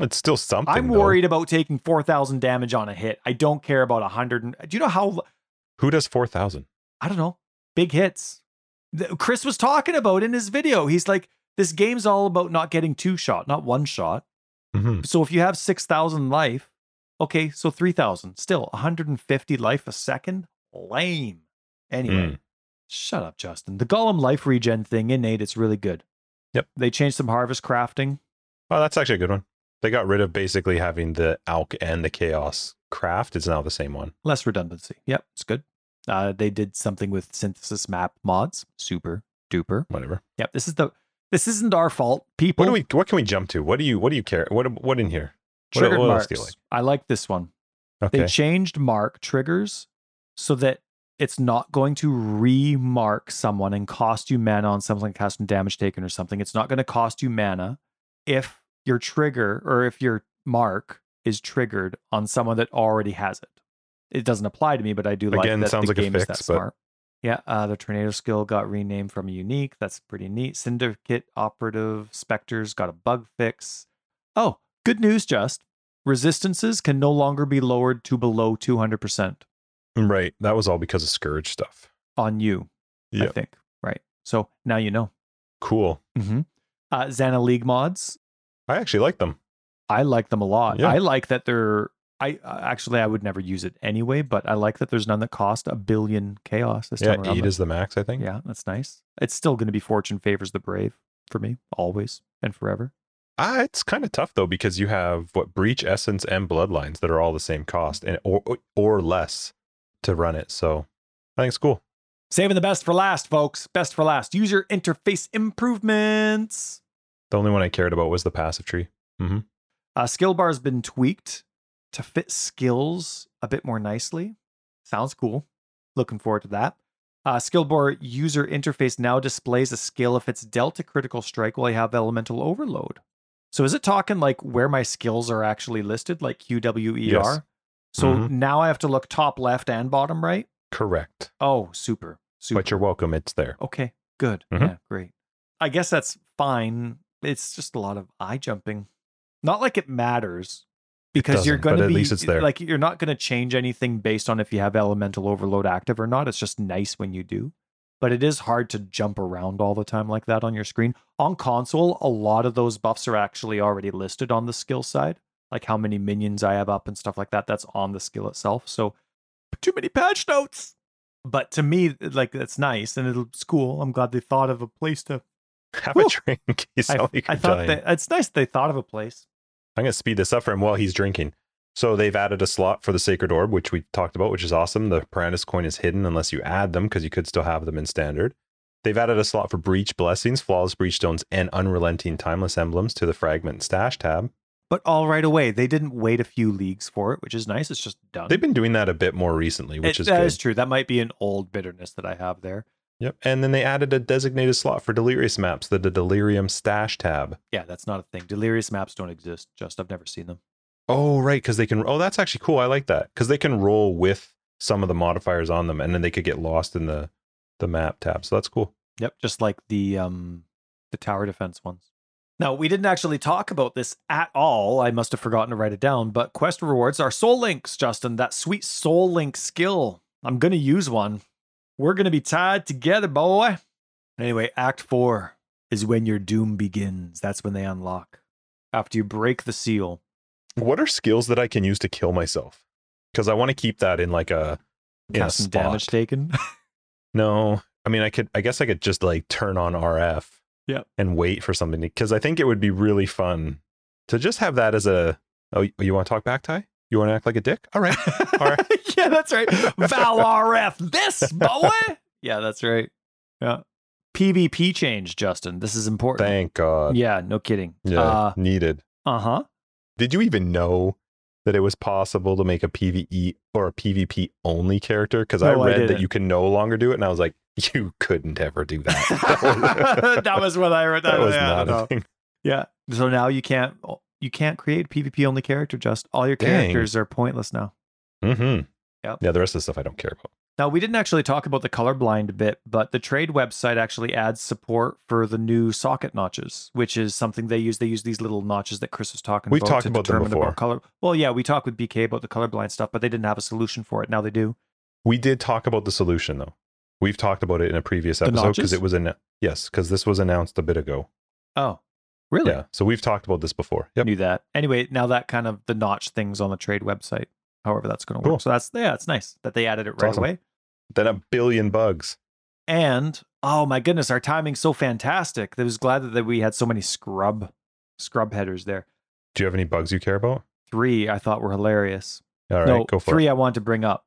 Speaker 1: It's still something.
Speaker 2: I'm
Speaker 1: though.
Speaker 2: worried about taking 4,000 damage on a hit. I don't care about 100. And, do you know how
Speaker 1: Who does 4,000?
Speaker 2: I don't know, big hits. The- Chris was talking about in his video. He's like, this game's all about not getting two shot, not one shot.
Speaker 1: hmm
Speaker 2: So if you have 6,000 life, okay, so 3,000. Still 150 life a second? Lame. Anyway,
Speaker 1: Mm.
Speaker 2: shut up, Justin. The Golem life regen thing innate, it's really good.
Speaker 1: Yep.
Speaker 2: They changed some harvest crafting.
Speaker 1: Oh, that's actually a good one. They got rid of basically having the Alk and the Chaos craft. It's now the same one.
Speaker 2: Less redundancy. Yep, it's good. Uh, they did something with synthesis map mods. Super duper.
Speaker 1: Whatever.
Speaker 2: Yep, this is the this isn't our fault. People
Speaker 1: What do we? What can we jump to? What do you? What do you care? What? What in here? What,
Speaker 2: triggered
Speaker 1: what
Speaker 2: marks.
Speaker 1: like?
Speaker 2: I like this one.
Speaker 1: Okay.
Speaker 2: They changed mark triggers so that it's not going to remark someone and cost you mana on something casting damage taken or something. It's not going to cost you mana if your trigger or if your mark is triggered on someone that already has it. It doesn't apply to me, but I do like
Speaker 1: Again,
Speaker 2: that
Speaker 1: sounds
Speaker 2: the
Speaker 1: like a
Speaker 2: game is that
Speaker 1: but-
Speaker 2: smart. Yeah, uh, the tornado skill got renamed from unique. That's pretty neat. Syndicate operative specters got a bug fix. Oh, good news, just resistances can no longer be lowered to below 200%
Speaker 1: right. That was all because of Scourge stuff.
Speaker 2: on you, I think. Right. So now you know.
Speaker 1: Cool.
Speaker 2: Mm-hmm. Uh, Zana League mods,
Speaker 1: I actually like them.
Speaker 2: I like them a lot.
Speaker 1: Yeah.
Speaker 2: I like that they're. I uh, actually I would never use it anyway, but I like that there's none that cost a billion chaos this
Speaker 1: Yeah,
Speaker 2: time
Speaker 1: eight is the max. I think.
Speaker 2: Yeah, that's nice. It's still going to be fortune favors the brave for me, always and forever.
Speaker 1: Ah, it's kind of tough though because you have what breach essence and bloodlines that are all the same cost and or or less to run it. So I think it's cool.
Speaker 2: Saving the best for last, folks. Best for last. User interface improvements.
Speaker 1: The only one I cared about was the passive tree.
Speaker 2: Uh, skill bar has been tweaked to fit skills a bit more nicely. Sounds cool. Looking forward to that. Uh, skill bar user interface now displays a skill if it's dealt a critical strike while you have elemental overload. So is it talking like where my skills are actually listed, like QWER?
Speaker 1: Yes.
Speaker 2: So
Speaker 1: Mhm.
Speaker 2: now I have to look top left and bottom right?
Speaker 1: Correct.
Speaker 2: Oh, super. Super.
Speaker 1: But you're welcome. It's there.
Speaker 2: Okay, good.
Speaker 1: Mhm.
Speaker 2: Yeah, great. I guess that's fine. It's just a lot of eye jumping. Not like it matters because you're going to
Speaker 1: at
Speaker 2: be
Speaker 1: least it's there.
Speaker 2: like you're not going to change anything based on if you have elemental overload active or not. It's just nice when you do. But it is hard to jump around all the time like that on your screen. On console, a lot of those buffs are actually already listed on the skill side. Like how many minions I have up and stuff like that. That's on the skill itself. So too many patch notes. But to me, like that's nice and it's cool. I'm glad they thought of a place to.
Speaker 1: Have
Speaker 2: Woo.
Speaker 1: a drink.
Speaker 2: I,
Speaker 1: like
Speaker 2: I thought that it's nice they thought of a place.
Speaker 1: I'm going to speed this up for him while he's drinking. So they've added a slot for the Sacred Orb, which we talked about, which is awesome. The Perandus coin is hidden unless you add them because you could still have them in standard. They've added a slot for Breach Blessings, Flawless Breach Stones, and Unrelenting Timeless Emblems to the Fragment Stash tab.
Speaker 2: But all right away, they didn't wait a few leagues for it, which is nice. It's just done.
Speaker 1: They've been doing that a bit more recently, which
Speaker 2: It-
Speaker 1: is
Speaker 2: that
Speaker 1: good.
Speaker 2: is true. That might be an old bitterness that I have there.
Speaker 1: Yep. And then they added a designated slot for Delirious maps, the, the Delirium Stash tab.
Speaker 2: Yeah, that's not a thing. Delirious maps don't exist. Just I've never seen them.
Speaker 1: Oh, right. Because they can. Oh, that's actually cool. I like that because they can roll with some of the modifiers on them, and then they could get lost in the the map tab. So that's cool.
Speaker 2: Yep, just like the um the tower defense ones. Now, we didn't actually talk about this at all. I must have forgotten to write it down, but quest rewards are soul links, Justin. That sweet soul link skill. I'm going to use one. We're going to be tied together, boy. Anyway, act 4 is when your doom begins. That's when they unlock. After you break the seal.
Speaker 1: What are skills that I can use to kill myself? Because I want to keep that in like a in a
Speaker 2: some
Speaker 1: spot.
Speaker 2: damage taken.
Speaker 1: No, I mean I could. I guess I could just like turn on RF.
Speaker 2: Yep.
Speaker 1: And wait for something because I think it would be really fun to just have that as a. Oh, you want to talk back tie? You want to act like a dick? All right. All right.
Speaker 2: yeah, that's right. Vaal RF, this boy. yeah, that's right. Yeah. PvP change, Justin. This is important.
Speaker 1: Thank God.
Speaker 2: Yeah, no kidding.
Speaker 1: Yeah. Needed.
Speaker 2: uh-huh
Speaker 1: Did you even know that it was possible to make a PVE or a PvP only character? Because I
Speaker 2: No, I
Speaker 1: read that you can no longer do it, and I was like, you couldn't ever do that.
Speaker 2: that was what I read.
Speaker 1: that was
Speaker 2: yeah,
Speaker 1: not a thing.
Speaker 2: Yeah. So now you can't you can't create PvP only character. Just all your
Speaker 1: Dang.
Speaker 2: characters are pointless now.
Speaker 1: Mm-hmm.
Speaker 2: Yep.
Speaker 1: Yeah, the rest of the stuff I don't care about.
Speaker 2: Now, we didn't actually talk about the colorblind bit, but the trade website actually adds support for the new socket notches, which is something they use. They use these little notches that Chris was talking
Speaker 1: We've
Speaker 2: about.
Speaker 1: talked
Speaker 2: to
Speaker 1: about them before.
Speaker 2: color. Well, yeah, we talked with BK about the colorblind stuff, but they didn't have a solution for it. Now they do.
Speaker 1: We did talk about the solution though. We've talked about it in a previous episode because it was an yes, because this was announced a bit ago.
Speaker 2: Oh, really?
Speaker 1: Yeah, so we've talked about this before. Yep.
Speaker 2: Knew that. Anyway, now that kind of the notch things on the trade website. However, that's going to work. So that's yeah, it's nice that they added it right
Speaker 1: awesome.
Speaker 2: away.
Speaker 1: Then a billion bugs.
Speaker 2: And oh my goodness, our timing's so fantastic. I was glad that we had so many scrub scrub headers there.
Speaker 1: Do you have any bugs you care about?
Speaker 2: Three I thought were hilarious.
Speaker 1: All right,
Speaker 2: no,
Speaker 1: go for
Speaker 2: three
Speaker 1: it.
Speaker 2: I wanted to bring up.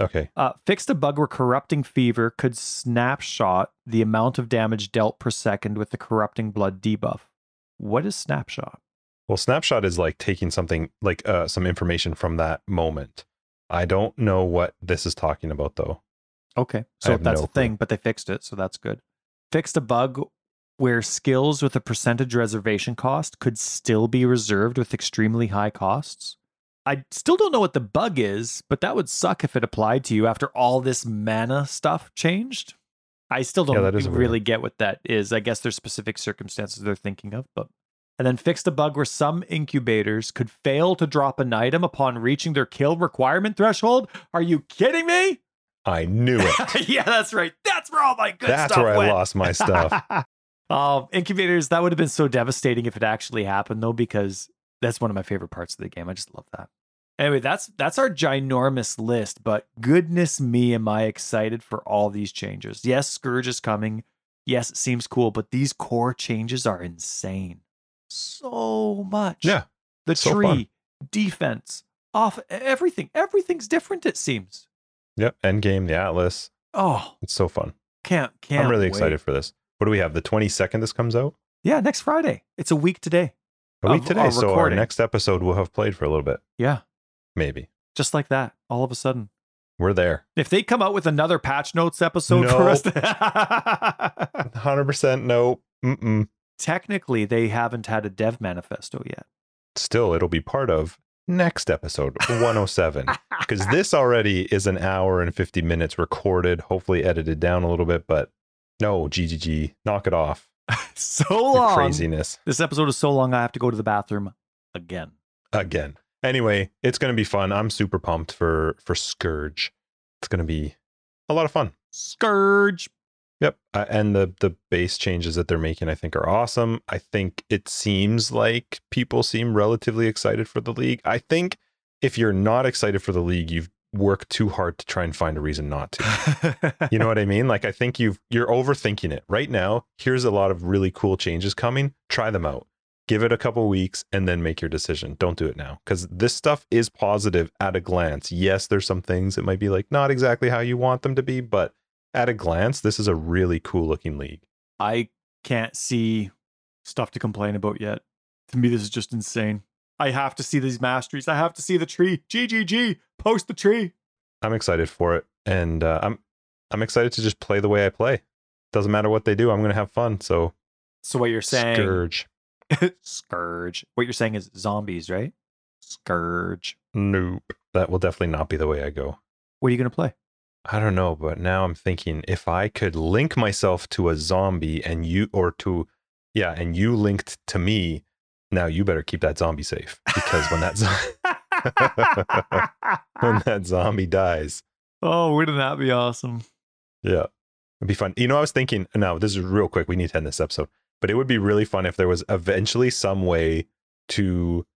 Speaker 1: Okay.
Speaker 2: Uh, fixed a bug where corrupting fever could snapshot the amount of damage dealt per second with the corrupting blood debuff. What is snapshot?
Speaker 1: Well, snapshot is like taking something like uh, some information from that moment. I don't know what this is talking about though.
Speaker 2: Okay, so that's
Speaker 1: no
Speaker 2: a thing, but they fixed it, so that's good. Fixed a bug where skills with a percentage reservation cost could still be reserved with extremely high costs. I still don't know what the bug is, but that would suck if it applied to you after all this mana stuff changed. I still don't
Speaker 1: that is weird.
Speaker 2: really get what that is. I guess there's specific circumstances they're thinking of, but and then fixed a bug where some incubators could fail to drop an item upon reaching their kill requirement threshold. Are you kidding me?
Speaker 1: I knew it.
Speaker 2: yeah, that's right. That's where all my good
Speaker 1: That's
Speaker 2: stuff
Speaker 1: where I lost my stuff.
Speaker 2: um, incubators. That would have been so devastating if it actually happened, though, because that's one of my favorite parts of the game. I just love that. Anyway, that's that's our ginormous list. But goodness me, am I excited for all these changes? Yes, Scourge is coming. Yes, it seems cool, but these core changes are insane. So much.
Speaker 1: yeah.
Speaker 2: the
Speaker 1: so
Speaker 2: tree,
Speaker 1: fun.
Speaker 2: defense, off everything. Everything's different. It seems.
Speaker 1: Yep. End game, the Atlas.
Speaker 2: Oh,
Speaker 1: It's so fun.
Speaker 2: can't can't.
Speaker 1: I'm really
Speaker 2: wait.
Speaker 1: excited for this. What do we have? The 22nd this comes out?
Speaker 2: Yeah, next Friday. It's a week today.
Speaker 1: A week today.
Speaker 2: our
Speaker 1: So our next episode will have played for a little bit.
Speaker 2: Yeah,
Speaker 1: Maybe.
Speaker 2: just like that. All of a sudden,
Speaker 1: We're there.
Speaker 2: if they come out with another patch notes episode for us,
Speaker 1: 100% no. Mm-mm.
Speaker 2: technically they haven't had a dev manifesto yet.
Speaker 1: Still, it'll be part of next episode 107. Because this already is an hour and 50 minutes recorded, hopefully edited down a little bit, but no, GGG, knock it off.
Speaker 2: so long.
Speaker 1: craziness.
Speaker 2: This episode is so long. I have to go to the bathroom again.
Speaker 1: Again. Anyway, it's going to be fun. I'm super pumped for for Scourge. It's going to be a lot of fun.
Speaker 2: Scourge.
Speaker 1: Yep, uh, and the the base changes that they're making, I think, are awesome. I think it seems like people seem relatively excited for the league. I think if you're not excited for the league, you've worked too hard to try and find a reason not to. you know what I mean? Like I think you've you're overthinking it. Right now, here's a lot of really cool changes coming. Try them out. Give it a couple weeks and then make your decision. Don't do it now cuz this stuff is positive at a glance. Yes, there's some things that might be like not exactly how you want them to be, but at a glance, this is a really cool looking league.
Speaker 2: I can't see stuff to complain about yet. To me, this is just insane. I have to see these masteries. I have to see the tree. GGG. Post the tree.
Speaker 1: I'm excited for it, and uh, I'm I'm excited to just play the way I play. Doesn't matter what they do. I'm gonna have fun. So,
Speaker 2: so what you're saying,
Speaker 1: scourge,
Speaker 2: scourge. What you're saying is zombies, right? Scourge.
Speaker 1: Nope. That will definitely not be the way I go.
Speaker 2: What are you gonna play?
Speaker 1: I don't know, but now I'm thinking if I could link myself to a zombie and you, or to, yeah, and you linked to me, now you better keep that zombie safe because when that zo- when that zombie dies,
Speaker 2: oh, wouldn't that be awesome?
Speaker 1: Yeah, it'd be fun. You know, I was thinking. Now this is real quick. We need to end this episode, but it would be really fun if there was eventually some way to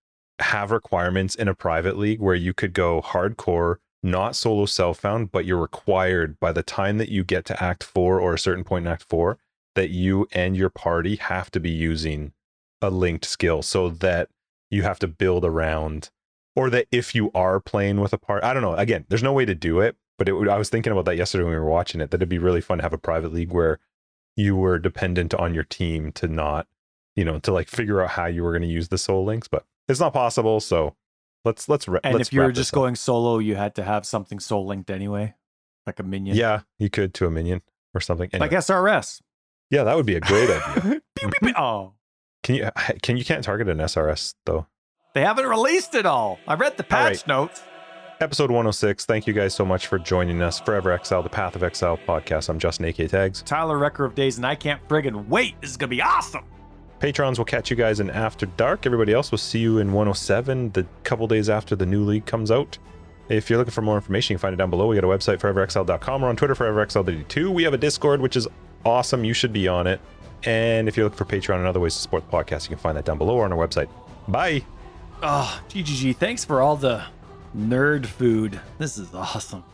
Speaker 1: have requirements in a private league where you could go hardcore not solo self found, but you're required by the time that you get to Act Four or a certain point in Act Four that you and your party have to be using a linked skill so that you have to build around, or that if you are playing with a part, I don't know. Again, there's no way to do it, but it would, I was thinking about that yesterday when we were watching it. That it'd be really fun to have a private league where you were dependent on your team to not, you know, to like figure out how you were going to use the soul links, but it's not possible. So let's let's
Speaker 2: and
Speaker 1: let's
Speaker 2: if you were just going solo, you had to have something soul linked anyway, like a minion.
Speaker 1: Yeah, you could to a minion or something.
Speaker 2: Anyway. Like SRS.
Speaker 1: Yeah, that would be a great idea.
Speaker 2: Oh,
Speaker 1: can you can you can't target an SRS though?
Speaker 2: They haven't released it all. I read the patch right. notes.
Speaker 1: Episode 106. Thank you guys so much for joining us. Forever Exile, the Path of Exile podcast. I'm Justin AK Tags.
Speaker 2: Tyler Wrecker of Days, and I can't friggin' wait. This is gonna be awesome.
Speaker 1: Patrons will catch you guys in After Dark. Everybody else will see you in 107, the couple days after the new league comes out. If you're looking for more information, you can find it down below. We got a website, foreverxl.com. We're on Twitter, foreverxl32. We have a Discord, which is awesome. You should be on it. And if you're looking for Patreon and other ways to support the podcast, you can find that down below or on our website. Bye.
Speaker 2: Ah, oh, GGG. Thanks for all the nerd food. This is awesome.